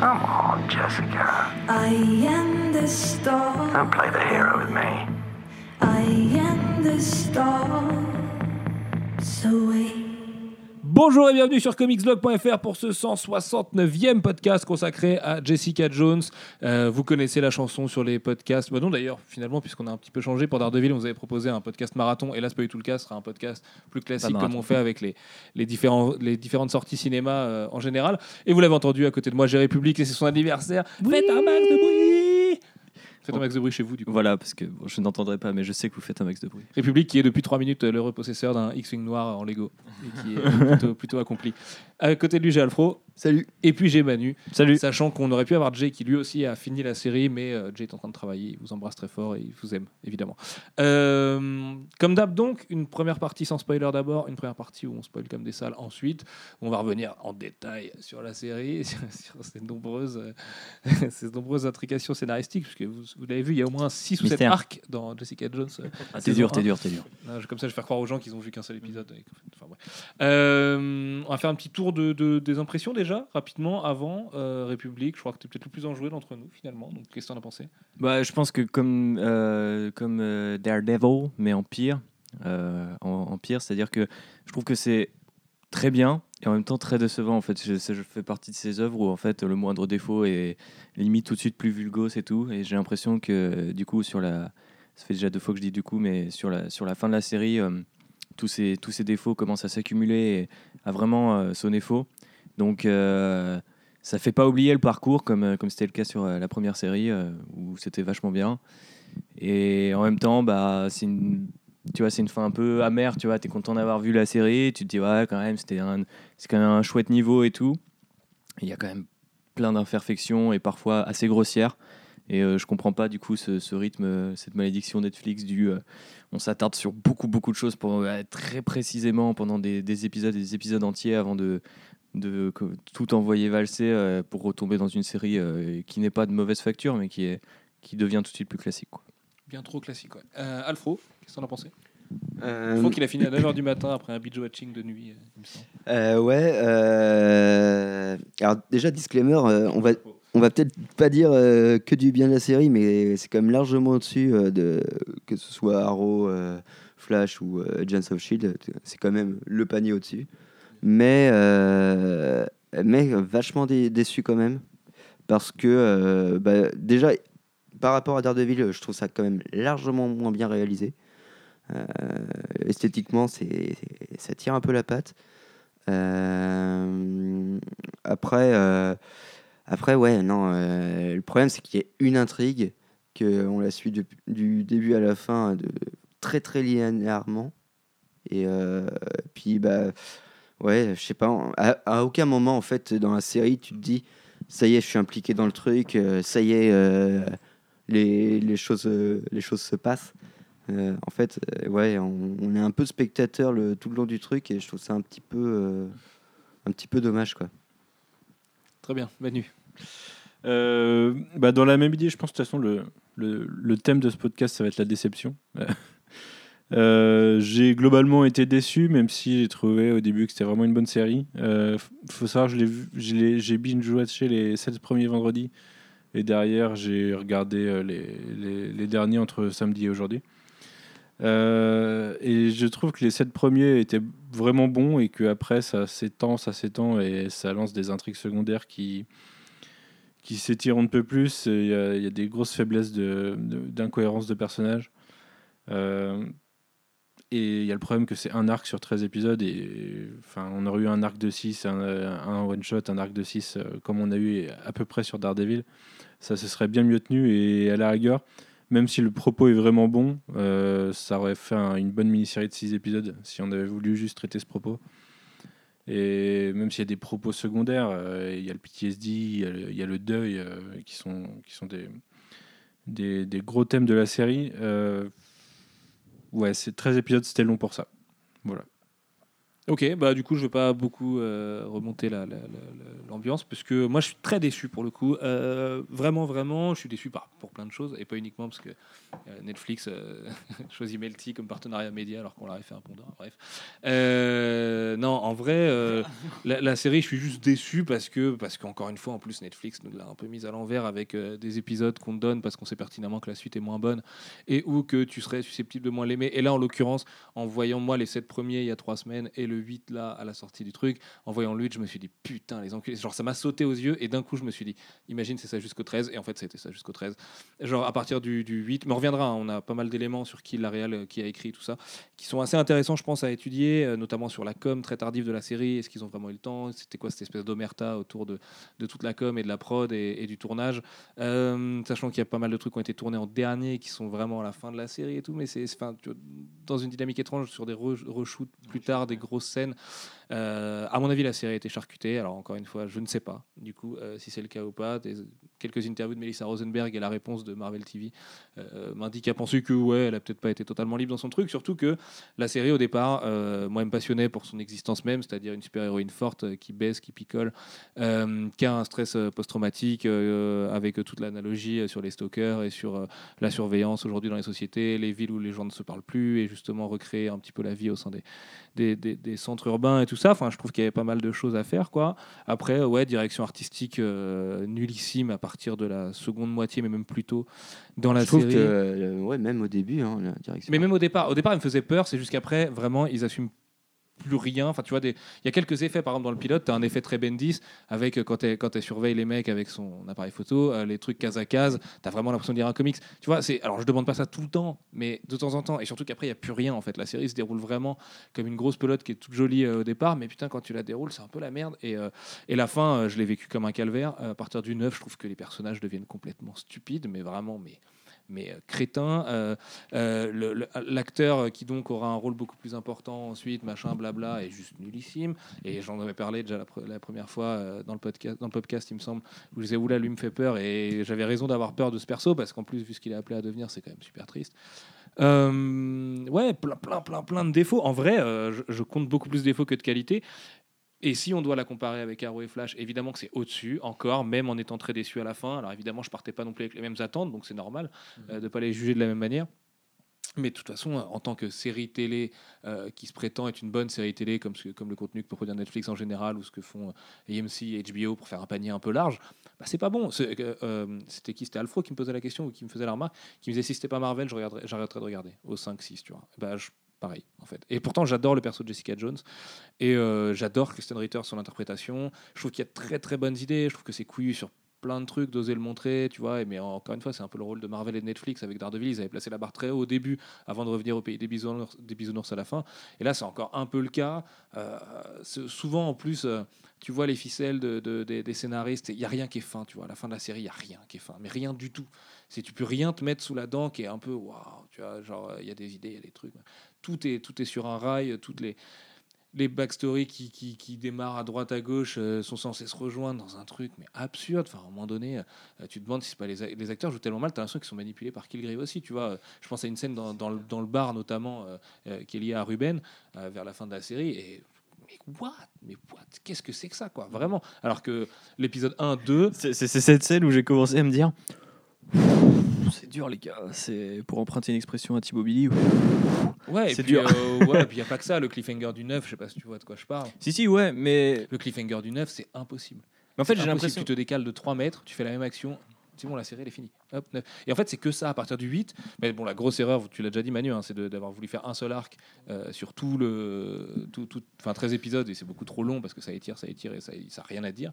Come on, Jessica. I am the star. Don't play the hero with me. I am the star. So wait. Bonjour et bienvenue sur comicsblog.fr pour ce 169e podcast consacré à Jessica Jones. Euh, vous connaissez la chanson sur les podcasts. Bah non d'ailleurs, finalement, puisqu'on a un petit peu changé pour Daredevil, on vous avait proposé un podcast marathon et là, c'est pas du tout le cas, ce sera un podcast plus classique comme on fait avec les, les, différents, les différentes sorties cinéma euh, en général. Et vous l'avez entendu à côté de moi, j'ai République et c'est son anniversaire. Faites un max de bruit Faites un max de bruit chez vous du coup. Voilà, parce que bon, je n'entendrai pas, mais je sais que vous faites un max de bruit. République qui est depuis 3 minutes le repossesseur d'un X-Wing noir en Lego et qui est plutôt, plutôt accompli. À côté de lui, j'ai Alfro. Salut. Et puis j'ai Manu. Salut Sachant qu'on aurait pu avoir Jay qui lui aussi a fini la série, mais euh, Jay est en train de travailler, il vous embrasse très fort et il vous aime, évidemment. Euh, comme d'hab, donc, une première partie sans spoiler d'abord, une première partie où on spoil comme des salles ensuite. On va revenir en détail sur la série, sur, ses, nombreuses, euh, ses nombreuses intrications scénaristiques, puisque vous, vous l'avez vu, il y a au moins 6 ou 7 Mystère. arcs dans Jessica Jones. euh, Ah, T'es dur, t'es 1. dur, t'es dur. non, comme ça, je vais faire croire aux gens qu'ils ont vu qu'un seul épisode. et enfin. Euh, on va faire un petit tour de, de- des impressions déjà, rapidement, avant euh, République? Je crois que tu es peut-être le plus enjoué d'entre nous, finalement. Donc, qu'est-ce que tu en as pensé? Bah, je pense que comme, euh, comme euh, Daredevil, mais en pire, euh, en, pire, c'est-à-dire que je trouve que c'est très bien et en même temps très décevant. En fait, je, c'est- je fais partie de ces œuvres où en fait le moindre défaut est limite tout de suite plus vulgose et tout. Et j'ai l'impression que du coup sur la, ça fait déjà deux fois que je dis du coup, mais sur la sur la fin de la série, tous ces défauts commencent à s'accumuler et à vraiment euh, sonner faux. Donc euh, ça fait pas oublier le parcours comme, euh, c'était le cas sur la première série où c'était vachement bien. Et en même temps, bah, c'est une, tu vois, c'est une fin un peu amère. Tu vois, es content d'avoir vu la série. Tu te dis, ouais, quand même, c'était un, c'est quand même un chouette niveau et tout. Il y a quand même plein d'imperfections et parfois assez grossières. Et euh, je comprends pas du coup ce, rythme, cette malédiction Netflix du on s'attarde sur beaucoup beaucoup de choses pour euh, très précisément pendant des, des épisodes et des épisodes entiers avant de, tout envoyer valser euh, pour retomber dans une série euh, qui n'est pas de mauvaise facture mais qui est qui devient tout de suite plus classique quoi. Bien trop classique, ouais. Euh, Alfro, qu'est-ce que tu en as pensé? Euh, Je crois qu'il a fini à 9h du matin après un binge-watching de nuit. euh, il ouais. euh, Alors déjà disclaimer, euh, on va on va peut-être pas dire euh, que du bien de la série, mais c'est quand même largement au-dessus euh, de que ce soit Arrow, euh, Flash ou Agents of Shield. C'est quand même le panier au-dessus. Mais mais vachement dé- déçu quand même parce que bah, déjà par rapport à Daredevil, je trouve ça quand même largement moins bien réalisé. Esthétiquement, ça tire un peu la patte. Après, après, ouais, non. euh, le problème, c'est qu'il y a une intrigue que on la suit du début à la fin de très très linéairement. Et euh, puis, bah, ouais, je sais pas. À, aucun moment, en fait, dans la série, tu te dis, ça y est, je suis impliqué dans le truc. euh, ça y est, les, les choses, les choses se passent. En fait, ouais, on, est un peu spectateur tout le long du truc et je trouve ça un petit peu, un petit peu dommage, quoi. Très bien, Manu. Euh, bah, dans la même idée, je pense de toute façon, le, le, thème de ce podcast, ça va être la déception. Euh, j'ai globalement été déçu, même si j'ai trouvé au début que c'était vraiment une bonne série. Euh, faut savoir, j'ai binge-watché les 7 premiers vendredis, et derrière, j'ai regardé euh, les, les, derniers entre samedi et aujourd'hui. Et je trouve que les 7 premiers étaient vraiment bons, et qu'après, ça s'étend, ça s'étend, et ça lance des intrigues secondaires qui qui s'étire on ne peut plus. Il y, a- des grosses faiblesses de- de- d'incohérence de, personnages. Euh, et il y a le problème que c'est un arc sur 13 épisodes. Et, enfin, on aurait eu un arc de 6, un, un one-shot, un arc de 6, euh, comme on a eu à peu près sur Daredevil. Ça se serait bien mieux tenu. Et à la rigueur, même si le propos est vraiment bon, euh, ça aurait fait un- une bonne mini-série de 6 épisodes si on avait voulu juste traiter ce propos. Et même s'il y a des propos secondaires, euh, il y a le PTSD, il y a le, y a le deuil, euh, qui sont, qui sont des, des, des gros thèmes de la série. Euh, ouais, c'est 13 épisodes, c'était long pour ça. Voilà. Ok, bah du coup je vais pas beaucoup euh, remonter la- la- la- la- l'ambiance parce que moi je suis très déçu pour le coup. Euh, vraiment, vraiment, je suis déçu par, pour plein de choses et pas uniquement parce que euh, Netflix choisit Melty comme partenariat média alors qu'on leur avait fait un pondeur. Bref, non, en vrai, la, série je suis juste déçu parce que parce qu'encore une fois en plus Netflix nous l'a un peu mise à l'envers avec des épisodes qu'on te donne parce qu'on sait pertinemment que la suite est moins bonne et ou que tu serais susceptible de moins l'aimer. Et là en l'occurrence en voyant moi les 7 premiers il y a 3 semaines et le 8 là à la sortie du truc, en voyant le 8, je me suis dit putain les enculés, genre ça m'a sauté aux yeux et d'un coup je me suis dit imagine c'est ça jusqu'au 13 et en fait c'était ça jusqu'au 13. Genre à partir du, du 8, mais on reviendra, hein, on a pas mal d'éléments sur qui la réal qui a écrit tout ça qui sont assez intéressants je pense à étudier, euh, notamment sur la com très tardive de la série, est-ce qu'ils ont vraiment eu le temps, c'était quoi cette espèce d'omerta autour de, de toute la com et de la prod et, et du tournage, Euh, sachant qu'il y a pas mal de trucs qui ont été tournés en dernier qui sont vraiment à la fin de la série et tout, mais c'est dans une dynamique étrange sur des re- reshoots plus tard, des grosses. Euh, à mon avis, la série a été charcutée. Alors, encore une fois, je ne sais pas, du coup, euh, si c'est le cas ou pas. Quelques interviews de Melissa Rosenberg et la réponse de Marvel TV euh, m'indiquent à penser que, ouais, elle a peut-être pas été totalement libre dans son truc. Surtout que la série, au départ, euh, moi, elle me passionnait pour son existence même, c'est-à-dire une super-héroïne forte qui baisse, qui picole, qui a un stress post-traumatique avec toute l'analogie sur les stalkers et sur la surveillance aujourd'hui dans les sociétés, les villes où les gens ne se parlent plus et justement recréer un petit peu la vie au sein des centres urbains et tout ça. Enfin, je trouve qu'il y avait pas mal de choses à faire, quoi. Après, euh, ouais, direction artistique euh, nullissime à partir de la seconde moitié, mais même plus tôt dans la Je trouve série. que, euh, ouais, même au début, hein, la direction. Mais même au départ, au départ, il me faisait peur. C'est jusqu'après, vraiment, ils assument plus rien. Enfin, tu vois, il y a quelques effets, par exemple, dans le pilote, tu as un effet très Bendis, avec euh, quand elle quand surveille les mecs avec son appareil photo, euh, les trucs case à case, tu as vraiment l'impression de lire un comics. Tu vois, c'est... alors je demande pas ça tout le temps, mais de temps en temps, et surtout qu'après, il n'y a plus rien, en fait. La série se déroule vraiment comme une grosse pelote qui est toute jolie euh, au départ, mais putain, quand tu la déroules, c'est un peu la merde. Et, et la fin, je l'ai vécu comme un calvaire. À partir du 9, je trouve que les personnages deviennent complètement stupides, mais vraiment, mais mais euh, crétin. Euh, euh, L'acteur qui donc aura un rôle beaucoup plus important ensuite, machin, blabla, est juste nullissime. Et j'en avais parlé déjà la, pre- la première fois dans le podcast, dans le podcast, il me semble, où je disais oula, lui me fait peur. Et j'avais raison d'avoir peur de ce perso parce qu'en plus, vu ce qu'il est appelé à devenir, c'est quand même super triste. Ouais, plein, plein, plein, plein de défauts. En vrai, je, je compte beaucoup plus de défauts que de qualité. Et si on doit la comparer avec Arrow et Flash, évidemment que c'est au-dessus, encore, même en étant très déçu à la fin. Alors évidemment, je partais pas non plus avec les mêmes attentes, donc c'est normal euh, de pas les juger de la même manière. Mais de toute façon, en tant que série télé euh, qui se prétend être une bonne série télé, comme, ce- comme le contenu que peut produire Netflix en général, ou ce que font euh, AMC et HBO pour faire un panier un peu large, bah, c'est pas bon. Euh, euh, C'était qui? C'était Alfro qui me posait la question ou qui me faisait la remarque, qui me disait si c'était pas Marvel, j'arrêterais de regarder au 5-6, tu vois. Bah, je- pareil, en fait. Et pourtant, j'adore le perso de Jessica Jones et euh, j'adore Kristen Ritter, son interprétation. Je trouve qu'il y a très très bonnes idées. Je trouve que c'est couillu sur plein de trucs, d'oser le montrer, tu vois. Mais encore une fois, c'est un peu le rôle de Marvel et de Netflix avec Daredevil. Ils avaient placé la barre très haut au début avant de revenir au pays des bisounours, des bisounours à la fin. Et là, c'est encore un peu le cas. Euh, souvent, en plus, euh, tu vois les ficelles de, de- des, des scénaristes. Il n'y a rien qui est fin, tu vois. À la fin de la série, il n'y a rien qui est fin. Mais rien du tout. C'est tu peux rien te mettre sous la dent qui est un peu waouh, tu vois. Genre, il y a des idées, il y a des trucs. Tout est, tout est sur un rail. Toutes les les backstories qui, qui, qui démarrent à droite à gauche euh, sont censés se rejoindre dans un truc mais absurde. Enfin, à un moment donné, euh, tu te demandes si c'est pas les, les acteurs jouent tellement mal, tu as l'impression qu'ils sont manipulés par Kilgrave aussi. Tu vois, je pense à une scène dans, dans, le, dans le bar notamment euh, euh, qui est liée à Ruben vers la fin de la série et mais what? Mais what? Qu'est-ce que c'est que ça quoi? Vraiment. Alors que l'épisode 1, 2, C'est c'est- c'est cette scène où j'ai commencé à me dire c'est dur les gars, c'est pour emprunter une expression à Thibaut Billy. ouais, C'est dur. euh, ouais, et puis il y a pas que ça, le cliffhanger du 9, je sais pas si tu vois de quoi je parle. Si si ouais, mais Le cliffhanger du 9, c'est impossible. en fait j'ai l'impression Tu te décales de 3 mètres, tu fais la même action. C'est bon, la série elle est finie. Hop, neuf. Et en fait, c'est que ça à partir du 8. Mais bon, la grosse erreur, tu l'as déjà dit, Manu, hein, c'est d'avoir voulu faire un seul arc euh, sur tout le. Tout, tout- enfin, 13 épisodes, et c'est beaucoup trop long parce que ça étire, ça étire et ça n'a rien à dire.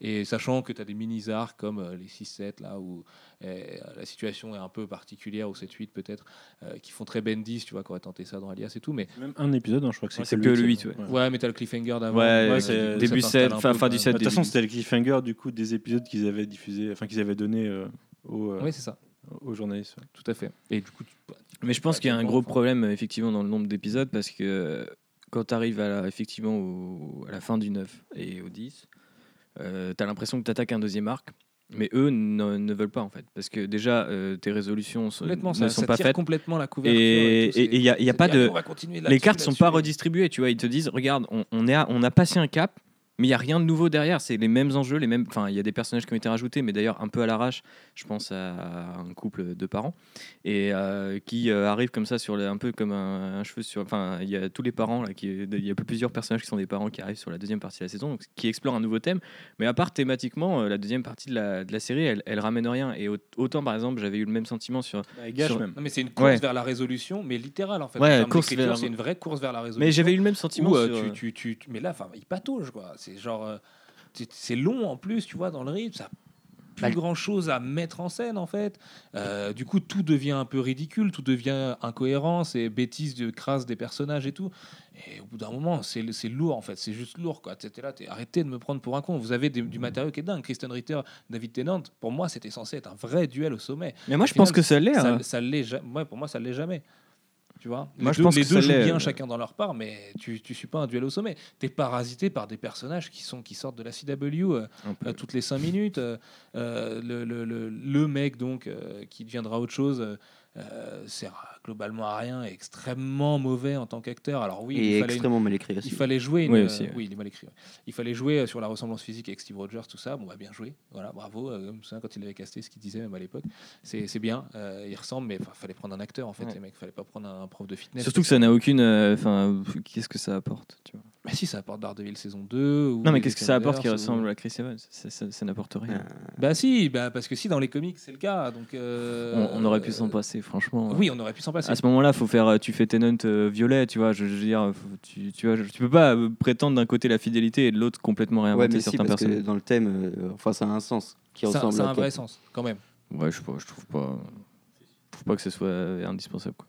Et sachant que tu as des mini-arcs comme euh, les 6-7, là où euh, la situation est un peu particulière, ou 7-8 peut-être, euh, qui font très Bendis, tu vois, qui aurait tenté ça dans Alias et tout. Mais Même un épisode, hein, je crois que c'est Ouais, c'est que le huit, huitième. ouais. ouais, mais t'as le cliffhanger d'avant. Ouais, Ouais, début ça t'installe 7, un fin- peu, fin du quoi. 7, Bah, De toute façon, c'était le cliffhanger du coup des épisodes qu'ils avaient diffusés, enfin qu'ils avaient donné euh, aux, euh, Oui, c'est ça, aux journalistes. ouais. tout à fait. Et du coup, tu- Mais je pense Ouais, qu'il y a un gros enfin. problème euh, effectivement dans le nombre d'épisodes parce que euh, quand tu arrives à la, effectivement au- à la fin du 9 et au 10, tu as l'impression que tu attaques un deuxième arc Mais eux ne, ne veulent pas en fait, parce que déjà euh, tes résolutions sont- ne ça, sont ça pas tire faites. complètement la couverture. Et- il y a- y a pas de- on va continuer Les cartes sont pas redistribuées, tu vois. Ils te disent, regarde, on, on est à- on a passé un cap, mais il y a rien de nouveau derrière. C'est les mêmes enjeux, les mêmes. Enfin, il y a des personnages qui ont été rajoutés, mais d'ailleurs un peu à l'arrache. Je pense à un couple de parents et euh, qui euh, arrive comme ça sur le- un peu comme un, un cheveu sur. Enfin, il y a tous les parents là, qui, il y a plusieurs personnages qui sont des parents qui arrivent sur la deuxième partie de la saison, donc, qui explorent un nouveau thème. Mais à part thématiquement, euh, la deuxième partie de la, de la série, elle, elle ramène rien. Et au- autant par exemple, j'avais eu le même sentiment sur Bah, gâche Sur- même. Non, mais c'est une course Ouais. vers la résolution, mais littérale en fait. Ouais, vers- C'est une vraie course vers la résolution. Mais j'avais eu le même sentiment. Où, euh, sur- tu, tu, tu, tu- mais là, enfin, il patauge quoi. C'est genre, euh, c'est long en plus, tu vois, dans le rythme. Ça plus grand chose à mettre en scène en fait. Euh, du coup, tout devient un peu ridicule, tout devient incohérent, c'est bêtises de crasse des personnages et tout. Et au bout d'un moment, c'est lourd en fait, c'est juste lourd quoi. T'es là, t'es- arrêtez de me prendre pour un con. Vous avez des- du matériau qui est dingue. Kristen Ritter, David Tennant, pour moi, c'était censé être un vrai duel au sommet. Mais moi, Au je pense que ça l'est. Ça, hein. ça l'est ouais, pour moi, ça l'est jamais. Tu vois Moi, les je deux, pense les que deux jouent bien euh. chacun dans leur part, mais tu, tu suis pas un duel au sommet. T'es parasité par des personnages qui sont qui sortent de la CW euh, euh, toutes les cinq minutes. euh, le, le, le, le mec donc qui deviendra autre chose euh, sert globalement à rien, est extrêmement mauvais en tant qu'acteur. Alors oui, et il fallait, une- extrêmement mal écrit aussi. il fallait jouer. Une, Oui, aussi, ouais. oui, il est mal écrit. ouais. Il fallait jouer euh, sur la ressemblance physique avec Steve Rogers, tout ça. Bon, bah, bien joué. Voilà, bravo. Euh, comme ça, quand il avait casté, ce qu'il disait même à l'époque, c'est c'est bien. Euh, il ressemble, mais il fallait prendre un acteur en fait. Ouais. Les mecs, fallait pas prendre un prof de fitness. Surtout que ça n'a aucune. euh, Enfin, qu'est-ce que ça apporte tu vois? Mais si, ça apporte Daredevil saison 2. Ou Non, mais qu'est-ce que ça apporte qui ou- ressemble à Chris Evans? Ça, ça- ça n'apporte rien. Bah si, bah, parce que si dans les comics c'est le cas, donc. euh, on, on aurait pu s'en passer, franchement. Oui, on aurait pu s'en passer. À ce moment-là, faut faire. Tu fais Tenant euh, violet, tu vois. Je, je veux dire, faut- tu, tu vois, je- tu peux pas euh, prétendre d'un côté la fidélité et de l'autre complètement ouais, réinventer mais si, certains parce que personnages. dans le thème, euh, enfin, ça a un sens qui ça, ressemble ça a à un vrai quel- sens quand même. Ouais, je, sais pas, je trouve pas. Je trouve pas que ce soit indispensable. Quoi.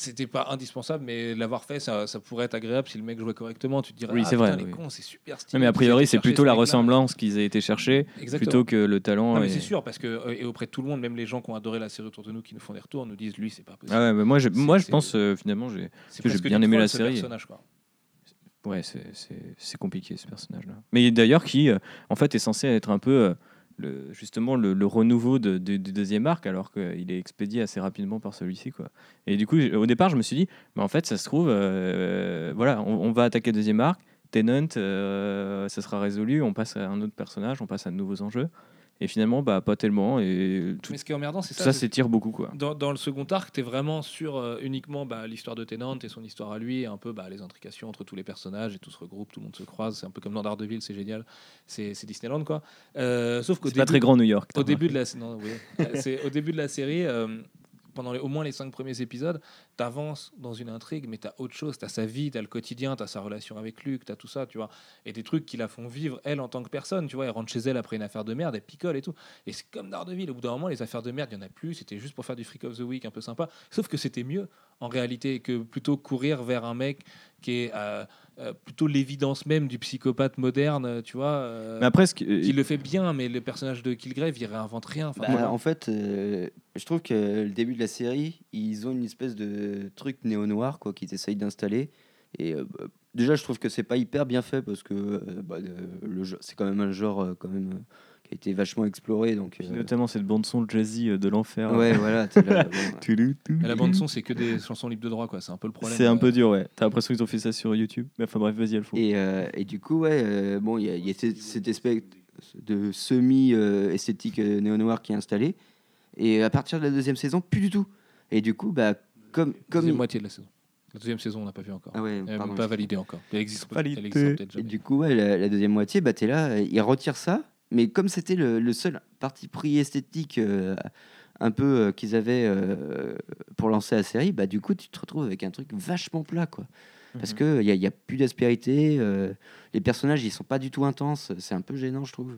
C'était pas indispensable, mais l'avoir fait, ça, ça pourrait être agréable si le mec jouait correctement. Tu te dirais, Oui, ah, c'est vrai, oui. c'est super stylé. Non, mais a priori, c'est plutôt ce la ressemblance qu'ils aient été chercher plutôt que le talent. Non, mais et- c'est sûr, parce que euh, et auprès de tout le monde, même les gens qui ont adoré la série autour de nous, qui nous font des retours, nous disent lui, c'est pas possible. Ah ouais, mais moi, je, moi, je pense euh, finalement, j'ai. bien aimé la série. personnage, quoi. Ouais, c'est- c'est c'est compliqué ce personnage-là. Mais d'ailleurs, qui euh, en fait est censé être un peu euh, justement le, renouveau de- du deuxième arc, alors qu'il est expédié assez rapidement par celui-ci. Quoi. Et du coup, au départ, je me suis dit, mais en fait, ça se trouve, euh, voilà, on, va attaquer le deuxième arc. Tennant, euh, ça sera résolu, on passe à un autre personnage, on passe à de nouveaux enjeux. Et finalement, bah, pas tellement. Et tout, Mais ce qui est emmerdant, c'est ça. ça s'étire beaucoup. Quoi. Dans, dans le second arc, tu es vraiment sur euh, uniquement bah, l'histoire de Tennant et son histoire à lui, et un peu bah, les intrications entre tous les personnages, et tout se regroupe, tout le monde se croise. C'est un peu comme dans Daredevil, c'est génial. C'est Disneyland, quoi. Euh, sauf qu'au C'est pas début, très grand New York. au t'as début de la, non, oui. Euh, au début de la série, euh, pendant les- au moins les cinq premiers épisodes, tu avances dans une intrigue, mais tu as autre chose. Tu as sa vie, tu as le quotidien, tu as sa relation avec Luc, tu as tout ça, tu vois. Et des trucs qui la font vivre, elle, en tant que personne, tu vois. Elle rentre chez elle après une affaire de merde, elle picole et tout. Et c'est comme Daredevil. Au bout d'un moment, les affaires de merde, il n'y en a plus. C'était juste pour faire du Freak of the Week un peu sympa. Sauf que c'était mieux, en réalité, que plutôt courir vers un mec qui est euh, euh, plutôt l'évidence même du psychopathe moderne, tu vois. euh, Mais après, ce qui- le fait bien, mais le personnage de Kilgrave, il réinvente rien. Bah, voilà. En fait, euh, je trouve que le début de la série, ils ont une espèce de truc néo-noir quoi, qu'ils essayent d'installer. Et euh, bah, déjà, je trouve que c'est pas hyper bien fait parce que euh, bah, euh, le jeu- c'est quand même un genre euh, quand même, euh, qui a été vachement exploré. Donc, Puis euh, notamment cette bande-son jazzy euh, de l'enfer. ouais, voilà. là, bon, la bande son, c'est que des chansons libres de droit, quoi. C'est un peu le problème. C'est un peu dur, ouais. T'as l'impression qu'ils ont fait ça sur YouTube. Mais enfin bref, vas-y, Alfo. Et, euh, et du coup, ouais, euh, bon, il y a, y a cette, cette espèce de semi-esthétique euh, néo-noir qui est installée. Et à partir de la deuxième saison, plus du tout. Et du coup, bah, comme. comme Deuxième moitié de la saison. La deuxième saison, on n'a pas vu encore. Ah ouais, Elle n'est pas validée encore. Elle existe, Validée. elle existera peut-être Et jamais. du coup, ouais, la, la deuxième moitié, bah, t'es là, il retire ça. Mais comme c'était le, le seul parti pris esthétique euh, un peu euh, qu'ils avaient euh, pour lancer la série, bah, du coup, tu te retrouves avec un truc vachement plat. Quoi. Parce Mhm. qu'il n'y a, y a plus d'aspérité. euh, les personnages, ils sont pas du tout intenses. C'est un peu gênant, je trouve.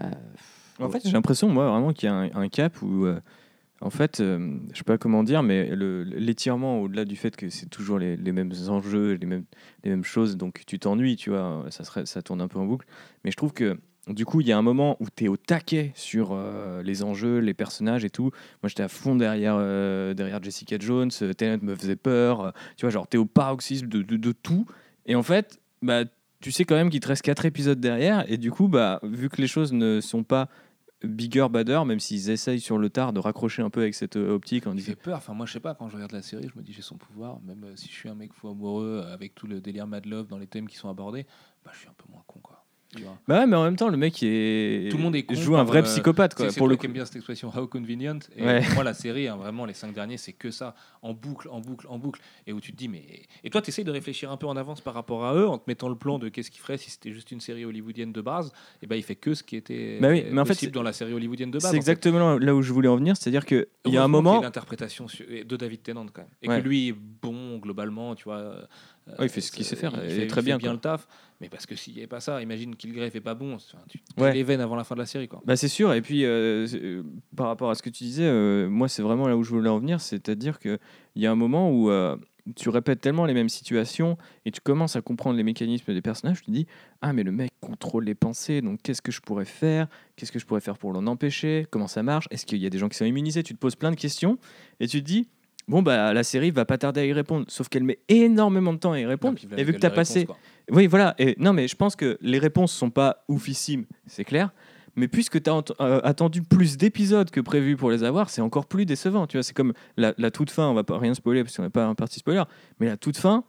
Euh, En fait, j'ai l'impression, moi, vraiment qu'il y a un, un cap où, euh, en fait, euh, je sais pas comment dire, mais l'étirement, au-delà du fait que c'est toujours les, mêmes enjeux, les mêmes, les mêmes choses, donc tu t'ennuies, tu vois, ça, serait, ça tourne un peu en boucle. Mais je trouve que, du coup, il y a un moment où tu es au taquet sur euh, les enjeux, les personnages et tout. Moi, j'étais à fond derrière, euh, derrière Jessica Jones, Tennant me faisait peur, tu vois, genre, tu es au paroxysme de, tout. Et en fait, bah, tu sais quand même qu'il te reste quatre épisodes derrière, et du coup, bah, vu que les choses ne sont pas bigger, badder, même s'ils essayent sur le tard de raccrocher un peu avec cette euh, optique disant fait peur. Enfin, moi, je sais pas, quand je regarde la série, je me dis j'ai son pouvoir. Même euh, si je suis un mec fou amoureux euh, avec tout le délire Mad Love dans les thèmes qui sont abordés, bah, je suis un peu moins con. Tu vois. Bah ouais, mais en même temps, le mec il est... Tout le monde est con joue un vrai euh, psychopathe, quoi. Pour le coup. aime bien cette expression how convenient. Et Ouais. moi, la série, hein, vraiment, les cinq derniers, c'est que ça, en boucle, en boucle, en boucle. Et où tu te dis, mais. Et toi, tu essayes de réfléchir un peu en avance par rapport à eux, en te mettant le plan de qu'est-ce qu'il ferait si c'était juste une série hollywoodienne de base. Et ben, il fait que ce qui était Bah oui, mais en fait, possible c'est- dans la série hollywoodienne de base. C'est en fait. exactement là où je voulais en venir, c'est-à-dire qu'il y a un moment. l'interprétation de David Tennant quand même et Ouais. que lui est bon globalement tu vois Ouais, il fait ce qu'il sait faire, il et fait, très il bien, fait bien quoi. le taf mais parce que s'il n'y avait pas ça imagine Kilgrave est pas bon enfin, tu Ouais. les veines avant la fin de la série quoi. Bah c'est sûr, et puis euh, euh, par rapport à ce que tu disais, euh, moi c'est vraiment là où je voulais en venir, c'est-à-dire qu'il y a un moment où euh, tu répètes tellement les mêmes situations et tu commences à comprendre les mécanismes des personnages, tu te dis Ah, mais le mec contrôle les pensées, donc qu'est-ce que je pourrais faire? Qu'est-ce que je pourrais faire pour l'en empêcher? Comment ça marche? Est-ce qu'il y a des gens qui sont immunisés? Tu te poses plein de questions et tu te dis Bon, bah la série va pas tarder à y répondre, sauf qu'elle met énormément de temps à y répondre. Et vu que tu as passé. quoi. Oui, voilà. Et, non, mais je pense que les réponses sont pas oufissimes, c'est clair. Mais puisque tu as attendu plus d'épisodes que prévu pour les avoir, c'est encore plus décevant. Tu vois, c'est comme la, la toute fin, on va pas rien spoiler parce qu'on n'est pas un parti spoiler, mais la toute fin,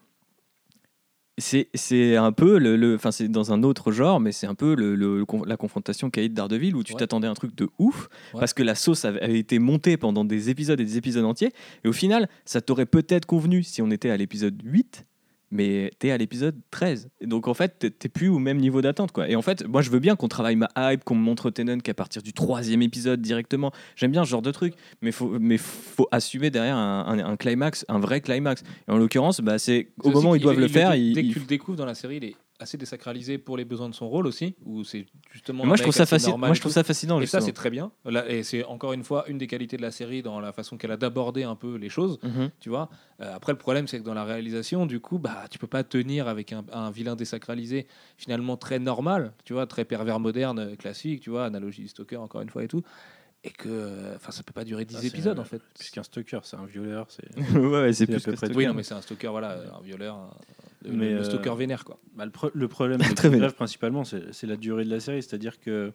c'est un peu le, enfin c'est dans un autre genre, mais c'est un peu le, le- la confrontation Caïd d'Ardeville où tu Ouais. t'attendais à un truc de ouf Ouais. parce que la sauce avait, avait été montée pendant des épisodes et des épisodes entiers et au final ça t'aurait peut-être convenu si on était à l'épisode 8 mais t'es à l'épisode 13 et donc en fait t'es- plus au même niveau d'attente quoi. Et en fait moi je veux bien qu'on travaille ma hype qu'on me montre Tennant qu'à partir du troisième épisode directement. J'aime bien ce genre de truc mais faut mais faut assumer derrière un, un- un climax un vrai climax. Et en l'occurrence bah c'est au moment où ils doivent le il- faire dès il- que il- tu le découvres dans la série il est assez désacralisé pour les besoins de son rôle aussi où c'est justement moi je trouve ça fascinant moi et je trouve ça fascinant et ça c'est très bien Là, et c'est encore une fois une des qualités de la série dans la façon qu'elle a d'aborder un peu les choses Mhm. tu vois. Euh, après, le problème, c'est que dans la réalisation, du coup, bah, tu peux pas tenir avec un, un vilain désacralisé finalement très normal, tu vois, très pervers moderne, euh, classique, tu vois, analogie du Stalker encore une fois et tout, et que, euh, enfin, ça peut pas durer 10 Ah, épisodes en fait. Plus qu'un stalker, c'est un violeur. C'est... ouais, c'est plus peu que Oui, non, mais c'est un stalker, voilà, un violeur, un- le, Mais, le euh, stalker vénère quoi. Bah, le, pro- le problème de Très principalement, c'est, la durée de la série. C'est-à-dire que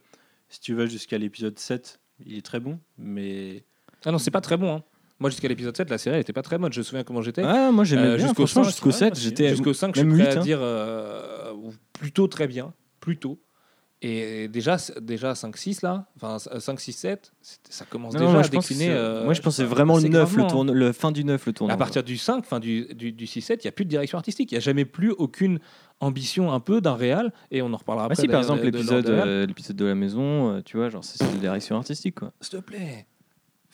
si tu vas jusqu'à l'épisode 7, il est très bon, mais Ah non, c'est pas très bon. hein. Moi, jusqu'à l'épisode 7, la série elle était pas très bonne. Je me souviens comment j'étais. Ah, moi j'aimais Euh, bien jusqu'au franchement 5, jusqu'au ouais, 7 aussi. j'étais jusqu'au 5 je suis prêt 8, à hein. dire euh, plutôt très bien plutôt et déjà déjà 5 6 là enfin 5 6 7 c'est- ça commence Non, déjà moi, à décliner euh, moi je pense que c'est vraiment le 9 le hein. tourne le fin du 9 le tournant à partir du 5 fin du du, du 6 7 il y a plus de direction artistique il y a jamais plus aucune ambition un peu d'un réal et on en reparlera Ah après si par exemple de- de l'épisode Réal. euh, de la maison euh, tu vois genre c'est la direction artistique quoi s'il te plaît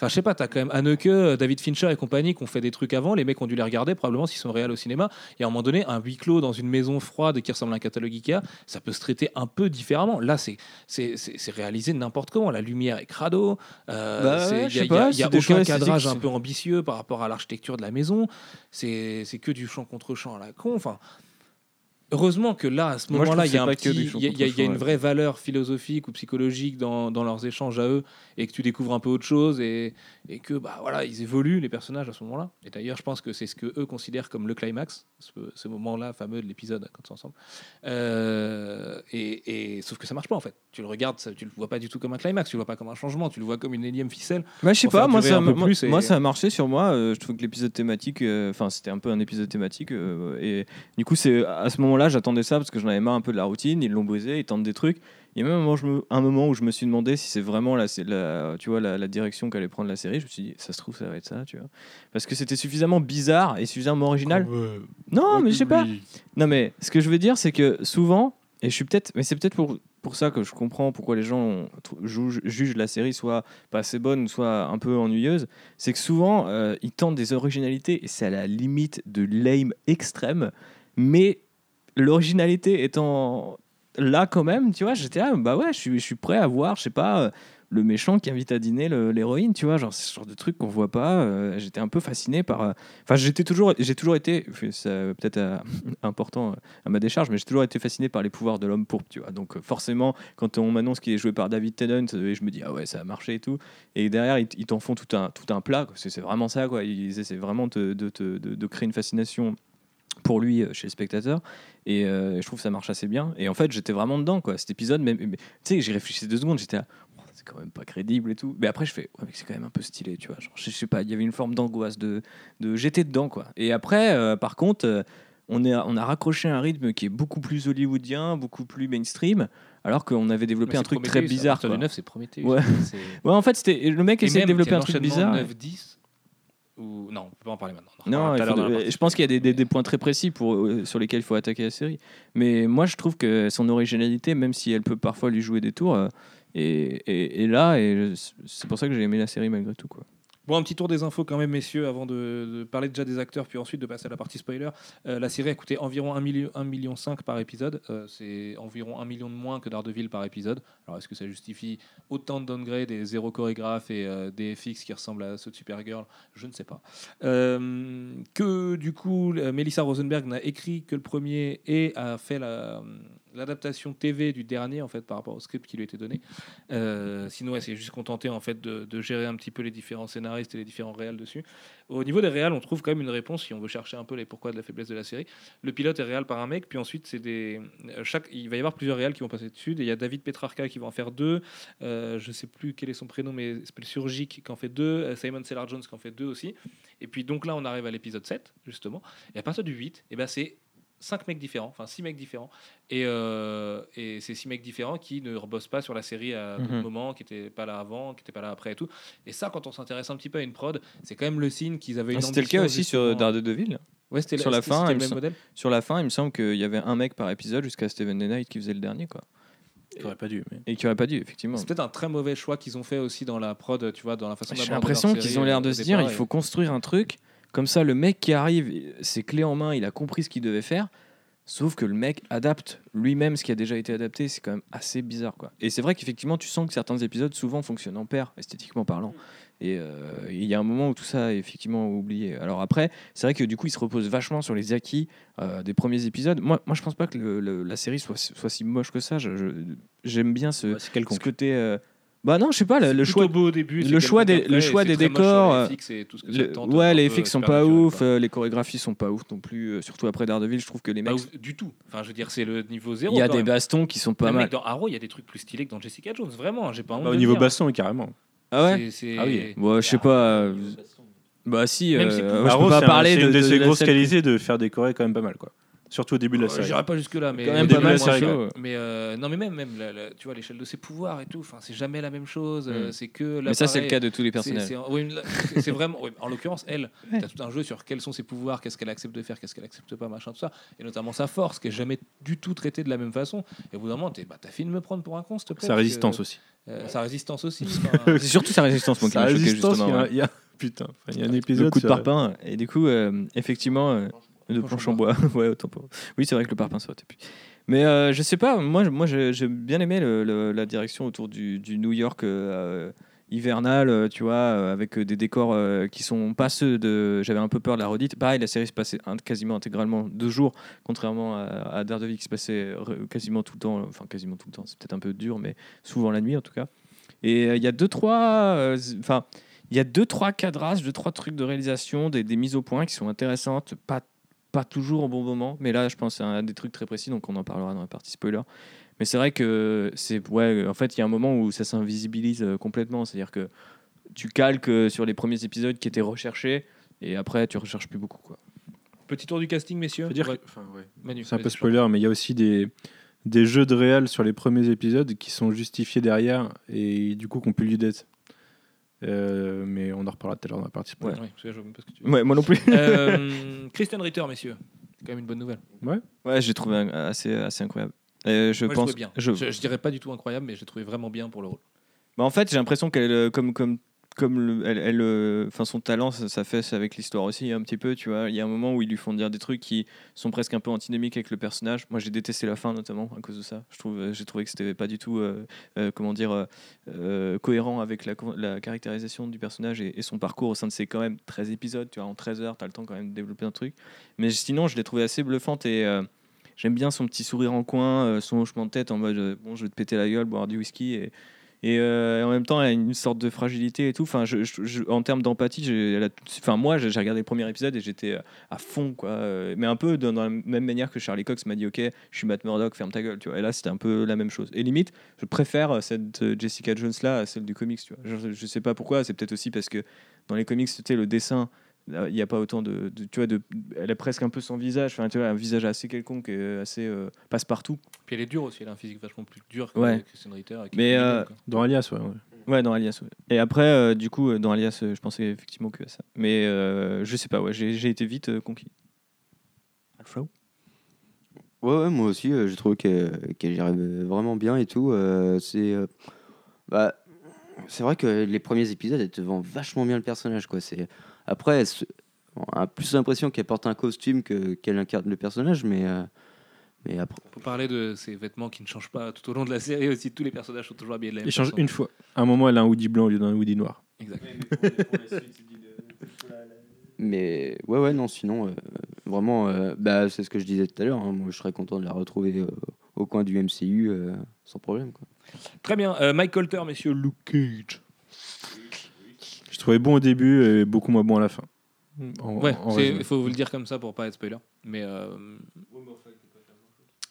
Enfin, je sais pas, t'as quand même Haneke, euh, David Fincher et compagnie qui ont fait des trucs avant. Les mecs ont dû les regarder, probablement s'ils sont réels au cinéma. Et à un moment donné, un huis clos dans une maison froide qui ressemble à un catalogue Ikea, ça peut se traiter un peu différemment. Là, c'est réalisé n'importe comment. La lumière est crado. euh, Bah ouais, Il je y a, y a- y a aucun cadrage un peu ambitieux par rapport à l'architecture de la maison. C'est c'est que du champ contre champ à la con. Enfin, Heureusement que là, à ce moment-là, il y a, un petit- y y y une vraie valeur philosophique ou psychologique dans, dans leurs échanges à eux et que tu découvres un peu autre chose et, et que bah voilà ils évoluent les personnages à ce moment-là. Et d'ailleurs, je pense que c'est ce que eux considèrent comme le climax, ce, ce moment-là fameux de l'épisode quand ils sont ensemble. Euh, et, et- sauf que ça marche pas en fait. Tu le regardes, ça- tu le vois pas du tout comme un climax, tu le vois pas comme un changement, tu le vois comme une énième ficelle. Bah, je sais pas, moi ça, un peu moi, plus et- moi, ça a marché sur moi. euh, je trouve que l'épisode thématique, euh, enfin c'était un peu un épisode thématique. et du coup, c'est à ce moment-là, j'attendais ça parce que j'en avais marre un peu de la routine. Ils l'ont brisé, ils tentent des trucs. Il y a même un moment, je me- un moment où je me suis demandé si c'est vraiment la, tu vois, la, la direction qu'allait prendre la série. Je me suis dit, ça se trouve, ça va être ça, tu vois. Parce que c'était suffisamment bizarre et suffisamment original. Non, mais je sais pas. Non, mais ce que je veux dire, c'est que souvent, et je suis peut-être, mais c'est peut-être pour, pour ça que je comprends pourquoi les gens ont- trou- jugent, jugent la série soit pas assez bonne, soit un peu ennuyeuse, c'est que souvent, euh, ils tentent des originalités et c'est à la limite de lame extrême, mais l'originalité étant là quand même, tu vois, j'étais bah ouais, je suis, prêt à voir, je sais pas. euh, le méchant qui invite à dîner l'héroïne, tu vois, genre ce genre de truc qu'on voit pas. euh, j'étais un peu fasciné par. euh, Enfin, j'étais toujours, j'ai toujours été, peut-être important à ma décharge, mais j'ai toujours été fasciné par les pouvoirs de l'homme pourpre, tu vois. Donc forcément, quand on m'annonce qu'il est joué par David Tennant, euh, je me dis ah ouais, ça a marché et tout. Et derrière, ils, t'en font tout un tout un plat. C'est vraiment ça, quoi. Ils essaient vraiment de, de, de- de créer une fascination pour lui euh, chez le spectateur et euh, je trouve que ça marche assez bien et en fait j'étais vraiment dedans quoi cet épisode même mais, tu sais j'y réfléchissais deux secondes j'étais Oh, c'est quand même pas crédible et tout. Mais après, je fais, ouais, mais c'est quand même un peu stylé, tu vois. Genre, je sais pas, il y avait une forme d'angoisse, de, de j'étais dedans, quoi. Et après, euh, par contre, euh, on, est, on a raccroché un rythme qui est beaucoup plus hollywoodien, beaucoup plus mainstream, alors qu'on avait développé un truc très bizarre. Le quoi. 9, c'est Prometheus. Ouais. En fait, c'était le mec essayait de développer un truc bizarre. 9-10 ou... Non, on peut pas en parler maintenant. On en Non, je pense qu'il y a des, des- spoiler. des points très précis pour, euh, sur lesquels il faut attaquer la série. Mais moi, je trouve que son originalité, même si elle peut parfois lui jouer des tours, euh, est, est- est là. Et c'est pour ça que j'ai aimé la série malgré tout. Quoi. Bon, un petit tour des infos quand même, messieurs, avant de, parler déjà des acteurs, puis ensuite de passer à la partie spoiler. Euh, la série a coûté environ 1,5 million, 1 million par épisode. Euh, c'est environ 1 million de moins que Daredevil par épisode. Alors, est-ce que ça justifie autant de downgrade et zéro chorégraphe et euh, des FX qui ressemblent à ceux de Supergirl? Je ne sais pas. Que du coup, Melissa Rosenberg n'a écrit que le premier et a fait la- l'adaptation TV du dernier en fait par rapport au script qui lui était donné. Euh, sinon, elle s'est juste contentée en fait de, gérer un petit peu les différents scénaristes et les différents réals dessus. Au niveau des réals, on trouve quand même une réponse si on veut chercher un peu les pourquoi de la faiblesse de la série. Le pilote est réal par un mec, puis ensuite c'est des chaque il va y avoir plusieurs réals qui vont passer dessus. Il y a David Petrarca qui va en faire deux. Euh, je sais plus quel est son prénom, mais s'appelle Surgic qui en fait deux. Euh, Simon Cellar Jones qui en fait deux aussi. Et puis donc là, on arrive à l'épisode 7 justement. Et à partir du 8, et ben c'est cinq mecs différents, enfin six mecs différents, et, euh, et c'est six mecs différents qui ne rebossent pas sur la série à d'autres Mhm. moments, qui n'étaient pas là avant, qui n'étaient pas là après et tout. Et ça, quand on s'intéresse un petit peu à une prod, c'est quand même le signe qu'ils avaient une Ah, C'était le cas aussi sur justement. Daredevil? Ouais, c'était sur la fin, le me même sem- modèle. Sur la fin, il me semble qu'il y avait un mec par épisode jusqu'à Steven Knight qui faisait le dernier. Quoi. J'aurais pas dû. Mais... Et qui aurait pas dû, effectivement. C'est peut-être un très mauvais choix qu'ils ont fait aussi dans la prod, tu vois, dans la façon J'ai l'impression qu'ils ont l'air euh, de se dire il faut construire un truc. Comme ça, le mec qui arrive, c'est clé en main, il a compris ce qu'il devait faire. Sauf que le mec adapte lui-même ce qui a déjà été adapté, c'est quand même assez bizarre. Quoi. Et c'est vrai qu'effectivement, tu sens que certains épisodes souvent fonctionnent en paire, esthétiquement parlant. Et euh, il y a un moment où tout ça est effectivement oublié. Alors après, c'est vrai que du coup, il se repose vachement sur les acquis euh, des premiers épisodes. Moi, moi, je pense pas que le- le- la série soit, soit si moche que ça. J'aime bien ce, Ouais, ce côté. euh, Bah non, je sais pas, le, choix. beau au début, c'est le choix des- le choix des décors, les FX et tout ce que Le- ça tente, ouais, les FX sont pas ouf, euh, les chorégraphies sont pas ouf non plus, euh, surtout après Daredevil, je trouve que les Pas mecs. ouf du tout. Enfin, je veux dire, c'est le niveau zéro. Il y a des même. bastons qui sont pas Même mal. mec, dans Arrow, il y a des trucs plus stylés que dans Jessica Jones. Vraiment, j'ai pas honte Bah, au niveau dire. baston, carrément. Ah ouais Ah oui. Bon, je sais pas. euh, Bah si, Arrow, c'est une de, de ses grosses qualités de faire décorer quand même pas mal. quoi. Surtout au début de la Euh, série. J'irai pas jusque là, mais Quand même pas mais mal, moi, c'est je- chaud. Mais euh, non, mais même, même, la- la- tu vois, l'échelle de ses pouvoirs et tout. Enfin, c'est jamais la même chose. euh, Mm. C'est que. Mais ça, c'est le cas de tous les personnages. c'est- oui, vraiment. oui, en l'occurrence, elle, tu as tout un jeu sur quels sont ses pouvoirs, qu'est-ce qu'elle accepte de faire, qu'est-ce qu'elle accepte pas, machin, tout ça. Et notamment sa force, qui est jamais du tout traitée de la même façon. Et au bout d'un moment, t'es- bah, t'as fini de me prendre pour un con, s'il te plaît. Sa résistance que, aussi. euh, sa résistance aussi. enfin, C'est surtout sa résistance, moi, qui m'a choqué, il y justement. a- ouais. il y a- Putain, il y a un épisode. Le coup de parpaing, et du coup, euh, effectivement, euh, de planche en bois. ouais, autant pour- Oui, c'est vrai que le parpaing sautait plus. Mais euh, je sais pas, moi, moi j'ai j'ai bien aimé le- le- la direction autour du, du New York euh, hivernal, euh, tu vois, euh, avec des décors euh, qui sont pas ceux de. J'avais un peu peur de la redite. Pareil, la série se passait quasiment intégralement deux jours, contrairement à, à Daredevil qui se passait re- quasiment tout le temps. Enfin, quasiment tout le temps, c'est peut-être un peu dur, mais souvent la nuit en tout cas. Et euh, il y a deux, trois. euh, Enfin. Il y a deux, trois cadrages, deux, trois trucs de réalisation, des, des mises au point qui sont intéressantes, pas, pas toujours au bon moment, mais là, je pense à des trucs très précis, donc on en parlera dans la partie spoiler. Mais c'est vrai que c'est. Ouais, en fait, il y a un moment où ça s'invisibilise euh, complètement, c'est-à-dire que tu calques euh, sur les premiers épisodes qui étaient recherchés, et après, tu recherches plus beaucoup. Quoi. Petit tour du casting, messieurs. Faut dire Ouais, que- enfin, ouais. Manu, C'est un peu spoiler, mais il y a aussi des, des jeux de réal sur les premiers épisodes qui sont justifiés derrière et du coup qui n'ont plus lieu d'être. Euh, mais on en reparlera tout à l'heure dans la partie spoiler. Ouais, parce que je vois même pas ce que tu veux. Ouais, moi non plus. Euh, Christian Ritter, messieurs. C'est quand même une bonne nouvelle. ouais, j'ai trouvé un- assez, assez incroyable. Et je Moi, pense. je bien. je- Je, je dirais pas du tout incroyable, mais je l'ai trouvé vraiment bien pour le rôle. Bah, en fait, j'ai l'impression qu'elle, euh, comme, comme, comme le- elle, euh, son talent, ça, fait avec l'histoire aussi un petit peu, tu vois. Il y a un moment où ils lui font dire des trucs qui sont presque un peu antinomiques avec le personnage. Moi, j'ai détesté la fin notamment à cause de ça. Je trouve, euh, j'ai trouvé que c'était pas du tout, euh, comment dire, cohérent avec la, caractérisation du personnage et, son parcours au sein de ces quand même 13 épisodes. Tu vois, en 13 heures, tu as le temps quand même de développer un truc. Mais sinon, je l'ai trouvé assez bluffante et J'aime bien son petit sourire en coin, son hochement de tête en mode bon, je vais te péter la gueule, boire du whisky Et euh, en même temps, elle a une sorte de fragilité et tout. Enfin, en termes d'empathie, enfin, moi, j'ai regardé le premier épisode et j'étais euh, à fond, quoi. Euh, Mais un peu dans, la même manière que Charlie Cox m'a dit, ok, je suis Matt Murdock, ferme ta gueule, tu vois. Et là, c'était un peu la même chose. Et limite, je préfère cette Jessica Jones là à celle du comics, tu vois. Je, je sais pas pourquoi. C'est peut-être aussi parce que dans les comics, sais, le dessin. Il n'y a pas autant de, de- tu vois, de, elle a presque un peu son visage, enfin, tu vois, un visage assez quelconque, et assez euh, passe-partout. Puis elle est dure aussi, elle a un physique vachement plus dur que Ouais. Christian Ritter. Mais, euh. Dans Alias, ouais. ouais. Ouais, dans Alias. ouais. Et après, euh, du coup, euh, dans Alias, euh, je pensais effectivement que à ça. Mais euh, je sais pas, ouais, j'ai été vite euh, conquis. Alfred? Ouais, ouais, moi aussi, euh, j'ai trouvé qu'elle gérait vraiment bien et tout. euh, c'est euh, bah, c'est vrai que les premiers épisodes, elle te vend vachement bien le personnage. Quoi. C'est- Après, on a plus l'impression qu'elle porte un costume que- qu'elle incarne le personnage, mais, euh, mais après. On peut parler de ces vêtements qui ne changent pas tout au long de la série aussi. Tous les personnages sont toujours habillés de la même Il change façon. une fois. À un moment, elle a un hoodie blanc au lieu d'un hoodie noir. Exact. Mais ouais, ouais, non, sinon, euh, vraiment, euh, bah, c'est ce que je disais tout à l'heure. hein, moi, je serais content de la retrouver euh, au coin du MCU euh, sans problème. Quoi. Très bien. Euh, Mike Colter, messieurs, Luke Cage. Trouvais bon au début et beaucoup moins bon à la fin. En- Ouais, c'est- il faut vous le dire comme ça pour pas être spoiler. Mais, euh,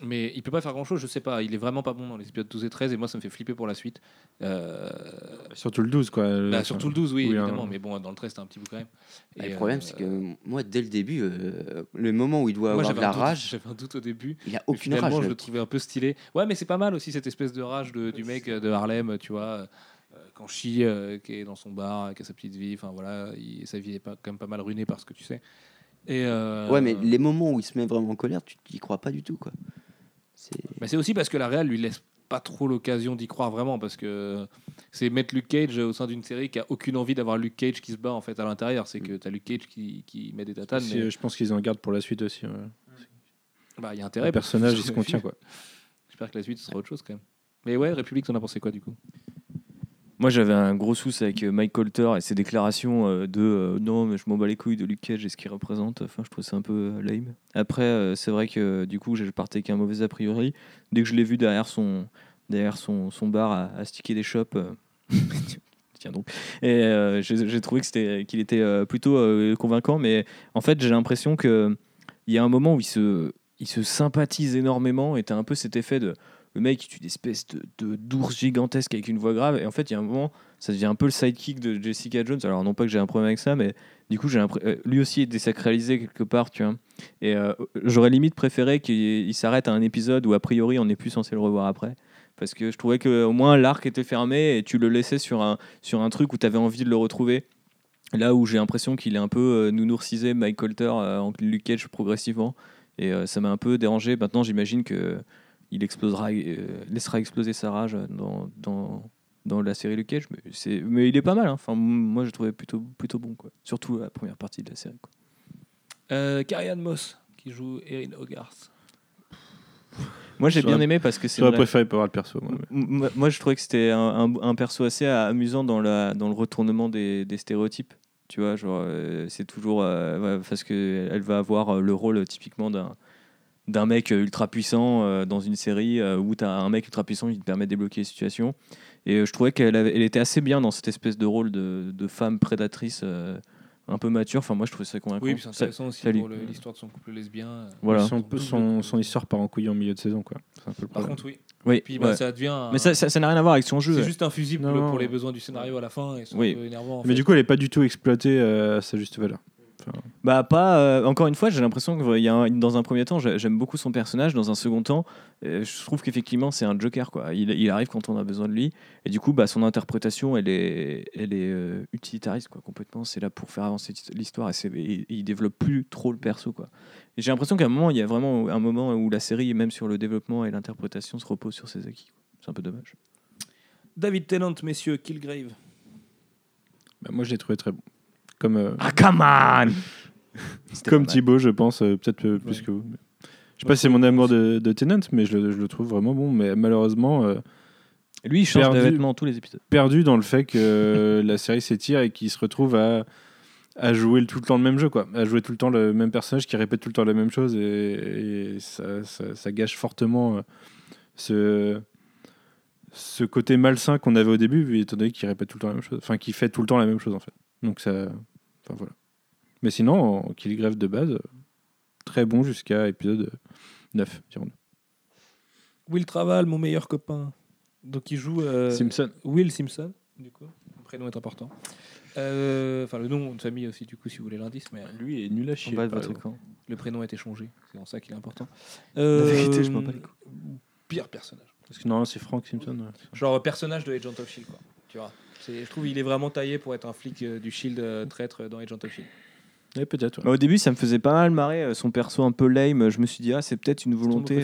mais il peut pas faire grand chose, je sais pas. Il est vraiment pas bon dans les épisodes 12 et 13 et moi ça me fait flipper pour la suite. Euh, Surtout le 12, quoi. bah, surtout le 12, oui, oui, évidemment. hein. Mais bon, dans le 13, c'était un petit bout quand même. Et Et, le problème, euh, c'est que moi, dès le début, euh, le moment où il doit moi avoir de j'avais la un, doute, rage, j'avais un doute au début. il a aucune rage. je le le trouvais un peu stylé. Ouais, mais c'est pas mal aussi cette espèce de rage de- du mec de Harlem, tu vois. Quand Chi, euh, qui est dans son bar, qui a sa petite vie, enfin voilà, il- sa vie est pas, quand même pas mal ruinée par ce que tu sais. Et, euh, Ouais, mais les moments où il se met vraiment en colère, tu n'y crois pas du tout. quoi. C'est Mais c'est aussi parce que la Real lui laisse pas trop l'occasion d'y croire vraiment parce que c'est mettre Luke Cage au sein d'une série qui a aucune envie d'avoir Luke Cage qui se bat en fait à l'intérieur. C'est que tu as Luke Cage qui, qui met des tatanes, Si, mais euh, Je pense qu'ils en gardent pour la suite aussi. ouais. bah, il y a Le intérêt. que personnage, il se le contient, quoi. J'espère que la suite ce sera autre chose quand même. Mais ouais, République, t'en as pensé quoi du coup? Moi, j'avais un gros souci avec euh, Mike Colter et ses déclarations euh, de euh, non, mais je m'en bats les couilles de Luke Cage et ce qu'il représente. Enfin, je trouve ça un peu lame. Après, c'est vrai que du coup, je partais avec un mauvais a priori. Dès que je l'ai vu derrière son, derrière son, son bar à, à sticker des shops. Tiens donc. Et j'ai trouvé que c'était qu'il était plutôt convaincant, mais en fait, j'ai l'impression que il y a un moment où il se, il se sympathise énormément et t'as un peu cet effet de mec qui tue des espèces de, d'ours gigantesques avec une voix grave. Et en fait, il y a un moment, ça devient un peu le sidekick de Jessica Jones. Alors, non pas que j'ai un problème avec ça, mais du coup, j'ai euh, lui aussi est désacralisé quelque part, tu vois. Et euh, j'aurais limite préféré qu'il il s'arrête à un épisode où, a priori, on n'est plus censé le revoir après. Parce que je trouvais que au moins l'arc était fermé et tu le laissais sur un, sur un truc où tu avais envie de le retrouver. Là où j'ai l'impression qu'il est un peu euh, nounourcisé, Mike Colter, euh, en Luke Cage progressivement. Et euh, ça m'a un peu dérangé. Maintenant, j'imagine que il explosera, euh, laissera exploser sa rage dans, dans, dans la série Luke Cage. Mais, c'est, mais il est pas mal. hein. Enfin, moi, je trouvais plutôt, plutôt bon. Quoi. Surtout la première partie de la série. Quoi. euh, Carrie Moss qui joue Erin Hogarth. Moi, j'ai bien aimé parce que c'est J'aurais préféré pas voir le perso. moi, mais- je trouvais que c'était un, un- un perso assez amusant dans, la, dans le retournement des, des stéréotypes. Tu vois, genre, euh, c'est toujours. euh, ouais, parce qu'elle va avoir le rôle euh, typiquement d'un d'un mec euh, ultra puissant euh, dans une série euh, où tu as un mec ultra puissant qui te permet de débloquer les situations. Et euh, je trouvais qu'elle avait- elle était assez bien dans cette espèce de rôle de, de femme prédatrice euh, un peu mature. Enfin, moi, je trouvais ça convaincant. Oui, c'est Ça- intéressant aussi ça pour le- l'histoire de son couple lesbien. Voilà. Son, son, son histoire part en couille en milieu de saison. Quoi. C'est un peu le Par contre, oui. Oui, Puis bah, ouais. ça devient. un- Mais ça ça- ça n'a rien à voir avec son jeu. c'est juste un fusible Non, non. pour les besoins du scénario à la fin et Oui. un peu énervant. en Mais fait. du coup, elle est pas du tout exploitée euh, à sa juste valeur. Bah pas. euh, encore une fois, j'ai l'impression que il y a un- dans un premier temps, j'ai- j'aime beaucoup son personnage. Dans un second temps, euh, je trouve qu'effectivement c'est un Joker quoi. Il, il arrive quand on a besoin de lui. Et du coup, bah son interprétation, elle est, elle est euh, utilitariste quoi complètement. C'est là pour faire avancer l'histoire et, c'est- et- et il développe plus trop le perso quoi. Et j'ai l'impression qu'à un moment, il y a vraiment un moment où la série, même sur le développement et l'interprétation, se repose sur ses acquis. C'est un peu dommage. David Tennant, messieurs, Killgrave. Bah, moi, je l'ai trouvé très bon. Comme, euh, Ah come on. Comme. Thibaut, je pense, euh, peut-être euh, plus Ouais. que vous. Je sais pas si c'est mon amour de, de Tennant, mais je le, je le trouve vraiment bon. Mais malheureusement, euh, Lui, il change de Perdu. vêtements tous les épisodes. perdu dans le fait que la série s'étire et qu'il se retrouve à, à jouer tout le temps le même jeu, quoi. À jouer tout le temps le même personnage qui répète tout le temps la même chose et, et ça, ça- ça gâche fortement euh, ce, ce côté malsain qu'on avait au début, vu étant donné qu'il répète tout le temps la même chose. Enfin, qu'il fait tout le temps la même chose, en fait. Donc, ça. Enfin, voilà. Mais sinon, Kill Grève de base, euh, très bon jusqu'à épisode 9, dirons-nous. Will Traval, mon meilleur copain. Donc il joue euh, Simpson. Will Simpson, du coup. Le prénom est important. Euh, Enfin, le nom de famille aussi, du coup, si vous voulez l'indice, mais Lui est nul à chier. bas de par votre exemple. le prénom a été changé. C'est en ça qu'il est important. La vérité, je m'en bats les couilles. Pire personnage. Parce que non, c'est Frank Simpson. ouais. Genre personnage de Agent of Shield, quoi. Tu vois. C'est- Je trouve il est vraiment taillé pour être un flic euh, du Shield euh, traître dans Agent of Shield. Ouais, peut-être. ouais. Bah, au début, ça me faisait pas mal marrer euh, son perso un peu lame. Je me suis dit ah c'est peut-être une volonté.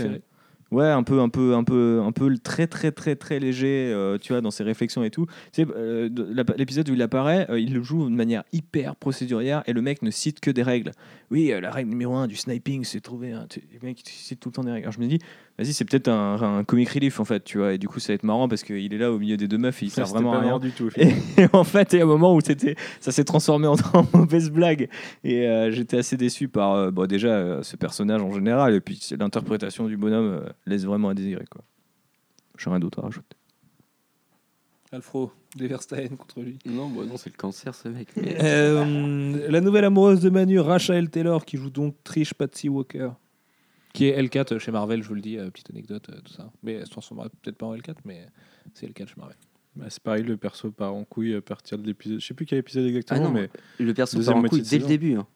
Ouais, un peu, un peu, un peu, un peu très, très, très, très léger, euh, tu vois, dans ses réflexions et tout. Tu sais, euh, l'épisode où il apparaît, euh, il le joue de manière hyper procédurière et le mec ne cite que des règles. Oui, euh, la règle numéro un du sniping, c'est trouver un. Le mec, cite tout le temps des règles. Alors je me dis, vas-y, c'est peut-être un, un comic relief en fait, tu vois, et du coup, ça va être marrant parce qu'il est là au milieu des deux meufs et il Ça, sert vraiment pas à rien. du tout. Et, et en fait, il y a un moment où c'était, ça s'est transformé en, en mauvaise blague. Et euh, j'étais assez déçu par euh, bon, déjà ce personnage en général. Et puis l'interprétation du bonhomme laisse vraiment à désirer. Quoi. J'ai rien d'autre à rajouter. Alfro, déverse ta haine contre lui. Non, bah non, c'est le cancer, ce mec. mais- Euh, la nouvelle amoureuse de Manu, Rachel Taylor, qui joue donc Trish Patsy Walker, qui est L4 chez Marvel, je vous le dis, euh, petite anecdote, euh, tout ça. Mais elle se transformera peut-être pas en L4, mais c'est L4 chez Marvel. Bah, c'est pareil, le perso part en couille à partir de l'épisode. Je sais plus quel épisode Ah exactement, non, mais le perso part en couille dès le début. hein.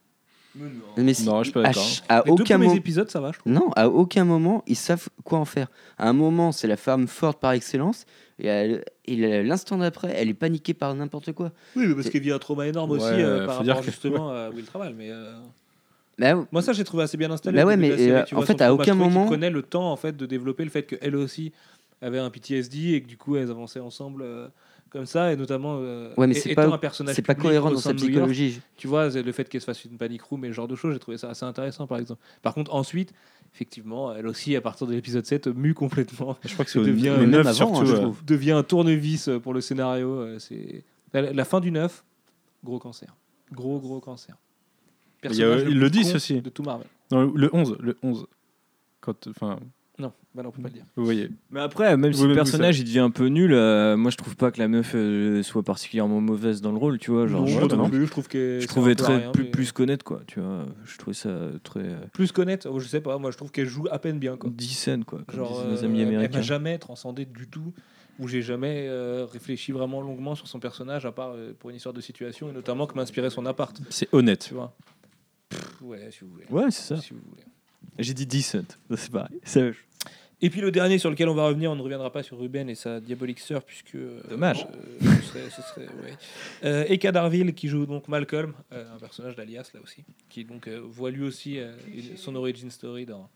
Mais si- Non, je pas à, à Les aucun moment. épisodes, ça va, je trouve. Non, à aucun moment, ils savent quoi en faire. À un moment, c'est la femme forte par excellence, et, l'instant d'après, elle est paniquée par n'importe quoi. Oui, mais parce qu'il vit un trauma énorme aussi euh, par dire rapport que- justement à Will Travel. Mais euh, Bah, moi, ça, j'ai trouvé assez bien installé. Bah ouais, mais, série, euh, en vois, fait, à aucun moment- prenait le temps en fait de développer le fait qu'elle aussi avait un PTSD et que du coup, elles avançaient ensemble. Euh, comme ça, et notamment euh, Ouais, mais é- c'est étant pas- un personnage c'est pas cohérent dans sa York, psychologie. Tu vois, le fait qu'elle se fasse une panic room et ce genre de choses, j'ai trouvé ça assez intéressant par exemple. Par contre, ensuite, effectivement, elle aussi, à partir de l'épisode 7, mue complètement. je crois que c'est devient- au mais même 9 avant, surtout. hein, je euh, trouve. devient un tournevis pour le scénario. euh, C'est la, la fin du 9, gros cancer. Gros, gros cancer. Il y a, Personnage euh, le le 10 con aussi. De tout Marvel. Non, le 11. Le 11. Quand, enfin, Non, bah non, on peut pas le dire. vous voyez. Mais après, même si Oui, le personnage il devient un peu nul, euh, moi je trouve pas que la meuf euh, soit particulièrement mauvaise dans le rôle, tu vois. Genre, non, je, non. plus, je trouve que je c'est trouvais très rien, plus, mais- plus connaître quoi, tu vois. Je trouvais ça très euh, plus connaître. oh, je sais pas, moi je trouve qu'elle joue à peine bien quoi. scènes quoi, comme Genre, disent nos euh, amis elle- elle m'a américains. jamais transcendé du tout, où j'ai jamais euh, réfléchi vraiment longuement sur son personnage, à part euh, pour une histoire de situation, et notamment que m'inspirait son appart, C'est honnête. tu vois. Pff, ouais, si vous voulez. Ouais, c'est ça. Si vous voulez. J'ai dit decent, c'est pareil. C'est- Et puis le dernier sur lequel on va revenir, on ne reviendra pas sur Ruben et sa diabolique sœur, puisque. euh, Dommage. euh, ce serait, ce serait- ouais. Euh, Eka Darville, qui joue donc Malcolm, un personnage d'Alias là aussi, qui donc voit lui aussi son origin story dans,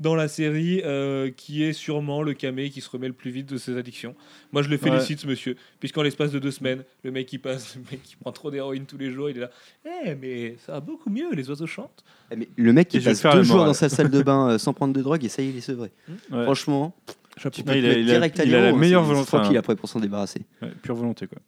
dans la série, euh, qui est sûrement le camé qui se remet le plus vite de ses addictions. Moi je le félicite ce monsieur, puisqu'en l'espace de deux semaines, le mec qui passe, le mec qui prend trop d'héroïne tous les jours, il est là. Eh mais ça va beaucoup mieux, les oiseaux chantent. Eh, mais le mec qui Et je passe deux jours dans sa salle de bain euh, sans prendre de drogue et ça y est, il est sevré. Ouais. Franchement, tu peux Ouais, il a- il a- direct à il a la hein, meilleure volonté, tranquille enfin, après pour s'en débarrasser. Ouais, pure volonté, quoi.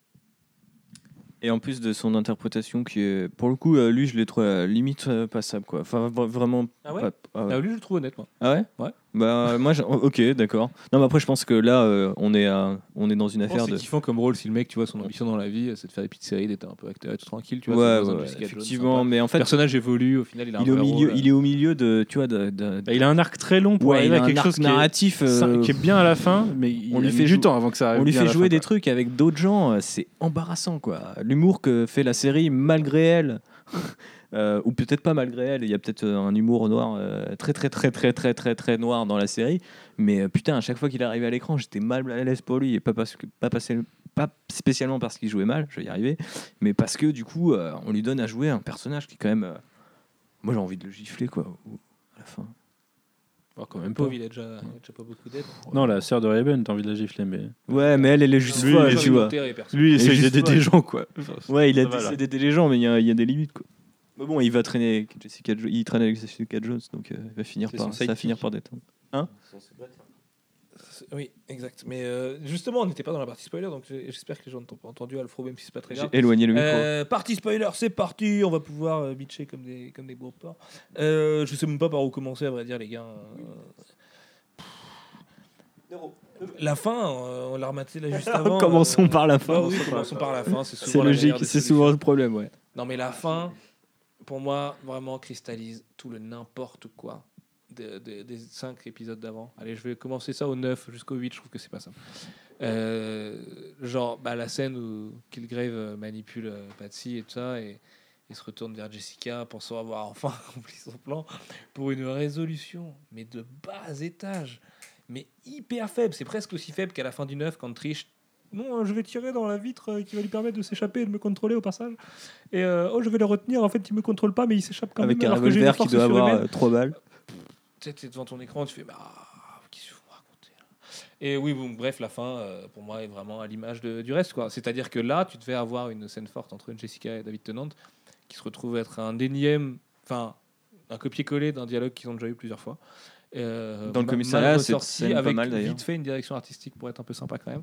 Et en plus de son interprétation qui est, pour le coup, euh, lui je l'ai trouvé euh, limite euh, passable quoi. Enfin vra- vraiment. Ah ouais pas- ah ouais. Ah, lui je le trouve honnête moi. Ah ouais? Ouais. Bah moi, ok, d'accord. Non mais après je pense que là, euh, on est, à- on est dans une affaire de. C'est kiffant comme rôle si le mec, tu vois, son ambition dans la vie, c'est de faire des petites séries, d'être un peu acteur et tout tranquille, tu vois. ouais, c'est ouais, ouais, Jessica Jones, effectivement. sympa. Mais en Le fait, personnage évolue, au final, il a un il est au vrai milieu, rôle. il est au milieu de, tu vois, de, de- Bah, il a un arc très long pour ouais, il arriver a un quelque arc chose qui est, narratif. euh, qui est bien à la fin, mais il on lui a mis fait du jou- temps avant que ça arrive. on lui bien à fait la jouer fin, des quoi. trucs avec d'autres gens, euh, c'est embarrassant quoi. L'humour que fait la série malgré elle, euh, ou peut-être pas malgré elle, il y a peut-être euh, un humour noir euh, très très très très très très très noir dans la série, mais euh, putain à chaque fois qu'il arrivait à l'écran, j'étais mal à l'aise pour lui et pas parce que pas passé pas spécialement parce qu'il jouait mal, je vais y arriver, mais parce que du coup euh, on lui donne à jouer un personnage qui est quand même, euh, moi j'ai envie de le gifler quoi à la fin. Oh, quand Même pas, il a déjà, il a déjà pas beaucoup d'aide. Non, la sœur de Raven, t'as envie de la gifler, mais. Ouais, mais elle elle est juste Lui, folle, il- tu vois. Lui, il Et essaye juste d'aider des gens, quoi. Ouais, il a d'aider les gens, mais il y, a- il y a des limites quoi. Mais bon, il va traîner avec Jessica Jo- il traîne avec Jessica Jones, donc euh, il va finir par, ça va finir par détendre. Oui, exact. Mais euh, justement, on n'était pas dans la partie spoiler, donc j'ai- j'espère que les gens ne t'ont pas entendu, Alfro, même si c'est pas très J'ai grave. éloigné le micro. Euh, partie spoiler, c'est parti. On va pouvoir euh, bitcher comme des comme des gros porcs. Euh, je sais même pas par où commencer, à vrai dire, les gars. Euh, La fin, euh, on l'a rematé là juste avant. Commençons euh, par la bah fin. oui, commençons par la fin. C'est souvent C'est la logique, c'est souvent le problème, ouais. Non, mais la fin, pour moi, vraiment cristallise tout le n'importe quoi de- de- des cinq épisodes d'avant. Allez, je vais commencer ça au 9 jusqu'au 8, je trouve que c'est pas ça. Euh, genre, bah, la scène où Kilgrave euh, manipule euh, Patsy et tout ça, et, et se retourne vers Jessica, pensant avoir enfin accompli son plan, pour une résolution, mais de bas étage, mais hyper faible. C'est presque aussi faible qu'à la fin du 9, quand Trish. Non, euh, je vais tirer dans la vitre euh, qui va lui permettre de s'échapper et de me contrôler au passage. Et euh, oh, je vais le retenir. En fait, il me contrôle pas, mais il s'échappe quand Avec même. un j'ai une revolver qui force doit avoir euh, trois balles. Tu t'es devant ton écran, tu fais bah, qu'est-ce que vous me racontez là? Et oui, bon, bref, la fin, euh, pour moi, est vraiment à l'image de- du reste. quoi. C'est-à-dire que là, tu devais avoir une scène forte entre Jessica et David Tennant, qui se retrouve être un énième, enfin, un copier-coller d'un dialogue qu'ils ont déjà eu plusieurs fois. Euh, Dans le commissariat, ressorti, scène pas avec mal, d'ailleurs. vite fait une direction artistique pour être un peu sympa quand même.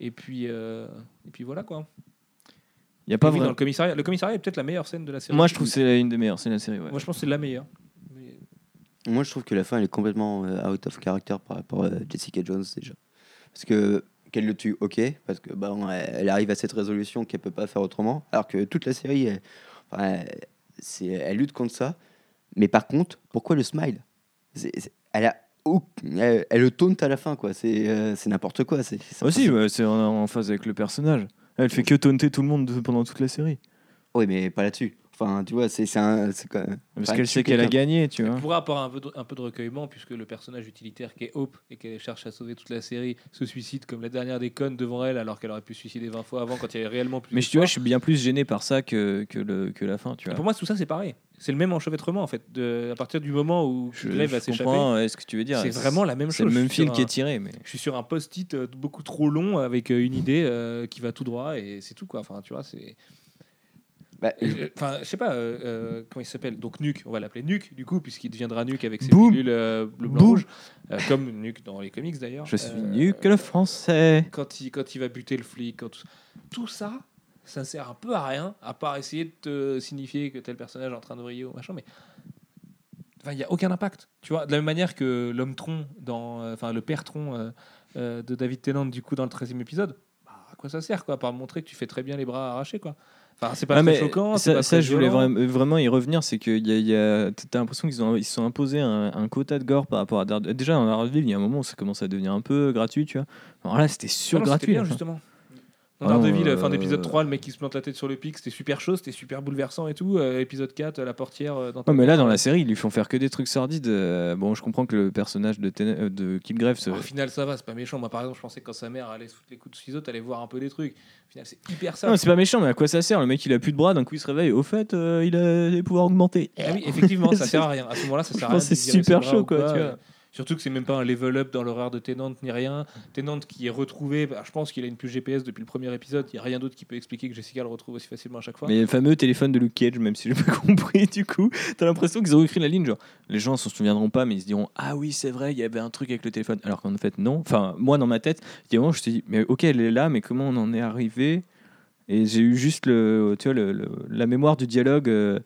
Et puis, euh, et puis voilà quoi. Il y a pas dans le commissariat, le commissariat est peut-être la meilleure scène de la série. Moi, je trouve que c'est une des meilleures scènes de la série. ouais. Moi, je pense que c'est la meilleure. Mais- Moi, je trouve que la fin, elle est complètement euh, out of character par rapport à Jessica Jones déjà. Parce que qu'elle le tue, ok, parce que bah, on- elle arrive à cette résolution qu'elle peut pas faire autrement, alors que toute la série, elle, enfin, elle- c'est, elle lutte contre ça. Mais par contre, pourquoi le smile? Elle a au- elle, elle le taunt à la fin, quoi. C'est, euh, c'est n'importe quoi. C'est, Aussi, ouais, c'est en, en phase avec le personnage. Elle fait que taunter tout le monde de- pendant toute la série. Oui, mais pas là-dessus. Enfin, tu vois, c'est, c'est un, c'est quand même- Parce enfin, qu'elle sait qu'elle a gagné, tu vois. Elle pourrait avoir un peu, de, un peu de recueillement, puisque le personnage utilitaire qui est Hope et qu'elle cherche à sauver toute la série se suicide comme la dernière des connes devant elle, alors qu'elle aurait pu se suicider 20 fois avant quand il y avait réellement plus Mais tu vois, je suis bien plus gêné par ça que, que, le, que la fin, tu Et vois. Pour moi, tout ça, c'est pareil. C'est le même enchevêtrement, en fait. De, à partir du moment où Je, va je s'échapper, comprends ce que tu veux dire. c'est vraiment la même C'est chose. le même fil qui un- est tiré, mais. Je suis sur un post-it euh, beaucoup trop long avec euh, une idée euh, qui va tout droit et c'est tout, quoi. Enfin, tu vois, c'est. Bah, Enfin, je sais pas, euh, euh, comment il s'appelle Donc Nuke, on va l'appeler Nuke, du coup, puisqu'il deviendra Nuke avec ses Boum. pilules euh, bleu, blanc, Boum. rouge, euh, comme Nuke dans les comics d'ailleurs. Je suis nu que le français. Quand il, quand il va buter le flic, quand tout, tout ça, ça sert un peu à rien, à part essayer de te signifier que tel personnage est en train de briller ou machin, mais. Il n'y a aucun impact. Tu vois, de la même manière que l'homme tronc, dans, enfin, le père tronc de David Tennant, du coup, dans le 13e épisode, bah, à quoi ça sert, quoi À part montrer que tu fais très bien les bras arrachés, quoi. Enfin, c'est pas Ah, très choquant. c'est ça, pas ça, très je voulais vra- vraiment y revenir. C'est que y a, y a- t'as l'impression qu'ils ont, ils se sont imposés un, un quota de gore par rapport à Daredevil. Déjà, dans Daredevil, il y a un moment où ça commence à devenir un peu gratuit, tu vois. Alors là, c'était Ah sur gratuit. bien, justement. Dans Ah non, Daredevil, euh, fin d'épisode 3, le mec qui se plante la tête sur le pic, c'était super chaud, c'était super bouleversant et tout. Euh, épisode 4, la portière euh, dans Ouais, mais là, dans euh, la série, ils lui font faire que des trucs sordides. Euh, bon, je comprends que le personnage de, Ten- euh, de Killgrave se. Au final, ça va, c'est pas méchant. Moi, par exemple, je pensais que quand sa mère allait se foutre les coups de ciseaux, t'allais voir un peu des trucs. Au final, c'est hyper ça. Non, c'est pas méchant, mais à quoi ça sert? Le mec, il a plus de bras, d'un coup, il se réveille. Au fait, euh, il a des pouvoirs augmentés. Ah oui, effectivement, ça sert à rien. À ce moment-là, ça sert à rien. c'est super chaud, quoi, tu vois. Surtout que c'est même pas un level up dans l'horreur de Tennant ni rien. Tennant qui est retrouvé, bah, je pense qu'il a une puce GPS depuis le premier épisode. Il y a rien d'autre qui peut expliquer que Jessica le retrouve aussi facilement à chaque fois. Mais le fameux téléphone de Luke Cage, même si j'ai pas compris, du coup, t'as l'impression qu'ils ont écrit la ligne, genre, les gens s'en souviendront pas, mais ils se diront, ah oui, c'est vrai, il y avait un truc avec le téléphone. Alors qu'en fait, non. Enfin, moi, dans ma tête, je me suis dit, mais ok, elle est là, mais comment on en est arrivé? Et j'ai eu juste le, tu vois, la mémoire du dialogue. euh,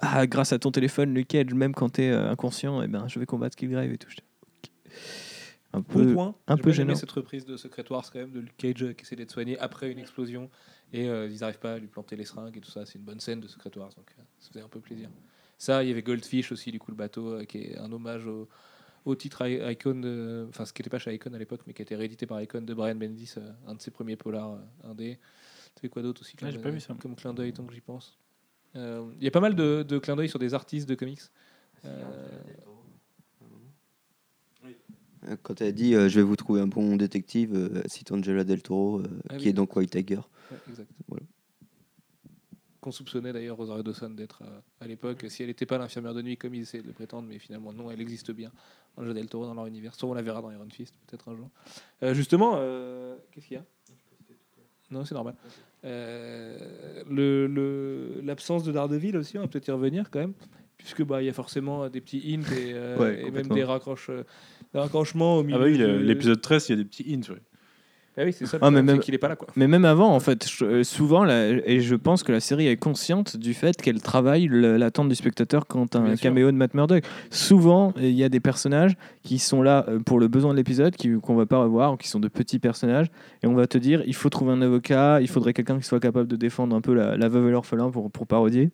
ah, grâce à ton téléphone, Luke Cage, même quand t'es euh, inconscient, eh ben, je vais combattre Killgrave et tout. Un Bon peu. point. un J'ai peu gênant. cette reprise de Secret Wars quand même de Luke Cage euh, qui essaie d'être soigné après une explosion et euh, ils n'arrivent pas à lui planter les seringues et tout ça. C'est une bonne scène de Secret Wars donc euh, ça faisait un peu plaisir. Ça, il y avait Goldfish aussi du coup le bateau euh, qui est un hommage au, au titre I- Icon, enfin ce qui n'était pas chez Icon à l'époque mais qui a été réédité par Icon de Brian Bendis, euh, un de ses premiers polars euh, indé. Tu fais quoi d'autre aussi comme, j'ai pas euh, vu ça. comme clin d'œil tant que j'y pense? Euh, Il y a pas mal de, de clins d'œil sur des artistes de comics. Euh, Quand elle a dit euh, je vais vous trouver un bon détective, euh, cite Angela Del Toro, euh, Ah qui oui. est donc White Tiger. Ouais, exact. Voilà. Qu'on soupçonnait d'ailleurs Rosario Dawson d'être à l'époque, si elle n'était pas l'infirmière de nuit comme ils essayaient de le prétendre, mais finalement non, elle existe bien. Angela Del Toro dans leur univers. Soit on la verra dans Iron Fist, peut-être un jour. Justement, qu'est-ce qu'il y a? Non, c'est normal. Le- le- L'absence de Daredevil aussi, on va peut-être y revenir quand même, puisque bah il y a forcément des petits hints et, Ouais, et même des, raccroches, au milieu. Ah bah oui, de- l'épisode 13, il y a des petits hints. ouais. Ah oui, c'est ça. le Ah, mais problème, c'est même- qu'il est pas là, quoi. Mais même avant, en fait, je- euh, souvent, la- et je pense que la série est consciente du fait qu'elle travaille le- l'attente du spectateur quand un Bien sûr. caméo de Matt Murdock. Souvent, il y a des personnages qui sont là euh, pour le besoin de l'épisode, qui- qu'on va pas revoir, ou qui sont de petits personnages, et on va te dire, il faut trouver un avocat, il faudrait quelqu'un qui soit capable de défendre un peu la, la veuve et l'orphelin pour, pour parodier.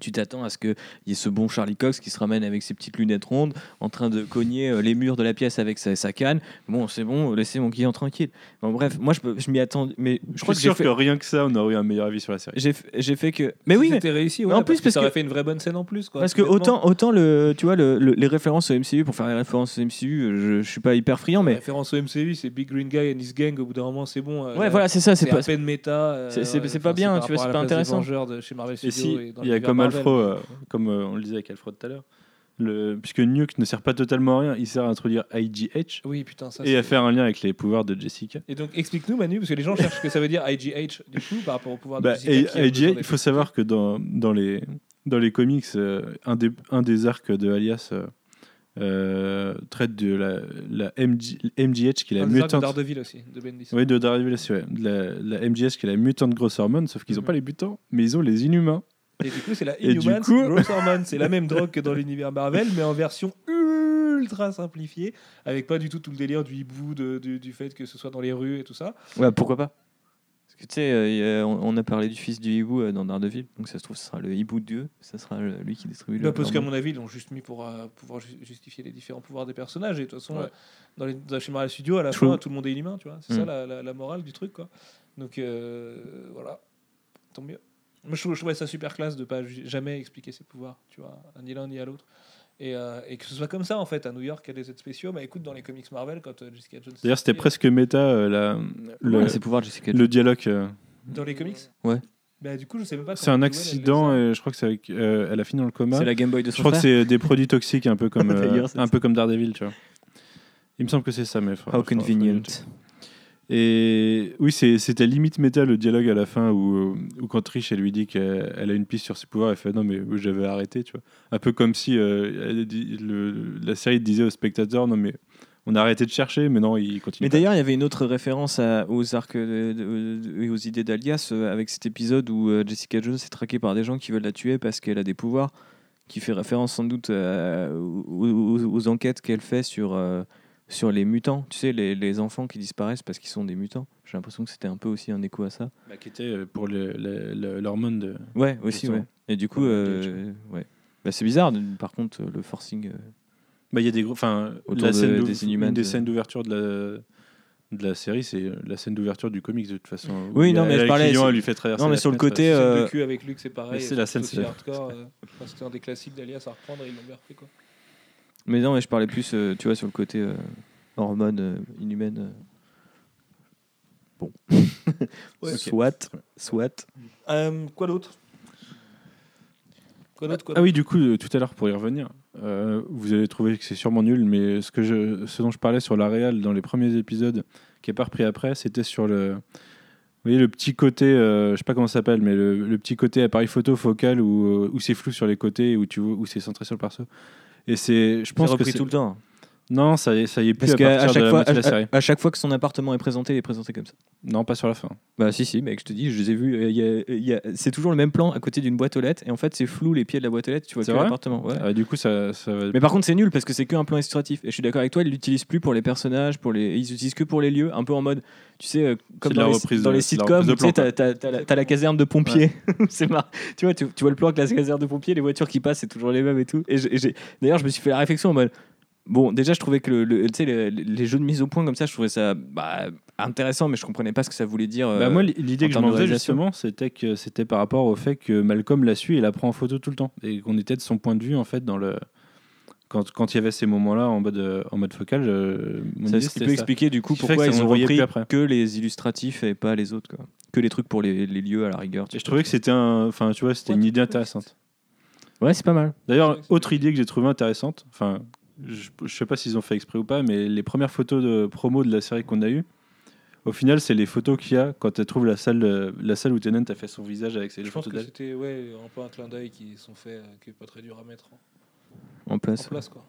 Tu t'attends à ce qu'il y ait ce bon Charlie Cox qui se ramène avec ses petites lunettes rondes, en train de cogner euh, les murs de la pièce avec sa, sa canne. Bon, c'est bon, laissez mon client tranquille. Bon, bref, moi je, peux- je m'y attends, mais je Je crois suis que j'ai sûr fait, que rien que ça, on aurait eu un meilleur avis sur la série. j'ai fait- j'ai fait que. Mais oui, mais c'était réussi, ouais, en plus, parce que ça aurait que- fait une vraie bonne scène en plus, quoi. parce que autant, autant le, tu vois, le, le- les références au MCU, pour faire les références au MCU, je, je suis pas hyper friand, mais. référence au MCU, c'est Big Green Guy and his gang. Au bout d'un moment, c'est bon. euh, Ouais, là, voilà, c'est ça, c'est c'est pas. à peine méta. euh, c'est- c'est pas enfin, bien, par tu vois, rapport c'est à pas la place des intéressant. Vengeurs de chez Marvel Et Studios si, et dans il y a l'univers comme. Alfro, euh, comme euh, on le disait avec Alfred tout à l'heure, le, puisque Nuke ne sert pas totalement à rien, il sert à introduire IGH Oui, putain, ça. et à c'est- faire un lien avec les pouvoirs de Jessica. Et donc, explique-nous, Manu, parce que les gens cherchent ce que ça veut dire IGH, du coup, par rapport au pouvoir de Bah, Jessica, et qui a besoin IGH, il d'être faut savoir que dans, dans, les, dans les comics, euh, un, des, un des arcs de Alias euh, euh, traite de la, la MG, MGH, qui est la Un des arcs de mutante. Daredevil aussi, de Bendis. Oui, de Daredevil aussi, ouais. De La, la MGH qui est la mutante grosse hormone, sauf qu'ils n'ont Mhm. pas les mutants, mais ils ont les inhumains. Et du coup, c'est la Inhumans coup- Hormone. C'est la même drogue que dans l'univers Marvel, mais en version ultra simplifiée, avec pas du tout tout le délire du hibou, de- du, du fait que ce soit dans les rues et tout ça. Ouais, pourquoi pas? Parce que tu sais, euh, on, on a parlé du fils du hibou euh, dans Daredevil, donc ça se trouve, ce sera le hibou de Dieu, ça sera le- lui qui distribue le. Bah, parce qu'à mon avis, ils l'ont juste mis pour euh, pouvoir ju- justifier les différents pouvoirs des personnages. Et de toute façon, Ouais. euh, dans, les, dans chez Marvel Studios, à la True. fin, tout le monde est inhumain, tu vois. C'est Mm. ça la, la- la morale du truc, quoi. Donc voilà, tant mieux. Moi, je, trouve- je trouvais ça super classe de pas jamais expliquer ses pouvoirs, tu vois, ni l'un ni à l'autre. Et, euh, et que ce soit comme ça, en fait, à New York, il y a des aides spéciaux. Bah écoute, dans les comics Marvel, quand euh, Jessica Jones. D'ailleurs, c'était presque méta, euh, la, le, Ouais, c'est pouvoir de Jessica le dialogue. euh, Dans les comics Ouais. Bah du coup, je sais même pas. C'est un elle accident, et je crois que c'est avec, euh, elle a fini dans le coma. C'est la Game Boy de Je son crois que c'est des produits toxiques, un peu comme, euh, un peu comme Daredevil, tu vois. Il me semble que c'est ça, mais. How convenient. Et oui, c'était limite méta le dialogue à la fin où, où quand Trish elle lui dit qu'elle elle a une piste sur ses pouvoirs, elle fait non mais j'avais arrêté, tu vois. Un peu comme si euh, elle dit- le- la série disait au spectateur non mais on a arrêté de chercher, mais non il continue. Mais d'ailleurs, il y avait une autre référence à- aux arcs de- et aux idées d'Alias euh, avec cet épisode où euh, Jessica Jones est traquée par des gens qui veulent la tuer parce qu'elle a des pouvoirs, qui fait référence sans doute euh, aux, aux- aux enquêtes qu'elle fait sur, euh, sur les mutants. Tu sais, les, les enfants qui disparaissent parce qu'ils sont des mutants. J'ai l'impression que c'était un peu aussi un écho à ça. Bah, qui était euh, pour l'hormone de. Ouais, aussi, ouais. Et du coup, euh, ouais. Bah, c'est bizarre, de- par contre, le forcing. euh, Bah il y a des gros, enfin la de- scène d'ou- des une des scènes d'ouverture de la de la série, c'est la scène d'ouverture du comics de toute façon. Oui, non, mais je parlais- client, c'est- elle lui fait traverser. Non, mais sur le côté, euh, de avec Luke, c'est pareil. c'est la scène, c'est- hardcore. euh, C'était un des classiques d'Alias à reprendre et ils l'ont bien refait, quoi. Mais non, mais je parlais plus, euh, tu vois, sur le côté euh, hormone euh, inhumaine. euh. Bon. Ouais. Soit, soit. Euh, quoi d'autre? Quoi d'autre quoi Ah oui, du coup, euh, tout à l'heure, pour y revenir, euh, vous allez trouver que c'est sûrement nul, mais ce, que je, ce dont je parlais sur la réal dans les premiers épisodes, qui n'est pas repris après, c'était sur le, vous voyez, le petit côté, euh, je sais pas comment ça s'appelle, mais le, le petit côté appareil photo focal où, euh, où c'est flou sur les côtés, où, tu, vois- où c'est centré sur le perso. Et c'est, je pense que repris c'est- tout le temps. Non, ça y est, ça y est plus Parce à à chaque, de la fois, à- chaque fois que son appartement est présenté, il est présenté comme ça. Non, pas sur la fin. Bah si, si, mec, je te dis, je les ai vus. euh, il y a- il y a- c'est toujours le même plan à côté d'une boîte aux lettres. Et en fait, c'est flou les pieds de la boîte aux lettres. Tu vois C'est que l'appartement. Ouais. Ah, du coup, ça, ça va. Mais par contre, c'est nul parce que c'est qu'un plan illustratif. Et je suis d'accord avec toi, ils l'utilisent plus pour les personnages, pour les... ils utilisent que pour les lieux, un peu en mode, tu sais, euh, comme dans, les, dans de- sitcoms, tu sais, t'as, la, caserne de pompiers. c'est marrant. Tu vois, tu, tu vois le plan avec la caserne de pompiers, les voitures qui passent, c'est toujours les mêmes et tout. Et, d'ailleurs, je me suis fait la réflexion en mode, bon, déjà, je trouvais que le, le- les, jeux de mise au point comme ça, je trouvais ça bah, intéressant, mais je comprenais pas ce que ça voulait dire. Bah, euh, moi, l'idée en que je m'en faisais justement, c'était que c'était par rapport au fait que Malcolm la suit et la prend en photo tout le temps, et qu'on était de son point de vue en fait dans le quand, quand il y avait ces moments-là en mode euh, en mode focal. euh, mon Ça, idée, ce qui peut ça. expliquer du coup pourquoi ils on ont repris plus après. que les illustratifs et pas les autres. Quoi. Que les trucs pour les, les lieux à la rigueur. tu Et je trouvais que c'était un, enfin tu vois, c'était Ouais, une idée intéressante. Ouais, c'est pas mal. D'ailleurs, autre idée que j'ai trouvée intéressante, enfin, je, je sais pas s'ils ont fait exprès ou pas, mais les premières photos de promo de la série qu'on a eues, au final, c'est les photos qu'il y a quand tu trouves la salle, euh, la salle où Tennant a fait son visage avec ses Je pense photos que d'elle. c'était ouais, un peu un clin d'œil qui sont faits, euh, qui est pas très dur à mettre en, En en place. place, quoi.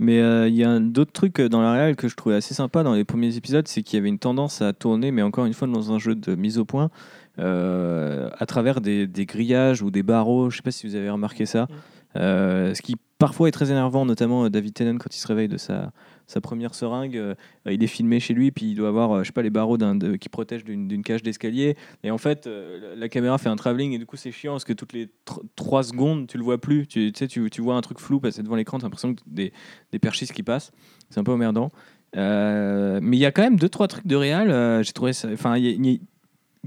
Mais euh, il y a un- d'autres trucs dans la réal que je trouvais assez sympa dans les premiers épisodes, c'est qu'il y avait une tendance à tourner, mais encore une fois dans un jeu de mise au point, euh, à travers des, des grillages ou des barreaux. Je sais pas si vous avez remarqué ça. Euh, ce qui parfois est très énervant, notamment euh, David Tennant quand il se réveille de sa, sa première seringue. euh, il est filmé chez lui, puis il doit avoir, euh, je sais pas, les barreaux qui protègent d'une cage d'escalier. Et en fait, euh, la- caméra fait un travelling et du coup c'est chiant parce que toutes les 3 secondes, tu le vois plus. Tu, sais, tu, vois un truc flou passer devant l'écran, tu as l'impression que des, des perchistes qui passent. C'est un peu emmerdant. Euh, mais il y a quand même deux trois trucs de réal. euh, J'ai trouvé ça. Enfin,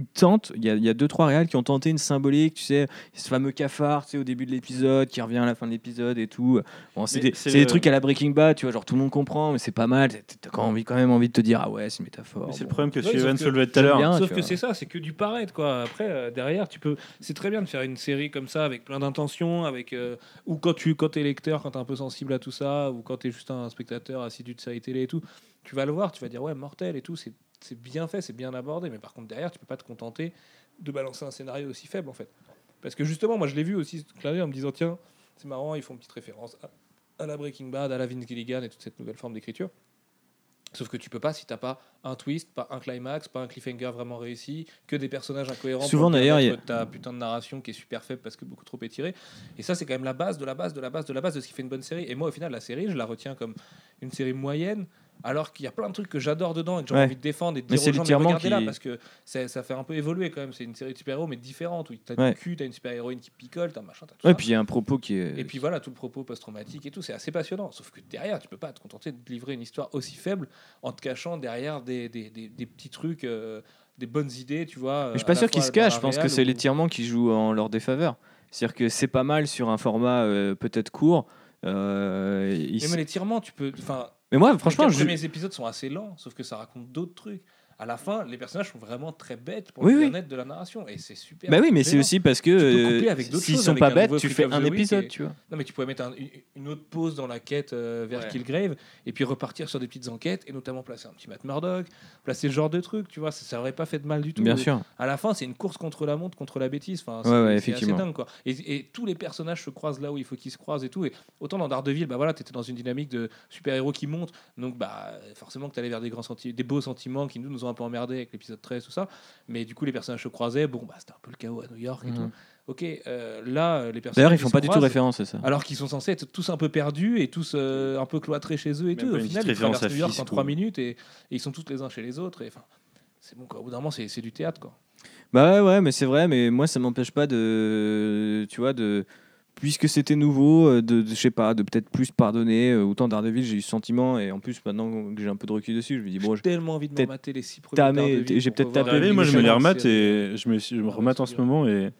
tentent, il y, a, il y a deux trois réals qui ont tenté une symbolique, tu sais, ce fameux cafard, tu sais, au début de l'épisode, qui revient à la fin de l'épisode et tout. Bon, c'est des, c'est le- trucs à la Breaking Bad, tu vois, genre tout le monde comprend, mais c'est pas mal. T'as quand, envie, quand même envie de te dire, ah ouais, c'est une métaphore. Mais C'est le problème que Ouais, Steven que- soulevait tout à l'heure. Sauf que c'est ça, c'est que du paraître quoi. Après euh, derrière, tu peux, c'est très bien de faire une série comme ça avec plein d'intentions, avec euh, ou quand tu, quand es lecteur, quand t'es un peu sensible à tout ça, ou quand t'es juste un spectateur assidu de série télé et tout, tu vas le voir, tu vas dire ouais mortel et tout, c'est c'est bien fait, c'est bien abordé, mais par contre derrière, tu peux pas te contenter de balancer un scénario aussi faible en fait. Parce que justement, moi je l'ai vu aussi d'œil en me disant tiens, c'est marrant, ils font une petite référence à, à la Breaking Bad, à la Vince Gilligan et toute cette nouvelle forme d'écriture. Sauf que tu peux pas si t'as pas un twist, pas un climax, pas un cliffhanger vraiment réussi, que des personnages incohérents. Souvent, d'ailleurs, il y a- ta putain de narration qui est super faible parce que beaucoup trop étirée. Et ça, c'est quand même la base de la base de la base de la base de ce qui fait une bonne série. Et moi, au final, la série, je la retiens comme une série moyenne. Alors qu'il y a plein de trucs que j'adore dedans et que j'ai Ouais. envie de défendre et de Mais dire c'est aux gens, mais regardez là qui- parce que ça, ça fait un peu évoluer quand même. C'est une série de super-héros mais différente où t'as Ouais. du cul, t'as une super-héroïne qui picole, t'as machin, t'as tout Ouais, ça. puis il y a un propos qui est. Et puis voilà, tout le propos post-traumatique et tout, c'est assez passionnant. Sauf que derrière, tu peux pas te contenter de livrer une histoire aussi faible en te cachant derrière des, des, des, des petits trucs, euh, des bonnes idées, tu vois. Mais je suis pas sûr qu'ils se cachent, je pense que c'est l'étirement qui joue en leur défaveur. C'est-à-dire que c'est pas mal sur un format euh, peut-être court. euh, ils- Mais, mais l'étirement, tu peux. Enfin, Mais moi, franchement, les je... premiers épisodes sont assez lents, sauf que ça raconte d'autres trucs. À la fin, les personnages sont vraiment très bêtes pour Oui, le oui. de la narration. Et c'est super. Bah oui, mais c'est aussi parce que euh, s'ils sont pas bêtes, tu fais un épisode, et- tu vois. Non, mais tu pourrais mettre un- une- autre pause dans la quête euh, vers Ouais. Killgrave et puis repartir sur des petites enquêtes et notamment placer un petit Matt Murdock, placer ce genre de truc, tu vois. Ça, ça aurait pas fait de mal du tout. Bien sûr. À la fin, c'est une course contre la montre, contre la bêtise. Enfin, c'est Ouais, ouais, assez effectivement. dingue, quoi. Et, et tous les personnages se croisent là où il faut qu'ils se croisent et tout. Et autant dans Daredevil, bah voilà, t'étais dans une dynamique de super-héros qui monte, donc bah forcément que t'allais vers des grands senti- des beaux sentiments qui nous nous ont un peu emmerdés avec l'épisode 13 tout ça. Mais du coup, les personnages se croisaient. Bon, bah c'était un peu le chaos à New York et Mhm. tout. Ok, euh, là, euh, les personnages. D'ailleurs, ils font pas du tout référence à ça. alors qu'ils sont censés être tous un peu perdus et tous euh, un peu cloîtrés chez eux et Même tout. Au final, ils traversent New York en Fisk trois ou- minutes et, et ils sont tous les uns chez les autres. Et enfin, c'est bon quoi. Au bout d'un moment, c'est c'est du théâtre quoi. Bah ouais, ouais, mais c'est vrai, mais moi ça m'empêche pas de, tu vois, de, puisque c'était nouveau, euh, de, de- je sais pas, de peut-être plus pardonner. euh, Autant Daredevil, j'ai eu ce sentiment, et en plus maintenant que j'ai un peu de recul dessus, je me dis bon, J'ai je- tellement envie de me mater les six premiers. j'ai peut-être tapé moi je me les remate et je me, je me Ah, remate en ce moment et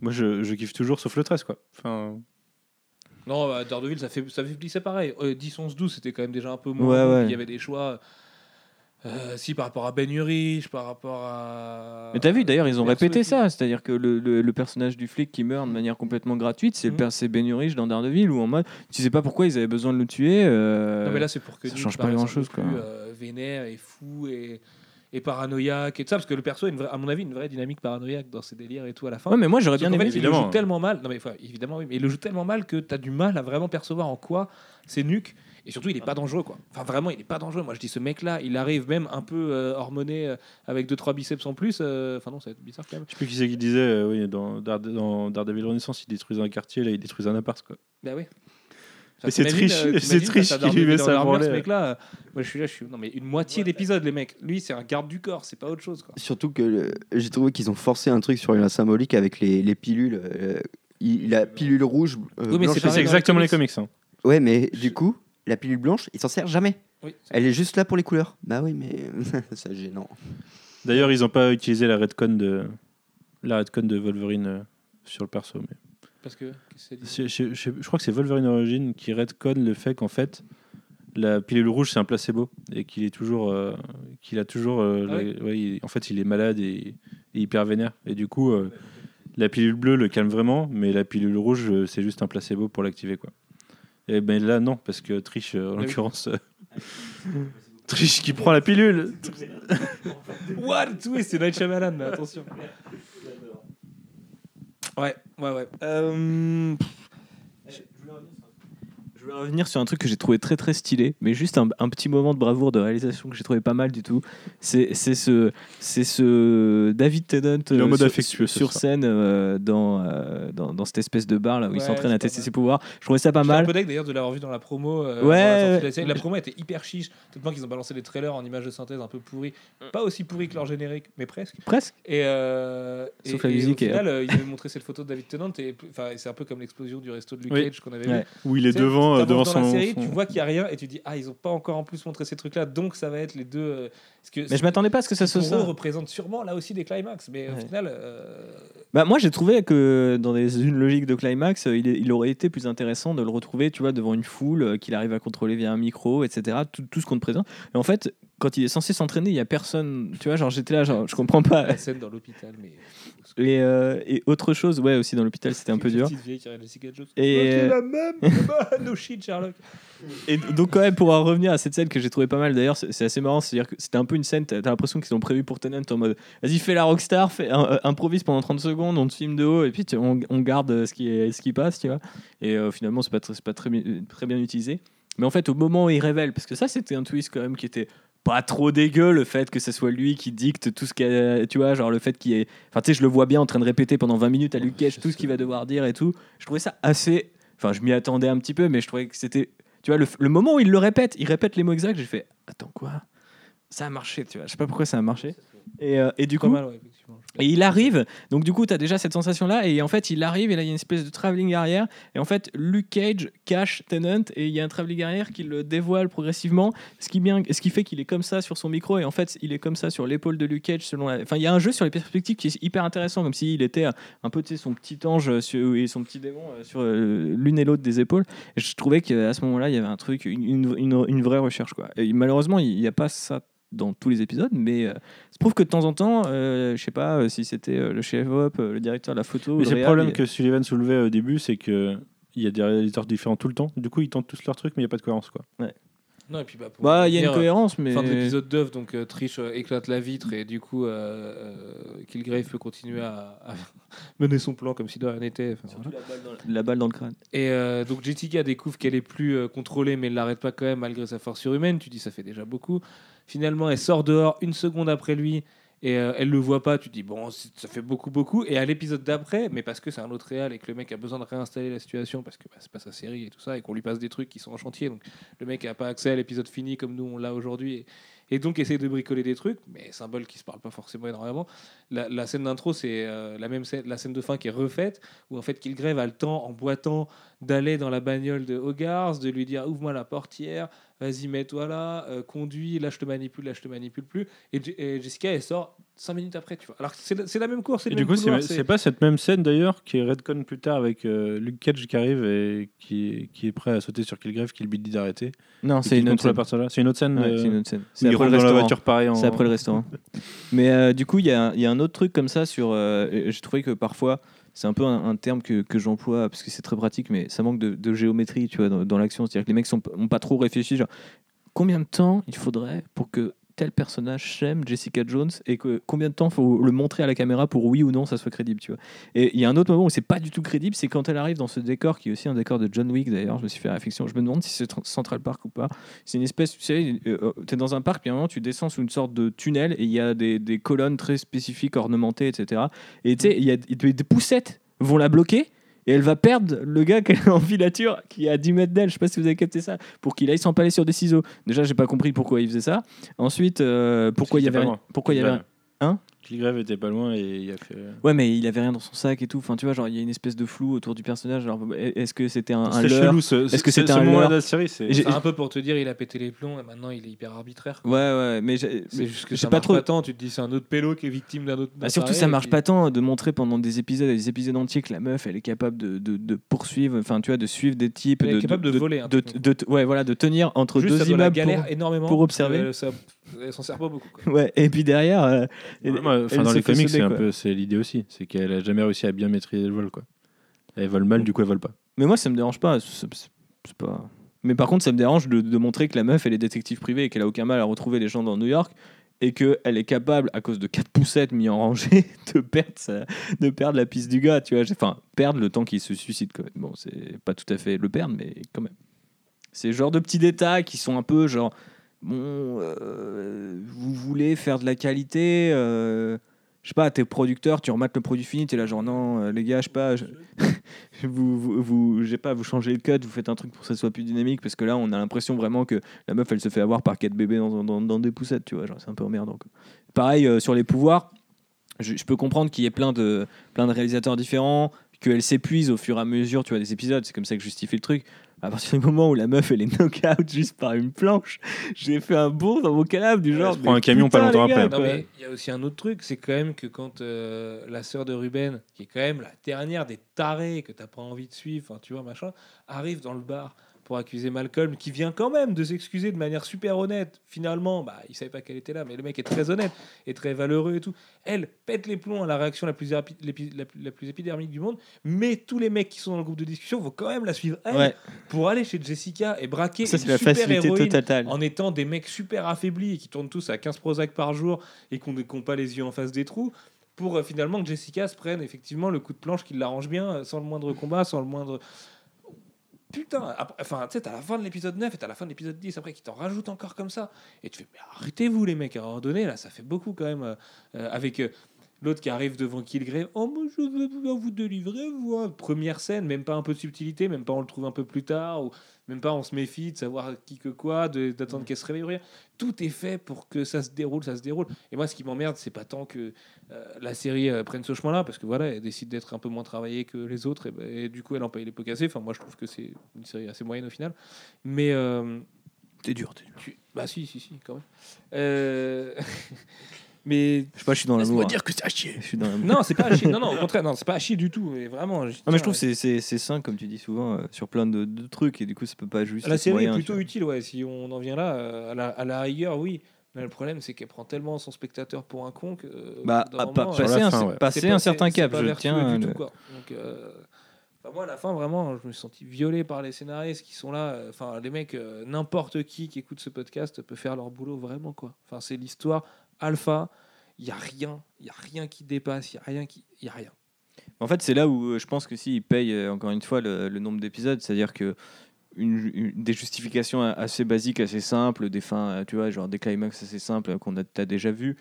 moi je, je kiffe toujours sauf le 13 quoi. Enfin, Non, bah, Daredevil, ça fait, ça fait glisser pareil. Euh, 10, 11, 12, c'était quand même déjà un peu moins. Ouais, ouais. Il y avait des choix. Euh, si par rapport à Ben Urich, par rapport à. Mais t'as vu, d'ailleurs, ils ont répété ça, c'est-à-dire que le, le- le personnage du flic qui meurt de manière complètement gratuite, c'est c'est Ben Urich dans Daredevil, où en mode, tu sais pas pourquoi ils avaient besoin de le tuer. euh, Non, mais là, c'est pour que ça Nick change pas grand-chose, quoi. plus, euh, vénère et fou et, et paranoïaque et tout ça, parce que le perso a, une vraie- à mon avis, une vraie dynamique paranoïaque dans ses délires et tout à la fin. Ouais, mais moi j'aurais bien aimé. fait, il le joue tellement mal. Non, mais enfin, évidemment, oui, mais il le joue tellement mal que tu as du mal à vraiment percevoir en quoi c'est nuque. Et surtout, il est pas dangereux, quoi. Enfin, vraiment, il est pas dangereux. Moi, je dis, ce mec-là, il arrive même un peu euh, hormoné euh, avec deux trois biceps en plus. euh, Enfin, non, ça va être bizarre quand même. je sais plus qui c'est qui disait euh, oui, dans, dans Daredevil Renaissance, il détruisait un quartier, là il détruisait un appart quoi. Bah oui. Mais c'est t'imagines, triche, euh, c'est triche t'as qu'il lui met dans ce mec-là. euh, Moi, je suis là, je suis. Non, mais une moitié d'épisode, les mecs. Lui, c'est un garde du corps, c'est pas autre chose, quoi. Surtout que j'ai trouvé qu'ils ont forcé un truc sur la symbolique avec les, les pilules. euh, il, la pilule rouge. euh, Oui, mais blanche c'est pareil exactement les les comics. hein. Ouais, mais du coup, la pilule blanche, il s'en sert jamais. Oui. Elle est juste là pour les couleurs. Bah oui, mais c'est gênant. D'ailleurs, ils ont pas utilisé la redcon de la redcon de Wolverine euh, sur le perso. Mais Parce que. je, je- je- je crois que c'est Wolverine Origin qui redcon le fait qu'en fait la pilule rouge c'est un placebo et qu'il est toujours euh, qu'il a toujours euh, Ah la- ouais, il- en fait il est malade et, et hyper vénère et du coup euh, la pilule bleue le calme vraiment mais la pilule rouge c'est juste un placebo pour l'activer quoi et ben là non parce que Trish euh, en Ah l'occurrence euh, Trish qui prend la pilule. What? Oui, c'est Night Shyamalan, mais attention. Ouais, ouais, ouais. Euh, voulais revenir sur un truc que j'ai trouvé très très stylé, mais juste un, un petit moment de bravoure de réalisation que j'ai trouvé pas mal du tout. C'est c'est ce, c'est ce David Tennant euh, mode sur, scène euh, dans, euh, dans, dans cette espèce de bar là où il s'entraîne à tester mal. ses pouvoirs. Je trouvais ça pas J'étais un mal. peu d'ailleurs de l'avoir vu dans la promo. euh, Ouais, la sortie de la ouais. série. La promo était hyper chiche. Tellement qu'ils ont balancé des trailers en images de synthèse un peu pourries. Pas aussi pourris que leur générique, mais presque. Presque. Et, euh, Sauf et- la et musique Au et final, euh, il avait montré cette photo de David Tennant. Et enfin, et c'est un peu comme l'explosion du resto de Luke Oui. Cage qu'on avait Ouais. vu. Où il est devant, devant dans son. la série, son- tu vois qu'il n'y a rien et tu dis ah ils ont pas encore en plus montré ces trucs là donc ça va être les deux. euh, parce que Mais je m'attendais pas à ce que ça soit ça. représente sûrement là aussi des climax, mais au final. euh, Bah, moi, j'ai trouvé que dans des, une logique de climax, euh, il, est- il aurait été plus intéressant de le retrouver, tu vois, devant une foule qu'il arrive à contrôler via un micro, etc. Tout, tout ce qu'on te présente. Et en fait, quand il est censé s'entraîner, il y a personne. Tu vois, genre j'étais là, genre je comprends pas. la scène dans l'hôpital, mais. Et, euh, et autre chose, ouais, aussi dans l'hôpital, c'était un peu dur. vieille qui. Et, euh, la même No shit, Sherlock. Et donc quand même pour en revenir à cette scène que j'ai trouvé pas mal d'ailleurs c'est assez marrant c'est à dire que c'était un peu une scène t'as l'impression qu'ils ont prévu pour Tennant en mode vas-y fais la rockstar fais, un- euh, improvise pendant 30 secondes on te filme de haut et puis tu- on, on garde ce qui est ce qui passe tu vois et euh, finalement c'est pas très, pas très bien utilisé mais en fait au moment où il révèle parce que ça c'était un twist quand même qui était pas trop dégueu le fait que ce soit lui qui dicte tout ce qu'il tu vois genre le fait qu'il est enfin tu sais je le vois bien en train de répéter pendant 20 minutes à Luke Cage tout ce qu'il va devoir dire et tout je trouvais ça assez enfin je m'y attendais un petit peu mais je trouvais que c'était tu vois, le, le moment où il le répète, il répète les mots exacts, j'ai fait Attends, quoi? Ça a marché, tu vois. Je sais pas pourquoi ça a marché. Et, euh, et du coup, mal, ouais, effectivement. et il arrive, donc du coup, tu as déjà cette sensation-là, et en fait, il arrive, et là, il y a une espèce de travelling arrière, et en fait, Luke Cage cache Tennant, et il y a un travelling arrière qui le dévoile progressivement, ce qui, bien, ce qui fait qu'il est comme ça sur son micro, et en fait, il est comme ça sur l'épaule de Luke Cage, selon la... Enfin, il y a un jeu sur les perspectives qui est hyper intéressant, comme s'il était euh, un peu, tu sais, son petit ange sur- et son petit démon euh, sur euh, l'une et l'autre des épaules, et je trouvais qu'à ce moment-là, il y avait un truc, une- une vraie recherche, quoi. Et malheureusement, il n'y a pas ça dans tous les épisodes, mais euh, ça prouve que de temps en temps, euh, je sais pas euh, si c'était euh, le chef op, euh, le directeur de la photo. Mais le c'est le problème que Sullivan soulevait au début, c'est que il y a des réalisateurs différents tout le temps. Du coup, ils tentent tous leur truc, mais il n'y a pas de cohérence. Quoi. Non, et puis, bah, pour Bah, il y a une cohérence, mais. Fin de l'épisode 9, donc euh, Trish euh, éclate la vitre et du coup, euh, Kilgrave peut continuer à, à mener son plan comme si de rien n'était. Surtout voilà. la balle, dans, la balle dans le crâne. Et euh, donc Jessica découvre qu'elle est plus euh, contrôlée, mais elle l'arrête pas quand même malgré sa force surhumaine. Tu dis ça fait déjà beaucoup. Finalement, elle sort dehors une seconde après lui et euh, elle le voit pas. Tu dis bon, ça fait beaucoup beaucoup. Et à l'épisode d'après, mais parce que c'est un autre réal et que le mec a besoin de réinstaller la situation parce que bah, c'est pas sa série et tout ça et qu'on lui passe des trucs qui sont en chantier. Donc le mec a pas accès à l'épisode fini comme nous on l'a aujourd'hui. Et, donc essaye de bricoler des trucs, mais symbole qui se parle pas forcément énormément. La, la scène d'intro, c'est euh, la même scène, la scène de fin qui est refaite, où en fait Kilgrave a le temps, en boitant, d'aller dans la bagnole de Hogarth, de lui dire ouvre-moi la portière, vas-y mets-toi là, euh, conduis, là je te manipule, là je te manipule plus. Et, Je- et Jessica elle sort cinq minutes après, tu vois. Alors c'est la, c'est la même course, c'est Et du même coup, c'est pas cette même scène d'ailleurs qui est redcon plus tard avec euh, Luke Cage qui arrive et qui, qui est prêt à sauter sur Kilgrave, qui lui dit d'arrêter. Non, c'est qui une autre scène. C'est une autre scène. Ouais, euh, c'est une autre scène. C'est après le restaurant. voiture pareil. En... C'est après le restaurant. Mais euh, du coup, il y, a un- il y a un autre truc comme ça sur. euh, J'ai trouvé que parfois, c'est un peu un, terme que, j'emploie parce que c'est très pratique, mais ça manque de, géométrie, tu vois, dans, l'action. C'est-à-dire que les mecs n'ont pas trop réfléchi. Combien de temps il faudrait pour que tel personnage s'aime Jessica Jones et que combien de temps faut le montrer à la caméra pour oui ou non ça soit crédible, tu vois. Et il y a un autre moment où c'est pas du tout crédible, c'est quand elle arrive dans ce décor qui est aussi un décor de John Wick d'ailleurs. Je me suis fait réflexion. Je me demande si c'est Tr- Central Park ou pas. C'est une espèce, tu sais, euh, tu es dans un parc, puis à un moment tu descends sous une sorte de tunnel et il y a des, des colonnes très spécifiques ornementées, etc. Et tu sais, il y a des poussettes vont la bloquer. Et elle va perdre le gars qui est en filature, qui est à 10 mètres d'elle. Je sais pas si vous avez capté ça. Pour qu'il aille s'empaler sur des ciseaux. Déjà, j'ai pas compris pourquoi il faisait ça. Ensuite, euh, pourquoi il y avait loin. pourquoi il y avait Kilgrave. Hein? Kilgrave était pas loin et il a fait. Ouais, mais il avait rien dans son sac et tout. Enfin, tu vois, genre, il y a une espèce de flou autour du personnage. Alors, est-ce que c'était un, C'est leurre chelou. ce- Est-ce que ce- c'était un de la série c'est- un peu pour te dire il a pété les plombs et maintenant il est hyper arbitraire. Ouais, ouais, mais j'ai C'est juste que ça pas marche trop. pas tant. Tu te dis c'est un autre pélo qui est victime d'un autre. Bah, surtout, ça marche puis- pas tant de montrer pendant des épisodes, des épisodes entiers que la meuf, elle est capable de, de, de poursuivre, enfin, tu vois, de suivre des types, Elle est de, capable de voler, hein, de, ouais, voilà, de tenir entre Juste, deux immeubles. galère pour- énormément pour parce observer. ça- Elle s'en sert pas beaucoup. Ouais, et puis derrière, euh, enfin, dans les comics, c'est un peu c'est l'idée aussi, c'est qu'elle a jamais réussi à bien maîtriser le vol quoi. Elle vole mal, du coup elle vole pas. Mais moi, ça me dérange pas. c'est- pas... Mais par contre, ça me dérange de, de montrer que la meuf, elle est détective privée et qu'elle a aucun mal à retrouver les gens dans New York et qu'elle est capable, à cause de quatre poussettes mis en rangée, de perdre, sa- de perdre la piste du gars. Tu vois, enfin, perdre le temps qu'il se suicide. Quoi. Bon, c'est pas tout à fait le perdre, mais quand même. C'est genre de petits détails qui sont un peu genre, bon, euh, vous voulez faire de la qualité, euh, je sais pas, t'es producteur, tu remates le produit fini, t'es là genre, non, euh, les gars, je sais pas, je- vous, vous, pas, vous changez le cut, vous faites un truc pour que ça soit plus dynamique, parce que là, on a l'impression vraiment que la meuf, elle se fait avoir par quatre bébés dans, des poussettes, tu vois, genre, c'est un peu emmerdant. quoi. Pareil, sur les pouvoirs, je, je peux comprendre qu'il y ait plein de, plein de réalisateurs différents, qu'elle s'épuise au fur et à mesure, tu vois, des épisodes, c'est comme ça que je justifie le truc. À partir du moment où la meuf elle est knock-out juste par une planche, j'ai fait un bond dans mon canapé du genre. se prend mais un camion pas longtemps gars, après. Non, quoi. mais il y a aussi un autre truc, c'est quand même que quand euh, la sœur de Ruben, qui est quand même la dernière des tarés que t'as pas envie de suivre, tu vois, machin, arrive dans le bar pour accuser Malcolm, qui vient quand même de s'excuser de manière super honnête. Finalement, bah, il savait pas qu'elle était là, mais le mec est très honnête et très valeureux et tout. Elle pète les plombs à la réaction la plus, la, la plus épidermique du monde, mais tous les mecs qui sont dans le groupe de discussion vont quand même la suivre elle Ouais, pour aller chez Jessica et braquer ça une c'est la super facilité héroïne totale. en étant des mecs super affaiblis et qui tournent tous à 15 Prozac par jour et qui n'ont pas les yeux en face des trous, pour euh, finalement que Jessica se prenne effectivement le coup de planche qui l'arrange bien, euh, sans le moindre combat, sans le moindre. Putain, enfin, tu sais, t'as la fin de l'épisode 9 et t'as la fin de l'épisode 10 après qui t'en rajoute encore comme ça. Et tu fais, mais arrêtez-vous les mecs, à un là, ça fait beaucoup quand même. euh, euh, avec euh, l'autre qui arrive devant Killgrave, oh, moi je veux bien vous délivrer, vous. Première scène, même pas un peu de subtilité, même pas on le trouve un peu plus tard, ou même pas on se méfie de savoir qui que quoi, d'attendre qu'elle se réveille. ou rien. Tout est fait pour que ça se déroule, ça se déroule. Et moi, ce qui m'emmerde, c'est pas tant que euh, la série euh, prenne ce chemin-là, parce que voilà, elle décide d'être un peu moins travaillée que les autres, et, ben, et du coup, elle en paye les pots cassés. Enfin, moi, je trouve que c'est une série assez moyenne au final. Mais. euh, T'es dur, t'es dur. tu- Bah, si, si, si, quand même. Mais. Je sais pas, je suis dans Laisse-moi l'amour. dire que c'est à chier. Je suis dans l'amour. Non, c'est pas à chier. Non, non, au contraire, non, c'est pas à chier du tout. Mais vraiment. Non, mais je trouve que c'est- c'est c'est sain, comme tu dis souvent, euh, sur plein de, de trucs, et du coup, ça peut pas juste. La être série moyen, est tu plutôt vois. utile, ouais. Si on en vient là, euh, à la, à la rigueur, oui. Mais le problème, c'est qu'elle prend tellement son spectateur pour un con que. euh, au Bah, bout d'un ah, moment, passer la un, fin, ouais. passer c'est pas- un certain c'est cap, pas je vertueux tiens. du le- tout, quoi. Donc, euh, enfin, moi, à la fin, vraiment, je me suis senti violé par les scénaristes qui sont là. euh, Enfin, les mecs, euh, n'importe qui qui écoute ce podcast peut faire leur boulot vraiment, quoi. Enfin, c'est l'histoire alpha. Il y a rien, il y a rien qui dépasse, il y a rien qui, y a rien. En fait, c'est là où euh, je pense que si ils payent euh, encore une fois le, nombre d'épisodes, c'est-à-dire que une, des justifications assez basiques, assez simples, des fins, euh, tu vois, genre des climax assez simples qu'on a déjà vu.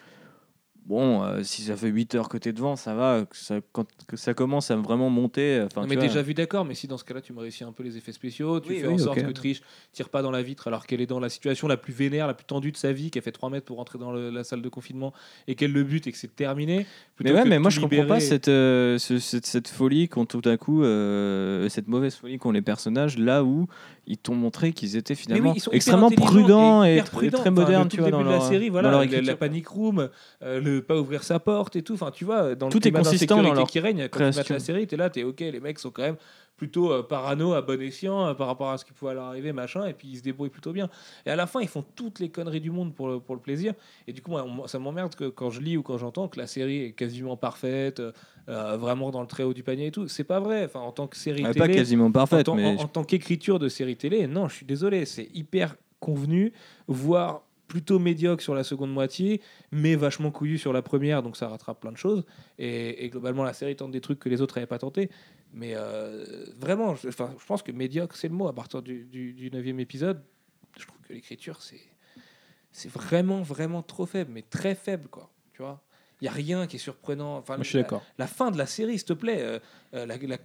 Bon, euh, si ça fait 8 heures que t'es devant, ça va. que ça, quand que ça commence à vraiment monter, euh, enfin, mais vois, déjà vu d'accord, mais si dans ce cas-là tu me réussis un peu les effets spéciaux, tu Oui, fais oui, en sorte que Trish tire pas dans la vitre alors qu'elle est dans la situation la plus vénère, la plus tendue de sa vie, qu'elle fait 3 mètres pour rentrer dans le- la salle de confinement et qu'elle le bute et que c'est terminé. Mais ouais, que mais moi je comprends pas cette, euh, ce- cette, cette folie qu'ont tout à coup, euh, cette mauvaise folie qu'ont les personnages là où ils t'ont montré qu'ils étaient oui, finalement ils sont hyper extrêmement prudents et, très modernes, le tu vois, début dans de leur, la série, dans voilà, leur la- la, panic room, euh, le pas ouvrir sa porte et tout. Enfin, tu vois, dans le Tout est climat consistant dans d'insécurité leur qui règne. Quand tu création. mates la série, t'es là, t'es ok, les mecs sont quand même plutôt euh, parano à bon escient euh, par rapport à ce qui pouvait leur arriver, machin, et puis ils se débrouillent plutôt bien. Et à la fin, ils font toutes les conneries du monde pour le, pour le plaisir. Et du coup, moi, on- ça m'emmerde que quand je lis ou quand j'entends que la série est quasiment parfaite, euh, vraiment dans le très haut du panier et tout. C'est pas vrai. Enfin, en tant que série Ouais, télé, pas quasiment en, parfaite, tant- mais en- en tant qu'écriture de série télé, non, je suis désolé, c'est hyper convenu, voire plutôt médiocre sur la seconde moitié, mais vachement couillu sur la première, donc ça rattrape plein de choses. Et, et globalement, la série tente des trucs que les autres n'avaient pas tenté. Mais euh, vraiment, je, je pense que médiocre, c'est le mot. À partir du, du, du 9 épisode, je trouve que l'écriture, c'est, c'est vraiment, vraiment trop faible, mais très faible, quoi. Tu vois? Il n'y a rien qui est surprenant. Enfin, je suis la- d'accord. la fin de la série, s'il te plaît, euh, euh, la, la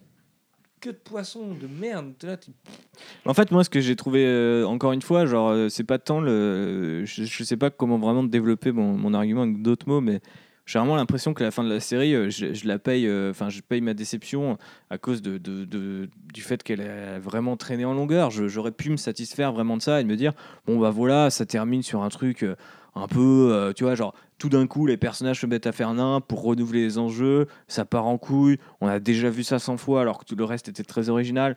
queue de poisson de merde, là, En fait, moi, ce que j'ai trouvé, euh, encore une fois, genre, euh, c'est pas tant le. Je, je sais pas comment vraiment développer mon, mon argument avec d'autres mots, mais j'ai vraiment l'impression que la fin de la série, euh, je, la paye, enfin, je paye ma déception à cause de, de- du fait qu'elle a vraiment traîné en longueur. J'aurais pu me satisfaire vraiment de ça et de me dire, bon, bah voilà, ça termine sur un truc un peu, euh, tu vois, genre, tout d'un coup, les personnages se mettent à faire nain pour renouveler les enjeux, ça part en couille, on a déjà vu ça 100 fois alors que tout le reste était très original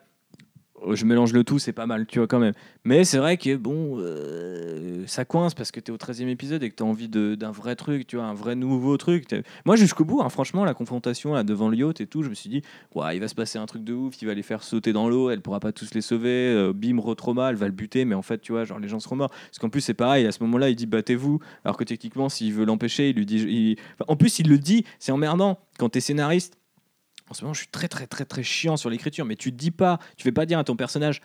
je mélange le tout, c'est pas mal, tu vois, quand même. Mais c'est vrai que, bon, euh, ça coince parce que t'es au 13e épisode et que t'as envie de- d'un vrai truc, tu vois, un vrai nouveau truc. Moi, jusqu'au bout, hein, franchement, la confrontation là, devant le yacht et tout, je me suis dit, ouais, il va se passer un truc de ouf, il va les faire sauter dans l'eau, elle pourra pas tous les sauver, euh, bim, retrauma, elle va le buter, mais en fait, tu vois, genre, les gens seront morts. Parce qu'en plus, c'est pareil, à ce moment-là, il dit, battez-vous, alors que techniquement, s'il veut l'empêcher, il lui dit. en plus, il le dit, c'est emmerdant quand t'es scénariste. En ce moment, je suis très, très, très, très chiant sur l'écriture, mais tu dis pas, tu fais pas dire à ton personnage,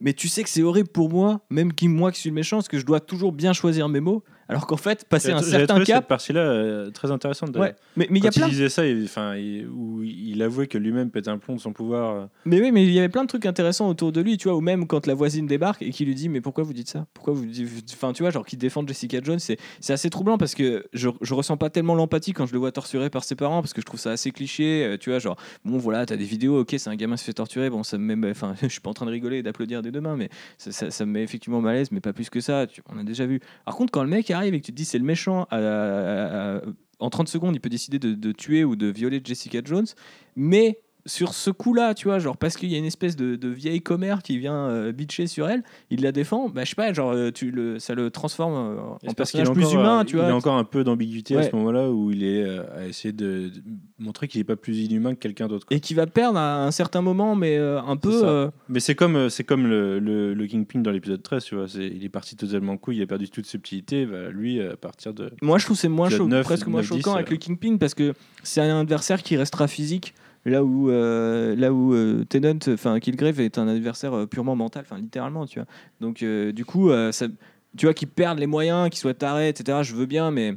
mais tu sais que c'est horrible pour moi, même qui moi qui suis méchant, parce que je dois toujours bien choisir mes mots. Alors qu'en fait, passer un certain trouvé cap. cette partie-là euh, très intéressante. d'ailleurs. Ouais, mais il y a plein. il disait ça, il, où il avouait que lui-même pète un plomb de son pouvoir. euh. Mais oui, mais il y avait plein de trucs intéressants autour de lui, tu vois, ou même quand la voisine débarque et qui lui dit mais pourquoi vous dites ça? Pourquoi vous dites enfin tu vois genre qui défend Jessica Jones, c'est assez troublant parce que je, je ressens pas tellement l'empathie quand je le vois torturé par ses parents parce que je trouve ça assez cliché, euh, tu vois, genre bon voilà, t'as des vidéos, OK, c'est un gamin qui se fait torturer, bon ça me met enfin je suis pas en train de rigoler et d'applaudir des deux mains mais ça, ça- ça me met effectivement mal à l'aise mais pas plus que ça, tu- on a déjà vu. Par contre quand le mec arrive et que tu te dis c'est le méchant en 30 secondes, il peut décider de, de tuer ou de violer Jessica Jones, mais sur ce coup-là, tu vois, genre parce qu'il y a une espèce de, de vieille commère qui vient euh, bitcher sur elle, il la défend, bah je sais pas, genre euh, tu le, ça le transforme euh, en personnage est plus encore, humain, euh, tu Il vois. a encore un peu d'ambiguïté à ce moment-là où il est euh, à essayer de, de montrer qu'il n'est pas plus inhumain que quelqu'un d'autre. Et qui va perdre à un certain moment, mais un peu. Mais c'est comme, c'est comme le, le, le Kingpin dans l'épisode 13, tu vois. Il est parti totalement couille, il a perdu toute subtilité. Bah, lui, à partir de. Moi, je trouve que c'est moins Épisode choquant, 9, presque moins 9, 10, choquant avec le Kingpin parce que c'est un adversaire qui restera physique. Là où, euh, là où euh, Tennant, enfin Killgrave est un adversaire euh, purement mental, enfin littéralement, tu vois. Donc euh, du coup, tu vois, qu'ils perdent les moyens, qu'ils soient tarés, etc. Je veux bien, mais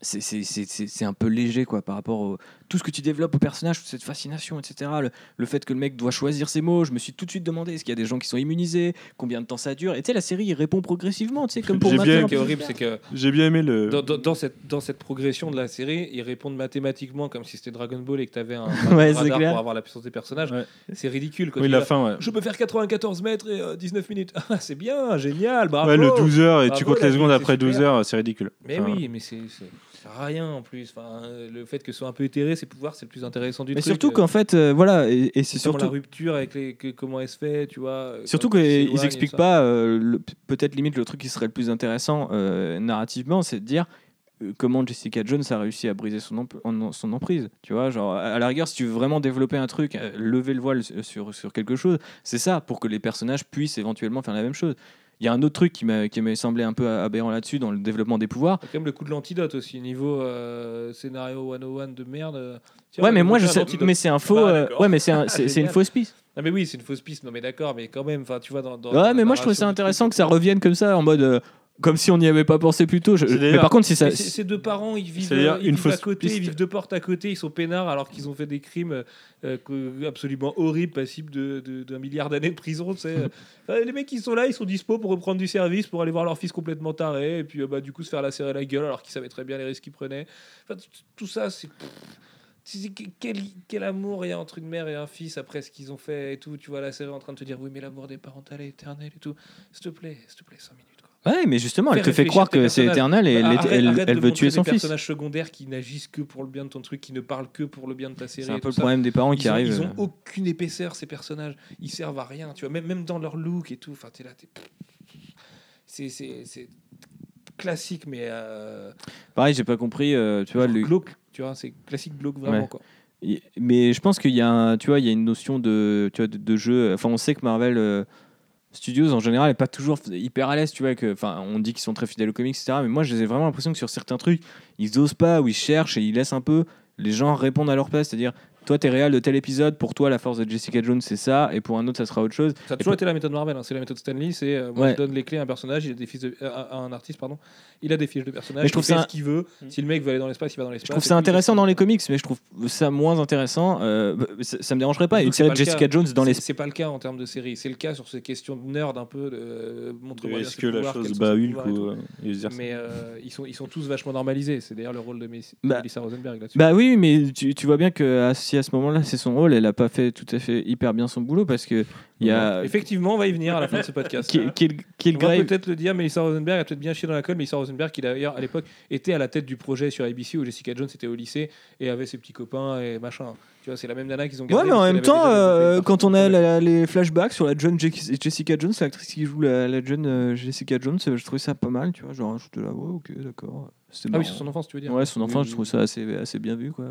c'est un peu léger quoi par rapport au tout ce que tu développes au personnage, toute cette fascination, etc. Le, le fait que le mec doit choisir ses mots, je me suis tout de suite demandé est-ce qu'il y a des gens qui sont immunisés, combien de temps ça dure. Et tu sais, la série il répond progressivement, tu sais, comme pour J'ai bien un Ce qui est peu- horrible, c'est que J'ai bien aimé le. dans, dans- dans cette, dans cette progression de la série, ils répondent mathématiquement comme si c'était Dragon Ball et que tu avais un, un Ouais, c'est radar clair. pour avoir la puissance des personnages. Ouais. C'est ridicule. Quand oui, la fin, ouais. Je peux faire 94 mètres et euh, 19 minutes. Ah, c'est bien, génial, bravo. Ouais, le 12 heures et tu comptes les secondes après super. 12 heures, c'est ridicule. Mais Enfin, oui, mais c'est rien en plus. Enfin, euh, le fait que ce soit un peu éthéré, ses pouvoirs, c'est le plus intéressant du Mais truc. surtout Euh, qu'en fait, euh, voilà, et, et c'est surtout. la rupture avec les, que- comment elle se fait, tu vois. Surtout qu'ils s'éloigne et expliquent ça. pas, euh, peut-être limite le truc qui serait le plus intéressant euh, narrativement, c'est de dire comment Jessica Jones a réussi à briser son, son emprise. Tu vois, genre, à la rigueur, si tu veux vraiment développer un truc, lever le voile sur, sur quelque chose, c'est ça, pour que les personnages puissent éventuellement faire la même chose. Il y a un autre truc qui m'a semblé un peu aberrant là-dessus, dans le développement des pouvoirs. Il y a quand même le coup de l'antidote aussi, niveau euh, scénario 101 de merde. euh, tiens, Ouais, mais moi, je sais, mais c'est un faux. Bah, euh, ouais, mais c'est un- c'est c'est une fausse piste. Ah, mais oui, c'est une fausse piste, non, mais d'accord, mais quand même, enfin, tu vois, dans. dans Ouais, mais moi, je trouvais ça intéressant que ça revienne comme ça, en mode. euh, comme si on n'y avait pas pensé plus tôt. Je- Mais par contre, si ça. Ces deux parents, ils vivent, euh, ils une vivent à côté, piste. ils vivent deux portes à côté, ils sont peinards alors qu'ils ont fait des crimes euh, absolument horribles, passibles de- de- d'un milliard d'années de prison. Enfin, les mecs, ils sont là, ils sont dispo pour reprendre du service, pour aller voir leur fils complètement taré, et puis euh, bah, du coup se faire lacérer la gueule alors qu'ils savaient très bien les risques qu'ils prenaient. Enfin, tout ça, c'est. c'est- que- Quel, quel amour il y a entre une mère et un fils après ce qu'ils ont fait et tout. Tu vois la série en train de te dire oui, mais l'amour des parents elle est éternel et tout. S'il te plaît, s'il te plaît, 5 minutes. Ouais, mais justement, elle te fait croire que c'est éternel et elle, Arrête- elle- veut tuer son fils. personnages secondaires qui n'agissent que pour le bien de ton truc, qui ne parlent que pour le bien de ta série. C'est un peu le ça. problème des parents qui ont, arrivent. Ils ont aucune épaisseur ces personnages. Ils servent à rien. Tu vois, même même dans leur look et tout. Enfin, t'es là, t'es. C'est classique, mais euh, Pareil, j'ai pas compris, euh, tu vois, le- glauque. Tu vois, c'est classique glauque vraiment Ouais. quoi. y- mais je pense qu'il y a, un- tu vois, il y a une notion de, tu vois, de, de jeu. Enfin, on sait que Marvel euh, Studios en général est pas toujours hyper à l'aise, tu vois. Enfin, on dit qu'ils sont très fidèles aux comics, etc. Mais moi, j'ai vraiment l'impression que sur certains trucs, ils osent pas ou ils cherchent et ils laissent un peu les gens répondre à leur place, c'est-à-dire. Toi, t'es réel de tel épisode, pour toi, la force de Jessica Jones, c'est ça, et pour un autre, ça sera autre chose. Ça a toujours été la méthode Marvel. hein. C'est la méthode Stanley. C'est euh, moi, Ouais. je donne les clés à un personnage. Il a des fiches de, à, à un artiste, pardon. Il a des fiches de personnage. Mais je trouve il fait ça- ce qu'il veut. Si le mec veut aller dans l'espace, il va dans l'espace. Je trouve ça intéressant dans les comics, mais je trouve ça moins intéressant. euh, ça, ça me dérangerait pas. Une série pas de Jessica cas. Jones dans les C'est- pas le cas en termes de série. C'est le cas sur ces questions de nerd un peu. De, euh, montre-moi bien Est-ce que la chose bat Hulk ou. euh. Mais euh, ils, sont, ils sont tous vachement normalisés. C'est d'ailleurs le rôle de Mélissa Bah- Melissa Rosenberg là-dessus. Bah oui, mais tu, tu vois bien que si à ce moment-là c'est son rôle, elle a pas fait tout à fait hyper bien son boulot parce que il y a Effectivement, on va y venir à la fin de ce podcast. Kill, Kill- On va peut-être le dire, Melissa Rosenberg a peut-être bien chié dans la colle. Melissa Rosenberg, qui d'ailleurs à l'époque était à la tête du projet sur ABC où Jessica Jones était au lycée et avait ses petits copains et machin. Tu vois, c'est la même nana qu'ils ont Ouais, gardée. mais en même temps, euh, quand on a la- les flashbacks sur la jeune Jessica Jones, l'actrice qui joue la, la jeune euh, Jessica Jones, euh, je trouvais ça pas mal, tu vois. Genre, je te la vois, ok, d'accord. Ah oui, sur son enfance, tu veux dire Ouais, son Oui, oui, je trouve ça assez, assez bien vu, quoi.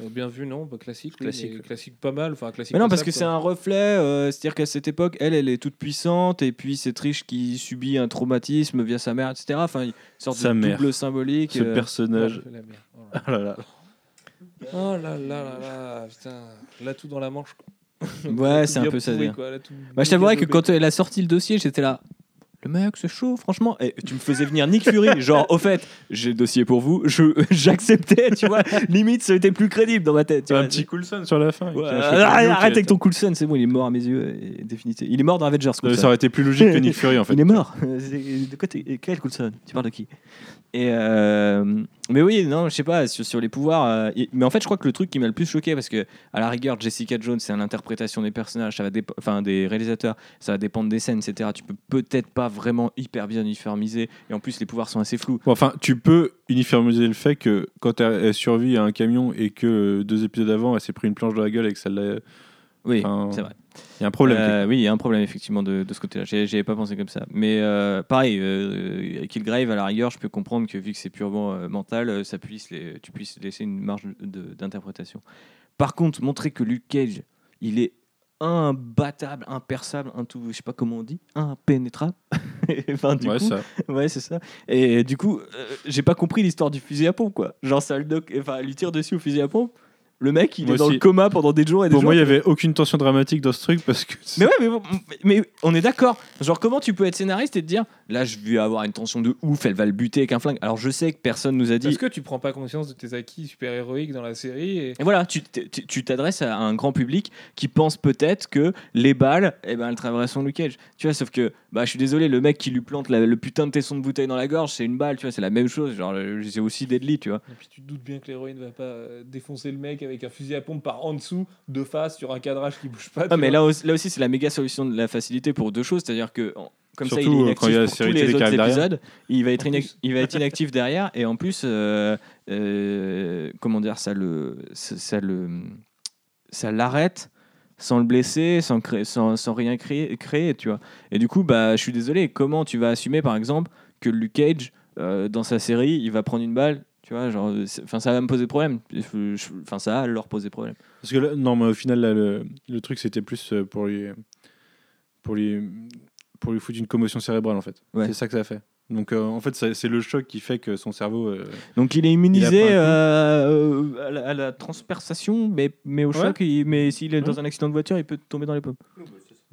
Euh, Bien vu, non bah, Classique, Classique, classique pas mal. Enfin, classique Mais non, parce que c'est un reflet, euh, c'est-à-dire qu'à cette époque, elle, elle est toute puissante, et puis c'est Trish qui subit un traumatisme via sa mère, etc. Enfin, une sorte Sa de mère. double symbolique. Ce euh, personnage. Oh, la. Oh là Ah là là. Oh là là là là, putain, là tout dans la manche. quoi. Ouais, c'est un peu ça. pourri, quoi, là, tout- Bah, je t'avouerais que quand elle a sorti le dossier, j'étais là. Le mec, c'est chaud, franchement. Et tu me faisais venir Nick Fury, genre, au fait, j'ai le dossier pour vous, je j'acceptais, tu vois. Limite, ça a été plus crédible dans ma tête. Tu un vois. petit Coulson sur la fin. Ouais, arrête avec ton Coulson, c'est bon, il est mort à mes yeux. Et définitivement. Il est mort dans Avengers, Coulson. Ça aurait été plus logique que Nick Fury en fait. Il est mort. De quoi Quel Coulson? Tu parles de qui? Et euh, mais oui, non, je sais pas sur, sur les pouvoirs. euh, et- mais en fait, je crois que le truc qui m'a le plus choqué, parce que à la rigueur, Jessica Jones, c'est l'interprétation des personnages, ça va enfin des réalisateurs, ça va dépendre des scènes, etc. Tu peux peut-être pas vraiment hyper bien uniformiser. Et en plus, les pouvoirs sont assez flous. Bon, enfin, tu peux uniformiser le fait que quand elle, elle survit à un camion et que euh, deux épisodes avant, elle s'est pris une planche dans la gueule et que ça l'a. Oui, Enfin, c'est vrai. Il y a un problème. Euh, oui, il y a un problème effectivement de, de ce côté-là. J'y j'y avais pas pensé comme ça. Mais euh, pareil, euh, Killgrave, à la rigueur, je peux comprendre que vu que c'est purement mental, ça puisse les- tu puisses laisser une marge d'interprétation. Par contre, montrer que Luke Cage, il est imbattable, imperçable, un tout, je sais pas comment on dit, impénétrable. enfin, du ouais, coup, ça. ouais, c'est ça. Et du coup, euh, j'ai pas compris l'histoire du fusil à pompe, quoi. Genre, ça le doc, enfin, lui tire dessus au fusil à pompe. Le mec, il Moi est dans aussi. le coma pendant des jours et des Pour jours. moi, il y avait aucune tension dramatique dans ce truc parce que. Mais ouais, mais, bon, mais, mais on est d'accord. Genre, comment tu peux être scénariste et te dire, là, je vais avoir une tension de ouf, elle va le buter avec un flingue. Alors, je sais que personne nous a dit. Est-ce que tu prends pas conscience de tes acquis super-héroïques dans la série et... Et voilà, tu t'adresses à un grand public qui pense peut-être que les balles, eh ben, elles traversent son Luke Cage. Tu vois, sauf que, bah, je suis désolé, le mec qui lui plante la- le putain de tesson de bouteille dans la gorge, c'est une balle, tu vois, c'est la même chose. Genre, c'est aussi deadly, tu vois. Et puis tu te doutes bien que l'héroïne va pas euh, défoncer le mec avec un fusil à pompe par en dessous, de face, sur un cadrage qui bouge pas. Ah, mais là aussi, là aussi, c'est la méga solution de la facilité pour deux choses, c'est-à-dire que comme ça, il est euh, quand il y a la inactif pour tous les autres épisodes. Il va être, En inac- plus. il va être inactif derrière, et en plus, euh, euh, comment dire, ça le, ça, ça le, ça l'arrête sans le blesser, sans, créer, sans, sans rien créer, créer, tu vois. Et du coup, bah, je suis désolé. Comment tu vas assumer, par exemple, que Luke Cage, euh, dans sa série, il va prendre une balle, tu vois, genre, enfin, ça va me poser problème. Enfin, ça va leur poser problème. Parce que là, non, mais au final, là, le, le truc, c'était plus euh, pour lui, pour lui, pour lui foutre une commotion cérébrale, en fait. Ouais. C'est ça que ça a fait. Donc, euh, en fait, c'est le choc qui fait que son cerveau. euh, Donc il est immunisé euh, à, la, à la transperçation, mais, mais au Ouais. choc, il- mais s'il est dans un accident de voiture, il peut tomber dans les pommes.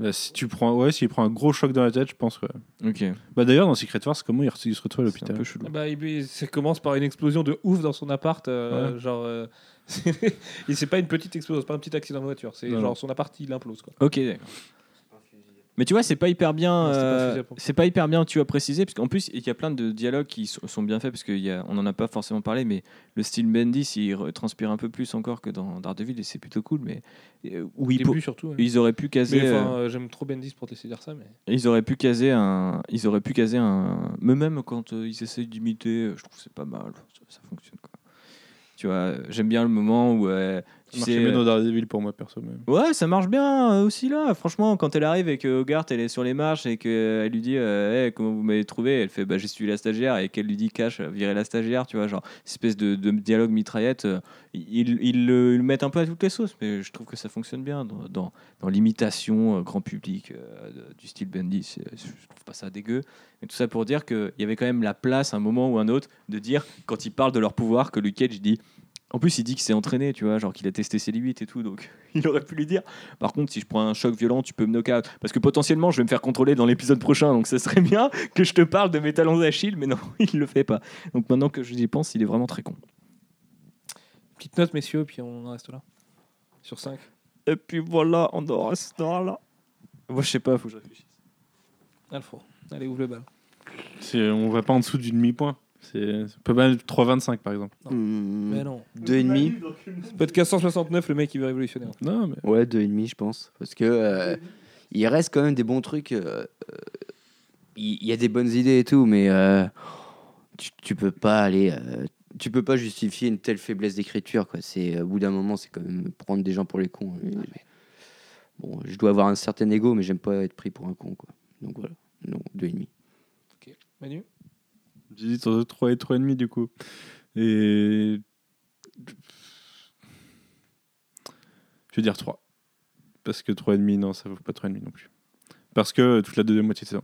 Bah, si tu prends, ouais, s'il prend un gros choc dans la tête, je pense que. Ok. Bah, d'ailleurs, dans Secret Wars, comment il, re- il se retrouve à C'est un l'hôpital peu chelou. Ah Bah, il, ça commence par une explosion de ouf dans son appart. euh, Ouais. Genre, euh, et c'est pas une petite explosion, c'est pas un petit accident de voiture. C'est Non, genre son appart il implose quoi. Ok, d'accord. Mais tu vois, c'est pas hyper bien. Euh, c'est pas hyper bien, tu as précisé, parce qu'en plus, il y a plein de dialogues qui sont, sont bien faits, parce qu'on en a pas forcément parlé, mais le style Bendis, il re- transpire un peu plus encore que dans Daredevil, et c'est plutôt cool. Mais euh, où début surtout. ouais. ils auraient pu caser. Euh, j'aime trop Bendis pour dire ça, mais. Ils auraient pu caser un. Ils auraient pu caser un. Mais même quand euh, ils essayent d'imiter, je trouve que c'est pas mal. Ça, ça fonctionne quoi. Tu vois, j'aime bien le moment où. Euh, tu Ça marchait bien dans Daredevil pour moi, perso. Même. Ouais, ça marche bien euh, aussi là. Franchement, quand elle arrive et que Hogarth elle est sur les marches et qu'elle lui dit euh, Hey, comment vous m'avez trouvé, elle fait bah j'ai suivi la stagiaire et qu'elle lui dit cache virer la stagiaire, tu vois, genre espèce de, de dialogue mitraillette. euh, ils, ils le, ils le mettent un peu à toutes les sauces, mais je trouve que ça fonctionne bien dans, dans, dans l'imitation euh, grand public euh, du style Bendy. Je trouve pas ça dégueu. Mais tout ça pour dire qu'il y avait quand même la place, un moment ou un autre, de dire quand ils parlent de leur pouvoir que Luke Cage dit en plus, il dit qu'il s'est entraîné, tu vois, genre qu'il a testé ses limites et tout, donc il aurait pu lui dire. Par contre, si je prends un choc violent, tu peux me knock-out. Parce que potentiellement, je vais me faire contrôler dans l'épisode prochain, donc ça serait bien que je te parle de mes talons d'Achille, mais non, il le fait pas. Donc maintenant que j'y pense, il est vraiment très con. Petite note, messieurs, puis on en reste là. Sur 5. Et puis voilà, on en restera là. Moi, je sais pas, faut que je réfléchisse. Alfro. Allez, ouvre le bal. On va pas en dessous du demi-point. C'est pas être 3,25 par exemple. Non. Hmm, Mais non. Deux et demi. Podcast 169, le mec il va révolutionner. Non, mais. Ouais, deux et demi, je pense. Parce que euh, il reste quand même des bons trucs. euh, euh, Il y, a des bonnes idées et tout, mais euh, tu, tu peux pas aller. euh, tu peux pas justifier une telle faiblesse d'écriture. quoi. C'est au bout d'un moment, c'est quand même prendre des gens pour les cons. Et- Bon, je dois avoir un certain ego, mais j'aime pas être pris pour un con. Quoi. Donc voilà, non, deux et Manu J'hésite entre 3 et 3,5 du coup. Et. Je vais dire 3. Parce que 3,5, non, ça vaut pas 3,5 non plus. Parce que toute la deuxième moitié de saison.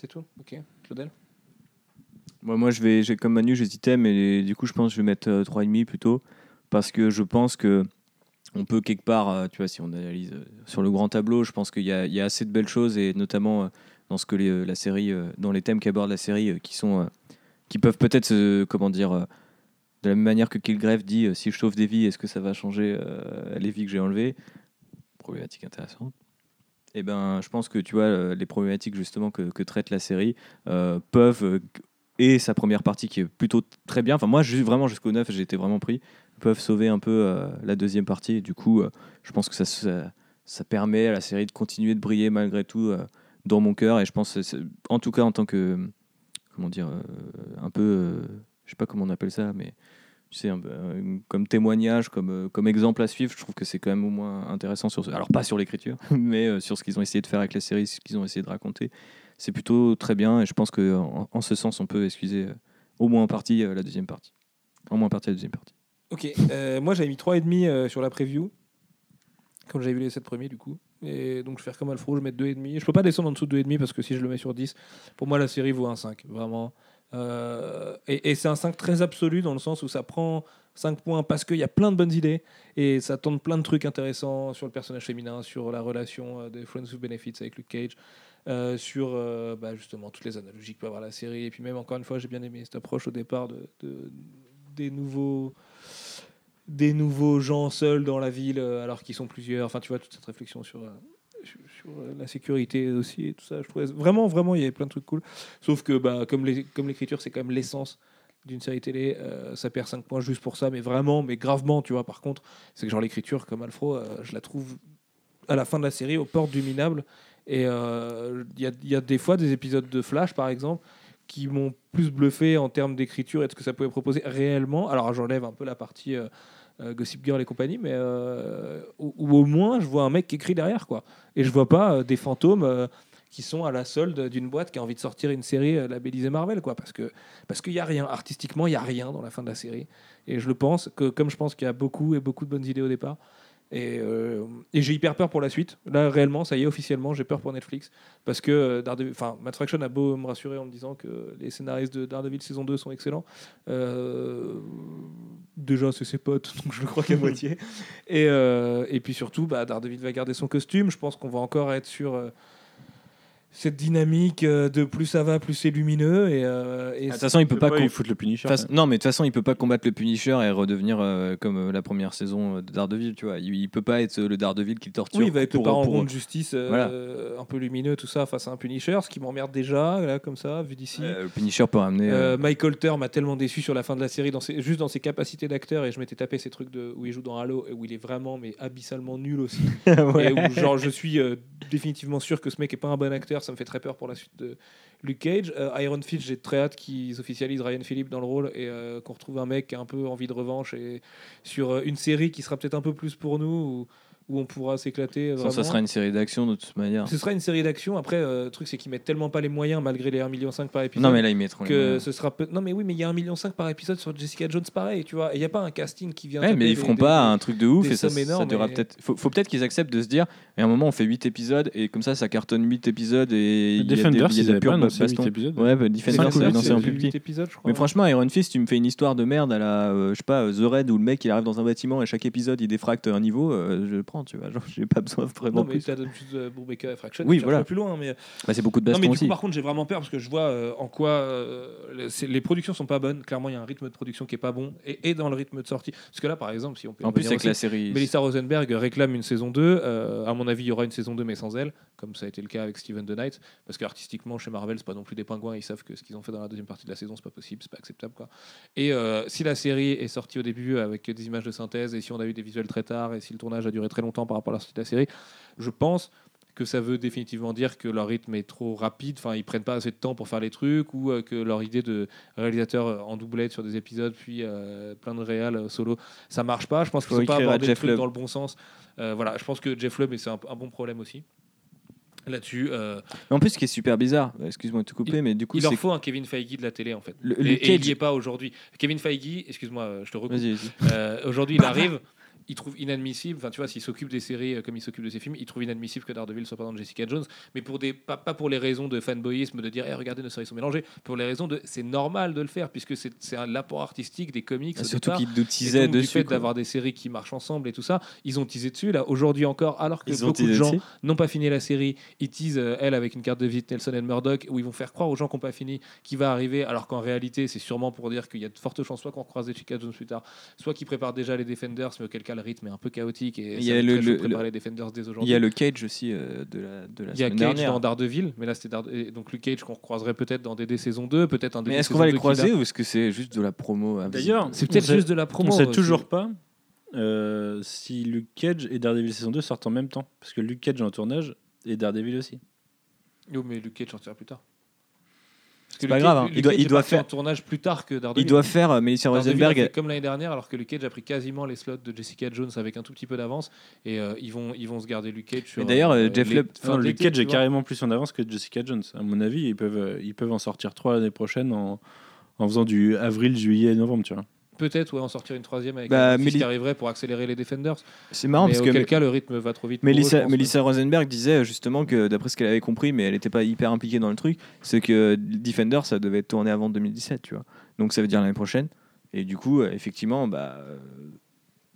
C'est tout Ok. Claudel Moi, moi je vais, j'ai- comme Manu, j'hésitais, mais du coup, je pense que je vais mettre euh, 3,5 plutôt. Parce que je pense que on peut quelque part, euh, tu vois, si on analyse euh, sur le grand tableau, je pense qu'il y, a- il y a assez de belles choses et notamment euh, dans ce que les, euh, la série, euh, dans les thèmes qu'aborde la série, euh, qui sont, qui peuvent peut-être, se- comment dire, de la même manière que Killgrave dit, si je sauve des vies, est-ce que ça va changer les vies que j'ai enlevées? Problématique intéressante. Et ben, je pense que tu vois les problématiques justement que, traite la série peuvent et sa première partie qui est plutôt très bien. Enfin moi, vraiment jusqu'au 9, j'ai été vraiment pris peuvent sauver un peu la deuxième partie. Et du coup, je pense que ça, ça, permet à la série de continuer de briller malgré tout dans mon cœur. Et je pense, en tout cas, en tant que, comment dire, euh, un peu, euh, je sais pas comment on appelle ça, mais tu sais, euh, comme témoignage, comme, comme exemple à suivre, je trouve que c'est quand même au moins intéressant sur ce, alors pas sur l'écriture, mais sur ce qu'ils ont essayé de faire avec la série, ce qu'ils ont essayé de raconter. C'est plutôt très bien. Et je pense que en, ce sens, on peut excuser au moins en partie la deuxième partie. Au moins en partie la deuxième partie. Ok, moi j'avais mis 3,5 euh, sur la preview, quand j'avais vu les 7 premiers du coup. Et donc je vais faire comme Alfro, je vais mettre 2,5. Je peux pas descendre en dessous de 2,5 parce que si je le mets sur 10, pour moi la série vaut un 5, vraiment. Euh, et c'est un 5 très absolu dans le sens où ça prend 5 points parce qu'il y a plein de bonnes idées et ça tente plein de trucs intéressants sur le personnage féminin, sur la relation euh, des Friends with Benefits avec Luke Cage, euh, sur bah, justement toutes les analogies que peut avoir la série. Et puis même encore une fois, j'ai bien aimé cette approche au départ de- des nouveaux des nouveaux gens seuls dans la ville euh, alors qu'ils sont plusieurs. Enfin, tu vois, toute cette réflexion sur, euh, euh, la sécurité aussi et tout ça. Je trouvais vraiment, vraiment, il y avait plein de trucs cool. Sauf que, bah, comme l'écriture, c'est quand même l'essence d'une série télé, ça perd 5 points juste pour ça, mais vraiment, mais gravement, tu vois. Par contre, c'est que genre l'écriture, comme Alfro, je la trouve à la fin de la série aux portes du minable. Et il y, a, y a des fois des épisodes de Flash, par exemple, qui m'ont plus bluffé en termes d'écriture et de ce que ça pouvait proposer réellement. Alors j'enlève un peu la partie Gossip Girl et compagnie, mais euh, ou, au moins je vois un mec qui écrit derrière, quoi. Et je vois pas euh, des fantômes euh, qui sont à la solde d'une boîte qui a envie de sortir une série euh, labellisée Marvel, quoi. Parce que parce qu'il y a rien artistiquement, il y a rien dans la fin de la série. Et je le pense que comme je pense qu'il y a beaucoup et beaucoup de bonnes idées au départ. Et, euh, et j'ai hyper peur pour la suite. Là, réellement, ça y est, officiellement, j'ai peur pour Netflix. Parce que euh, Daredevil, Matt Fraction a beau me rassurer en me disant que les scénaristes de Daredevil saison 2 sont excellents. Euh, déjà, c'est ses potes, donc je le crois qu'à moitié. Et, euh, et puis surtout, bah, Daredevil va garder son costume. Je pense qu'on va encore être sur cette dynamique euh, de plus ça va, plus c'est lumineux. Et, euh, et De toute façon, il peut pas. pas, il le Punisher. façon- non, mais de toute façon, il peut pas combattre le Punisher et redevenir euh, comme euh, la première saison de Daredevil, tu vois. Il, il peut pas être euh, le Daredevil qui le torture. Oui, il va être le pour- parent pour- de justice euh, Voilà. un peu lumineux, tout ça, face à un Punisher, ce qui m'emmerde déjà, là, comme ça, vu d'ici. Euh, le Punisher peut ramener. euh, Euh, Mike Holter m'a tellement déçu sur la fin de la série, dans ses- juste dans ses capacités d'acteur, et je m'étais tapé ces trucs de, où il joue dans Halo, et où il est vraiment mais abyssalement nul aussi. ouais. Et où genre, je suis euh, définitivement sûr que ce mec est pas un bon acteur, ça me fait très peur pour la suite de Luke Cage. Euh, Iron Fist, j'ai très hâte qu'ils officialisent Ryan Phillippe dans le rôle et euh, qu'on retrouve un mec qui a un peu envie de revanche et sur euh, une série qui sera peut-être un peu plus pour nous, où on pourra s'éclater. Ça vraiment. sera une série d'action de toute manière. Ce sera une série d'action. Après, euh, le truc, c'est qu'ils mettent tellement pas les moyens, malgré les 1,5 million par épisode. Non, mais là, ils mettront. que ce sera non mais oui mais il y a 1,5 million par épisode sur Jessica Jones pareil tu vois et il n'y a pas un casting qui vient Ouais, mais ils des- feront des- pas des- un truc de ouf et ça, ça énormes, durera mais- peut-être. Faut, faut peut-être qu'ils acceptent de se dire, et à un moment on fait 8 épisodes et comme ça ça cartonne 8 épisodes et il y a des, Defenders, il y a ils ils des avaient purs pas annoncé bastons. 8 épisodes. Ouais, bah, C'est Defenders, c'est c'est plus huit petit. épisodes, je crois. Mais franchement, Iron Fist, tu me fais une histoire de merde à la, euh, je sais pas, The Red où le mec il arrive dans un bâtiment et chaque épisode il défracte un niveau, euh, je le tu vois. Genre, j'ai pas besoin vraiment non mais plus. tu as juste euh, Brubaker et Fraction Oui, voilà. plus loin mais Bah, c'est beaucoup de non bastons mais du aussi. coup par contre j'ai vraiment peur parce que je vois euh, en quoi euh, les, productions sont pas bonnes clairement il y a un rythme de production qui est pas bon et, et dans le rythme de sortie parce que là par exemple si on peut En plus, c'est que la aussi, série. Melissa Rosenberg réclame une saison 2. Euh, à mon avis, il y aura une saison 2, mais sans elle, comme ça a été le cas avec Steven The Knight. Parce qu'artistiquement, chez Marvel, c'est pas non plus des pingouins. Ils savent que ce qu'ils ont fait dans la deuxième partie de la saison, c'est pas possible, c'est pas acceptable. Quoi. Et euh, si la série est sortie au début avec des images de synthèse, et si on a eu des visuels très tard, et si le tournage a duré très longtemps par rapport à la sortie de la série, je pense que ça veut définitivement dire que leur rythme est trop rapide, enfin ils prennent pas assez de temps pour faire les trucs, ou euh, que leur idée de réalisateur en doublette sur des épisodes, puis euh, plein de réals euh, solo, ça marche pas. Je pense qu'ils sont pas le truc dans le bon sens. Euh, voilà, je pense que Jeff et c'est un, un bon problème aussi. Là-dessus, en plus, ce qui est super bizarre, excuse-moi de te couper, mais du coup, il leur faut un Kevin Feige de la télé en fait. Le- et, Luke et il Cage- n'y est pas aujourd'hui. Kevin Feige, excuse-moi, je te recoupe. Aujourd'hui, il arrive, il trouve inadmissible, enfin tu vois, s'il s'occupe des séries euh, comme il s'occupe de ses films, il trouve inadmissible que Daredevil soit pas dans Jessica Jones, mais pour des, pas, pas pour les raisons de fanboyisme, de dire, Eh, regardez, nos séries sont mélangées, pour les raisons de, c'est normal de le faire, puisque c'est c'est un l'apport artistique des comics. au Surtout qu'ils nous teasaient donc, du dessus. fait quoi. d'avoir des séries qui marchent ensemble et tout ça, ils ont teasé dessus, là, aujourd'hui encore, alors que Ils beaucoup de gens dessus. n'ont pas fini la série, ils teasent, euh, elle, avec une carte de visite Nelson et Murdoch, où ils vont faire croire aux gens qui n'ont pas fini qui va arriver, alors qu'en réalité, c'est sûrement pour dire qu'il y a de fortes chances soit qu'on croise Jessica Jones plus tard, soit qu'ils préparent déjà les Defenders, mais auquel cas le rythme est un peu chaotique et Il y a le- le- le- les Defenders dès Il y a le Cage aussi euh, de la, de la Il y a Cage dernière. dans Daredevil, mais là c'était donc Luke Cage qu'on croiserait peut-être dans DD saison 2, peut-être un DD Mais est-ce qu'on va les 2 qui croiser ou est-ce que c'est juste de la promo D'ailleurs, C'est peut-être juste de la promo. On sait aussi. toujours pas euh, si Luke Cage et Daredevil saison 2 sortent en même temps. Parce que Luke Cage est en tournage et Daredevil aussi. Oh, mais Luke Cage sortira plus tard. C'est pas Luke grave, Cage- hein. Il doit- il doit parti en faire- tournage plus tard que Daredevil. Il doit faire euh, Melissa Rosenberg. comme l'année dernière, alors que Luke Cage a pris quasiment les slots de Jessica Jones avec un tout petit peu d'avance, et euh, ils vont ils vont se garder Luke Cage. Sur, Mais d'ailleurs, euh, Jeff les- de Luke Cage est carrément plus en avance que Jessica Jones. À mon avis, ils peuvent, ils peuvent en sortir trois l'année prochaine en, en faisant du avril, juillet et novembre, tu vois. Peut-être ouais, en sortir une troisième avec Bah, un qui arriverait pour accélérer les Defenders. C'est marrant mais parce que auquel cas le rythme va trop vite. eux, je Melissa, Rosenberg disait justement que d'après ce qu'elle avait compris, mais elle n'était pas hyper impliquée dans le truc, c'est que Defender ça devait être tourné avant 2017, tu vois. Donc ça veut dire l'année prochaine. Et du coup, euh, effectivement, bah, euh,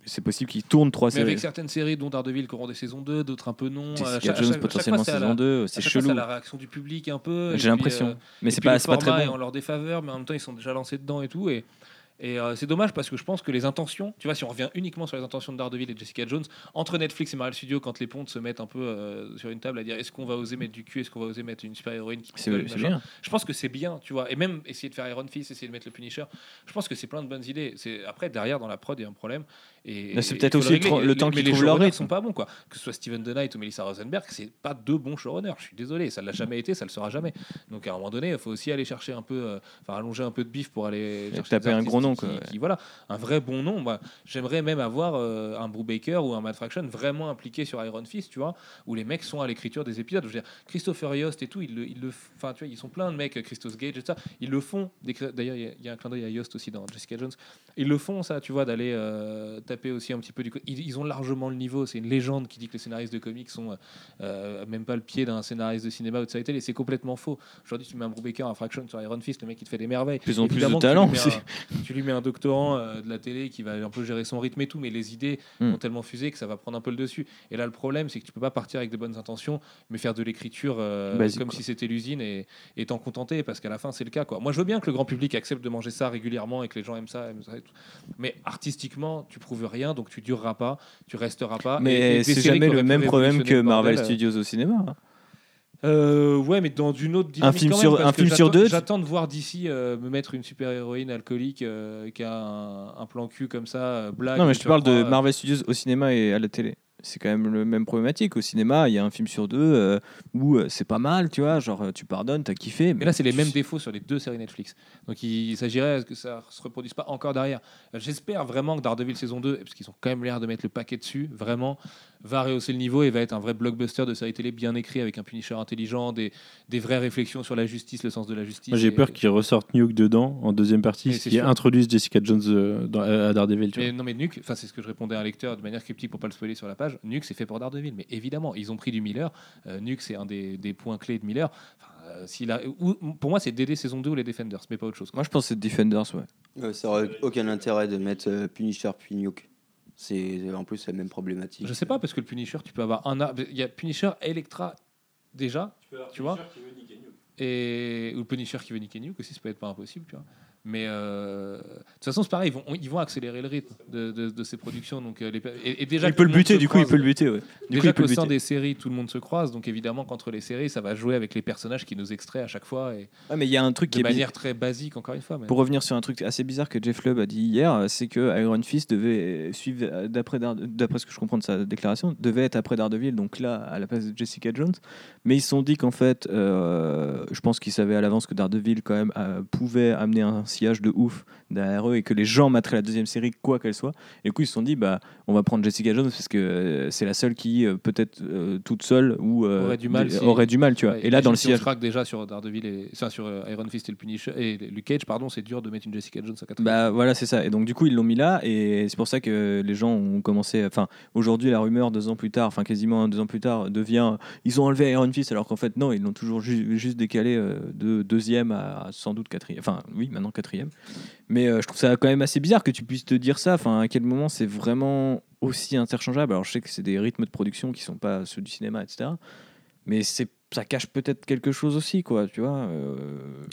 c'est possible qu'il tourne trois Mais séries. avec certaines séries, dont Daredevil, qui auront des saisons 2, d'autres un peu non. Jessica chaque- à Jones chaque- à chaque potentiellement fois, saison 2, à c'est chelou. c'est la réaction du public un peu. J'ai l'impression. euh, mais c'est pas, pas très bon. en leur défaveur, mais en même temps, ils sont déjà lancés dedans et tout. Et, et euh, c'est dommage parce que je pense que les intentions, tu vois, si on revient uniquement sur les intentions de Daredevil et Jessica Jones, entre Netflix et Marvel Studios, quand les pontes se mettent un peu euh, sur une table à dire est-ce qu'on va oser mettre du cul, est-ce qu'on va oser mettre une super héroïne qui C'est bien. Je pense que c'est bien, tu vois. Et même essayer de faire Iron Fist, essayer de mettre le Punisher, je pense que c'est plein de bonnes idées. C'est Après, derrière, dans la prod, il y a un problème. C'est peut-être aussi le temps qu'ils trouvent leur rythme. sont pas bons, quoi. Que ce soit Steven Knight ou Melissa Rosenberg, c'est pas deux bons showrunners. Je suis désolé, ça l'a jamais été, ça le sera jamais. Donc à un moment donné, il faut aussi aller chercher un peu, euh, enfin allonger un peu de bif pour aller chercher taper un gros nom, qui- quoi, ouais. qui- voilà, un vrai bon nom. Moi, j'aimerais même avoir euh, un Brubaker ou un Matt Fraction vraiment impliqué sur Iron Fist, tu vois, où les mecs sont à l'écriture des épisodes. Je veux dire, Christopher Yost et tout, ils le, ils le, enfin, tu vois, ils sont plein de mecs, Christos Gage et tout ça, ils le font. D'ailleurs, il y a- il y, a un clin d'œil à Yost aussi dans Jessica Jones. Ils le font, ça, tu vois, d'aller euh, taper aussi un petit peu du. Ils, ils ont largement le niveau. C'est une légende qui dit que les scénaristes de comics sont euh, même pas le pied d'un scénariste de cinéma ou de série télé. C'est complètement faux. Aujourd'hui, tu mets un Brubaker, un Fraction sur Iron Fist, le mec il te fait des merveilles. Plus en plus de tu talent lui mets aussi. un- Tu lui mets un doctorant euh, de la télé qui va un peu gérer son rythme et tout, mais les idées Hmm. ont tellement fusé que ça va prendre un peu le dessus. Et là, le problème, c'est que tu peux pas partir avec de bonnes intentions, mais faire de l'écriture euh, comme quoi. si c'était l'usine et et t'en contenter, parce qu'à la fin, c'est le cas. Quoi. Moi, je veux bien que le grand public accepte de manger ça régulièrement et que les gens aiment ça, aiment ça et tout. mais artistiquement, tu prouves rien, donc tu dureras pas, tu resteras pas. Mais c'est jamais le même problème que Marvel bordel, euh, Studios au cinéma. hein. euh, ouais, mais dans une autre dynamique. film quand sur- même, parce un film sur deux, J'attends de voir d'ici me mettre une super héroïne alcoolique euh, qui a un, un plan cul comme ça, euh, blague. Non, mais je te parle de euh, Marvel Studios au cinéma et à la télé. C'est quand même le même problématique. Au cinéma, il y a un film sur deux euh, où euh, c'est pas mal, tu vois. Genre, euh, tu pardonnes, t'as kiffé. Mais là, c'est les tu- mêmes défauts sur les deux séries Netflix. Donc, il, il s'agirait que ça se reproduise pas encore derrière. J'espère vraiment que Daredevil saison 2, parce qu'ils ont quand même l'air de mettre le paquet dessus, vraiment, va rehausser le niveau et va être un vrai blockbuster de série télé bien écrit avec un Punisher intelligent, des, des vraies réflexions sur la justice, le sens de la justice. Moi, j'ai et- peur qu'ils ressortent Nuke dedans en deuxième partie, Mais ce c'est qui sûr. introduise Jessica Jones euh, dans- à Daredevil. Tu vois. Mais non, mais Nuke, enfin, c'est ce que je répondais à un lecteur de manière cryptique pour pas le spoiler sur la page. Nuke, c'est fait pour Daredevil. Mais évidemment, ils ont pris du Miller. Euh, Nuke, c'est un des, des points clés de Miller. Enfin, euh, s'il a, ou- pour moi, c'est DD saison 2 ou les Defenders, mais pas autre chose. quoi. Moi, je pense que c'est Defenders, ouais. Ouais, ça aurait aucun intérêt de mettre euh, Punisher puis Nuke. C'est en plus la même problématique. Je sais pas, parce que le Punisher, tu peux avoir un. Il y a Punisher, Electra, déjà, tu vois. Et ou le Punisher qui veut niquer Nuke aussi, ça peut être pas impossible, tu vois. Mais euh, de toute façon, c'est pareil, ils vont, ils vont accélérer le rythme de, de- de ces productions. Donc, euh, les, et, et déjà il peut le buter, du coup, il peut le buter, ouais. Du Déjà qu'au sein des séries, tout le monde se croise, donc évidemment qu'entre les séries, ça va jouer avec les personnages qui nous extraient à chaque fois et Ouais, mais il y a un truc de qui est manière très basique, encore une fois. mais- Pour revenir sur un truc assez bizarre que Jeff Lubb a dit hier, c'est que Iron Fist devait suivre, euh, d'après ce que je comprends de sa déclaration, devait être après Daredevil, donc là, à la place de Jessica Jones. Mais ils se sont dit qu'en fait, euh, je pense qu'ils savaient à l'avance que Daredevil, quand même, euh, pouvait amener un, sillage de ouf derrière eux et que les gens materaient la deuxième série quoi qu'elle soit. Et du coup, ils se sont dit, bah, on va prendre Jessica Jones parce que euh, c'est la seule qui, euh, peut-être euh, toute seule, ou euh, Aurait du mal si- aurait du mal, tu vois. Ouais, et là, dans le si on sillage. craque déjà sur Daredevil et sur euh, Iron Fist et le Punisher et Luke Cage, pardon, c'est dur de mettre une Jessica Jones à 4 Bah voilà, c'est ça. Et donc du coup, ils l'ont mis là, et c'est pour ça que les gens ont commencé. Enfin, aujourd'hui, la rumeur deux ans plus tard, enfin quasiment deux ans plus tard, devient ils ont enlevé Iron Fist, alors qu'en fait non, ils l'ont toujours ju- juste décalé de deuxième à sans doute quatrième. Enfin oui, maintenant quatrième. Mais euh, je trouve ça quand même assez bizarre que tu puisses te dire ça. Enfin, à quel moment c'est vraiment aussi interchangeable? Alors je sais que c'est des rythmes de production qui sont pas ceux du cinéma, etc. Mais c'est ça cache peut-être quelque chose aussi, quoi, tu vois. euh,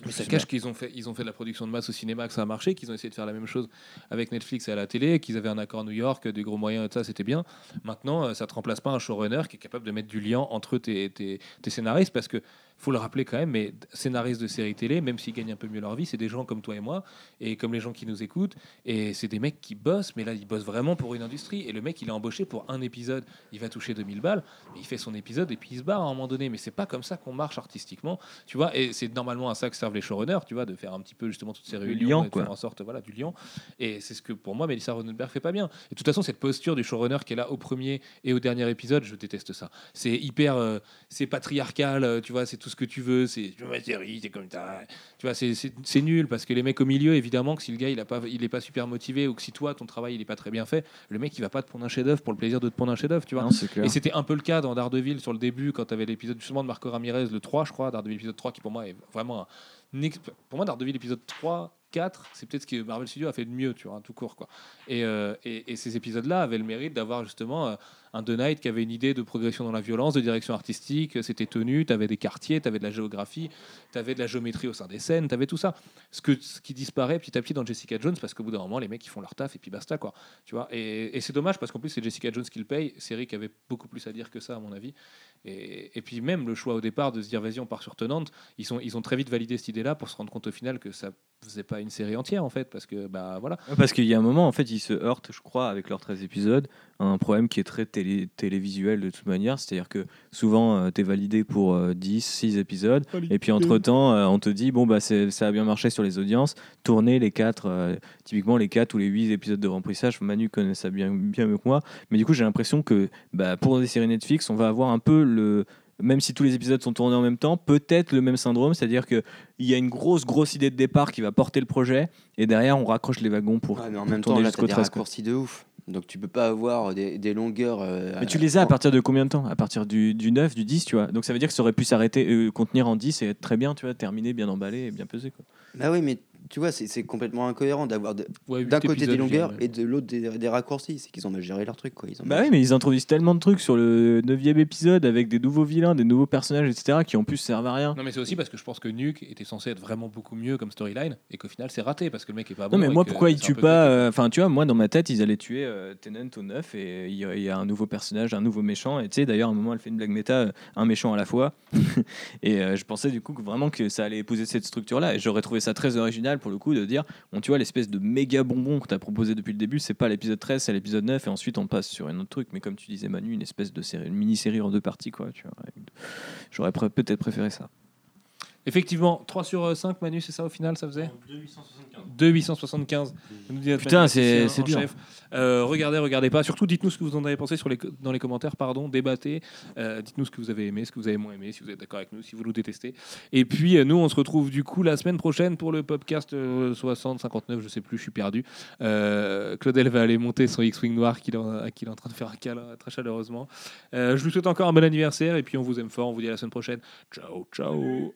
Mais ça cache qu'ils ont fait, ils ont fait de la production de masse au cinéma, que ça a marché, qu'ils ont essayé de faire la même chose avec Netflix et à la télé, qu'ils avaient un accord New York, des gros moyens et tout ça, c'était bien. Maintenant, euh, ça te remplace pas un showrunner qui est capable de mettre du lien entre tes, tes, tes scénaristes, parce que faut le rappeler quand même, mais scénaristes de séries télé, même s'ils gagnent un peu mieux leur vie, c'est des gens comme toi et moi, et comme les gens qui nous écoutent, et c'est des mecs qui bossent, mais là, ils bossent vraiment pour une industrie, et le mec, il est embauché pour un épisode, il va toucher 2000 balles, mais il fait son épisode et puis il se barre à un moment donné, mais c'est pas comme ça qu'on marche artistiquement, tu vois, et c'est normalement à ça que servent les showrunners, tu vois, de faire un petit peu justement toutes ces réunions, de quoi. faire en sorte, voilà, du lien, et c'est ce que pour moi, Melissa Rosenberg fait pas bien. Et de toute façon, cette posture du showrunner qui est là au premier et au dernier épisode, je déteste ça. C'est hyper, euh, c'est patriarcal, euh, tu vois, c'est tout ce que tu veux, c'est ma série, c'est comme ça. Tu vois, c'est- nul parce que les mecs au milieu, évidemment, que si le gars il a pas, il est pas super motivé ou que si toi ton travail il est pas très bien fait, le mec il va pas te pondre un chef-d'œuvre pour le plaisir de te pondre un chef-d'œuvre, tu vois. Non. Et c'était un peu le cas dans Daredevil sur le début, quand tu avais l'épisode justement de Marco Ramirez, le 3, je crois, Daredevil épisode 3, qui pour moi est vraiment un. Pour moi, Daredevil épisode 3, 4, c'est peut-être ce que Marvel Studios a fait de mieux, tu vois, tout court, quoi. Et, euh, et, ces épisodes-là avaient le mérite d'avoir justement euh, un The Knight qui avait une idée de progression dans la violence, de direction artistique, c'était tenu, tu avais des quartiers, tu avais de la géographie, tu avais de la géométrie au sein des scènes, tu avais tout ça. Ce qui disparaît petit à petit dans Jessica Jones, parce qu'au bout d'un moment, les mecs, ils font leur taf et puis basta, quoi. Tu vois et, et c'est dommage parce qu'en plus, c'est Jessica Jones qui le paye, série qui avait beaucoup plus à dire que ça, à mon avis. Et, puis même le choix au départ de se dire, vas-y, on part sur Tenante, ils ont très vite validé cette idée-là pour se rendre compte au final que ça faisait pas une série entière, en fait, parce que, bah voilà. Parce qu'il y a un moment, en fait, ils se heurtent, je crois, avec leurs 13 épisodes, à un problème qui est très télé- télévisuel de toute manière. C'est-à-dire que souvent, tu es validé pour euh, 10, 6 épisodes, et puis entre-temps, euh, on te dit, bon, bah, c'est- ça a bien marché sur les audiences, tournez les 4, typiquement les 4 ou les 8 épisodes de remplissage. Manu connaît ça bien, bien mieux que moi. Mais du coup, j'ai l'impression que bah, pour des séries Netflix, on va avoir un peu le. Même si tous les épisodes sont tournés en même temps, peut-être le même syndrome, c'est-à-dire qu'il y a une grosse, grosse idée de départ qui va porter le projet, et derrière, on raccroche les wagons pour Ouais, mais en même tourner jusqu'au t'as des 13, quoi. raccourcis de ouf. Donc tu peux pas avoir des, des longueurs. euh, Mais tu les as à partir de combien de temps? À partir du, du 9, du 10, tu vois? Donc ça veut dire que ça aurait pu s'arrêter, euh, contenir en 10 et être très bien, tu vois, terminé, bien emballé et bien pesé. Quoi. Bah oui, mais tu vois, c'est c'est complètement incohérent d'avoir Ouais, d'un huit côté des longueurs dirais. et de l'autre des, des raccourcis. C'est qu'ils ont mal géré leur truc, quoi. Ils ont Bah mal- oui, mais ils introduisent tellement de trucs sur le 9 épisode avec des nouveaux vilains, des nouveaux personnages, etc., qui en plus servent à rien. Non, mais c'est aussi parce que je pense que Nuke était censé être vraiment beaucoup mieux comme storyline et qu'au final, c'est raté parce que le mec est pas bon. Non, mais moi, pourquoi ils tuent pas euh, Enfin, tu vois, moi, dans ma tête, ils allaient tuer euh, Tennant au 9 et il y, y a un nouveau personnage, un nouveau méchant. Et tu sais, d'ailleurs, à un moment, elle fait une blague méta, euh, un méchant à la fois. et euh, je pensais du coup que vraiment que ça allait épouser cette structure-là. Et j'aurais trouvé ça très original pour le coup de dire tu vois, l'espèce de méga bonbon que tu as proposé depuis le début, c'est pas l'épisode 13, c'est l'épisode 9. Et ensuite, on passe sur un autre truc. Mais comme tu disais, Manu, une espèce de série, une mini-série en deux parties, quoi. Tu vois, J'aurais peut-être préféré ça. Effectivement, 3 sur 5, Manu, c'est ça au final, ça faisait 2,875. nous dit notre Putain, mathématicien c'est- dur. chef. Euh, regardez, regardez pas. Surtout, dites-nous ce que vous en avez pensé sur les, co- dans les commentaires. Pardon, débattez. Euh, dites-nous ce que vous avez aimé, ce que vous avez moins aimé, si vous êtes d'accord avec nous, si vous nous détestez. Et puis, euh, nous, on se retrouve du coup la semaine prochaine pour le podcast euh, 60, 59, je sais plus, je suis perdu. Euh, Claudel va aller monter son X-Wing noir qu'il est, en- qu'il est en train de faire un câlin très chaleureusement. Euh, je vous souhaite encore un bon anniversaire et puis on vous aime fort. On vous dit à la semaine prochaine. Ciao, ciao.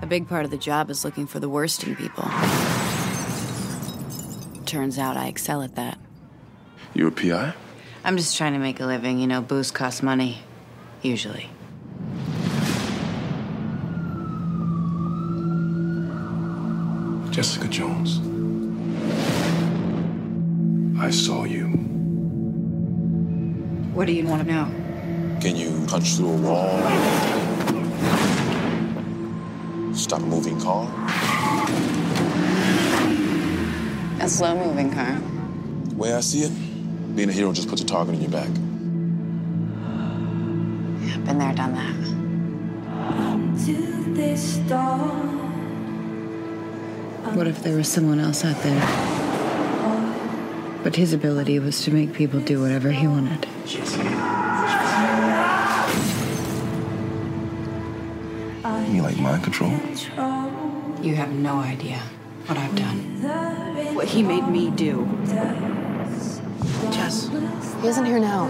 A big part of the job is looking for the worst in people. Turns out I excel at that. You a PI? I'm just trying to make a living, you know, booze costs money. Usually. Jessica Jones. I saw you. What do you want to know? Can you punch through a wall? Stop a moving car? A slow moving car. The way I see it, being a hero just puts a target on your back. Been there, done that. to this. What if there was someone else out there? But his ability was to make people do whatever he wanted. You like mind control? You have no idea what I've done. What he made me do. Jess. He isn't here now.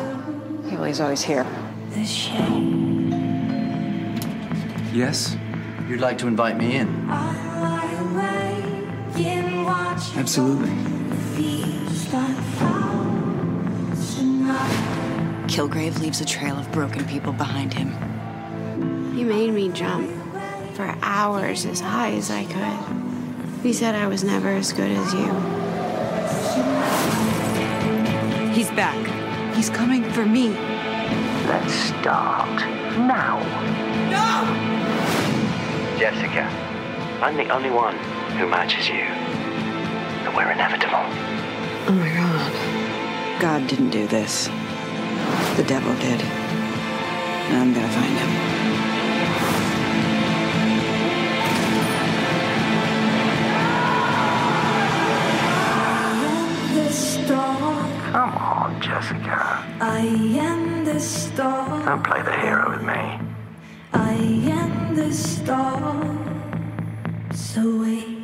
Yeah, well, he's always here. The shame Yes? You'd like to invite me in? Absolutely. Kilgrave leaves a trail of broken people behind him. You made me jump for hours as high as I could. He said I was never as good as you. He's back. He's coming for me. Let's start now. No! Jessica, I'm the only one who matches you. And we're inevitable. Oh my god. God didn't do this. The devil did. And I'm gonna find him. Jessica. I am the star. Don't play the hero with me. I am the star. So wait.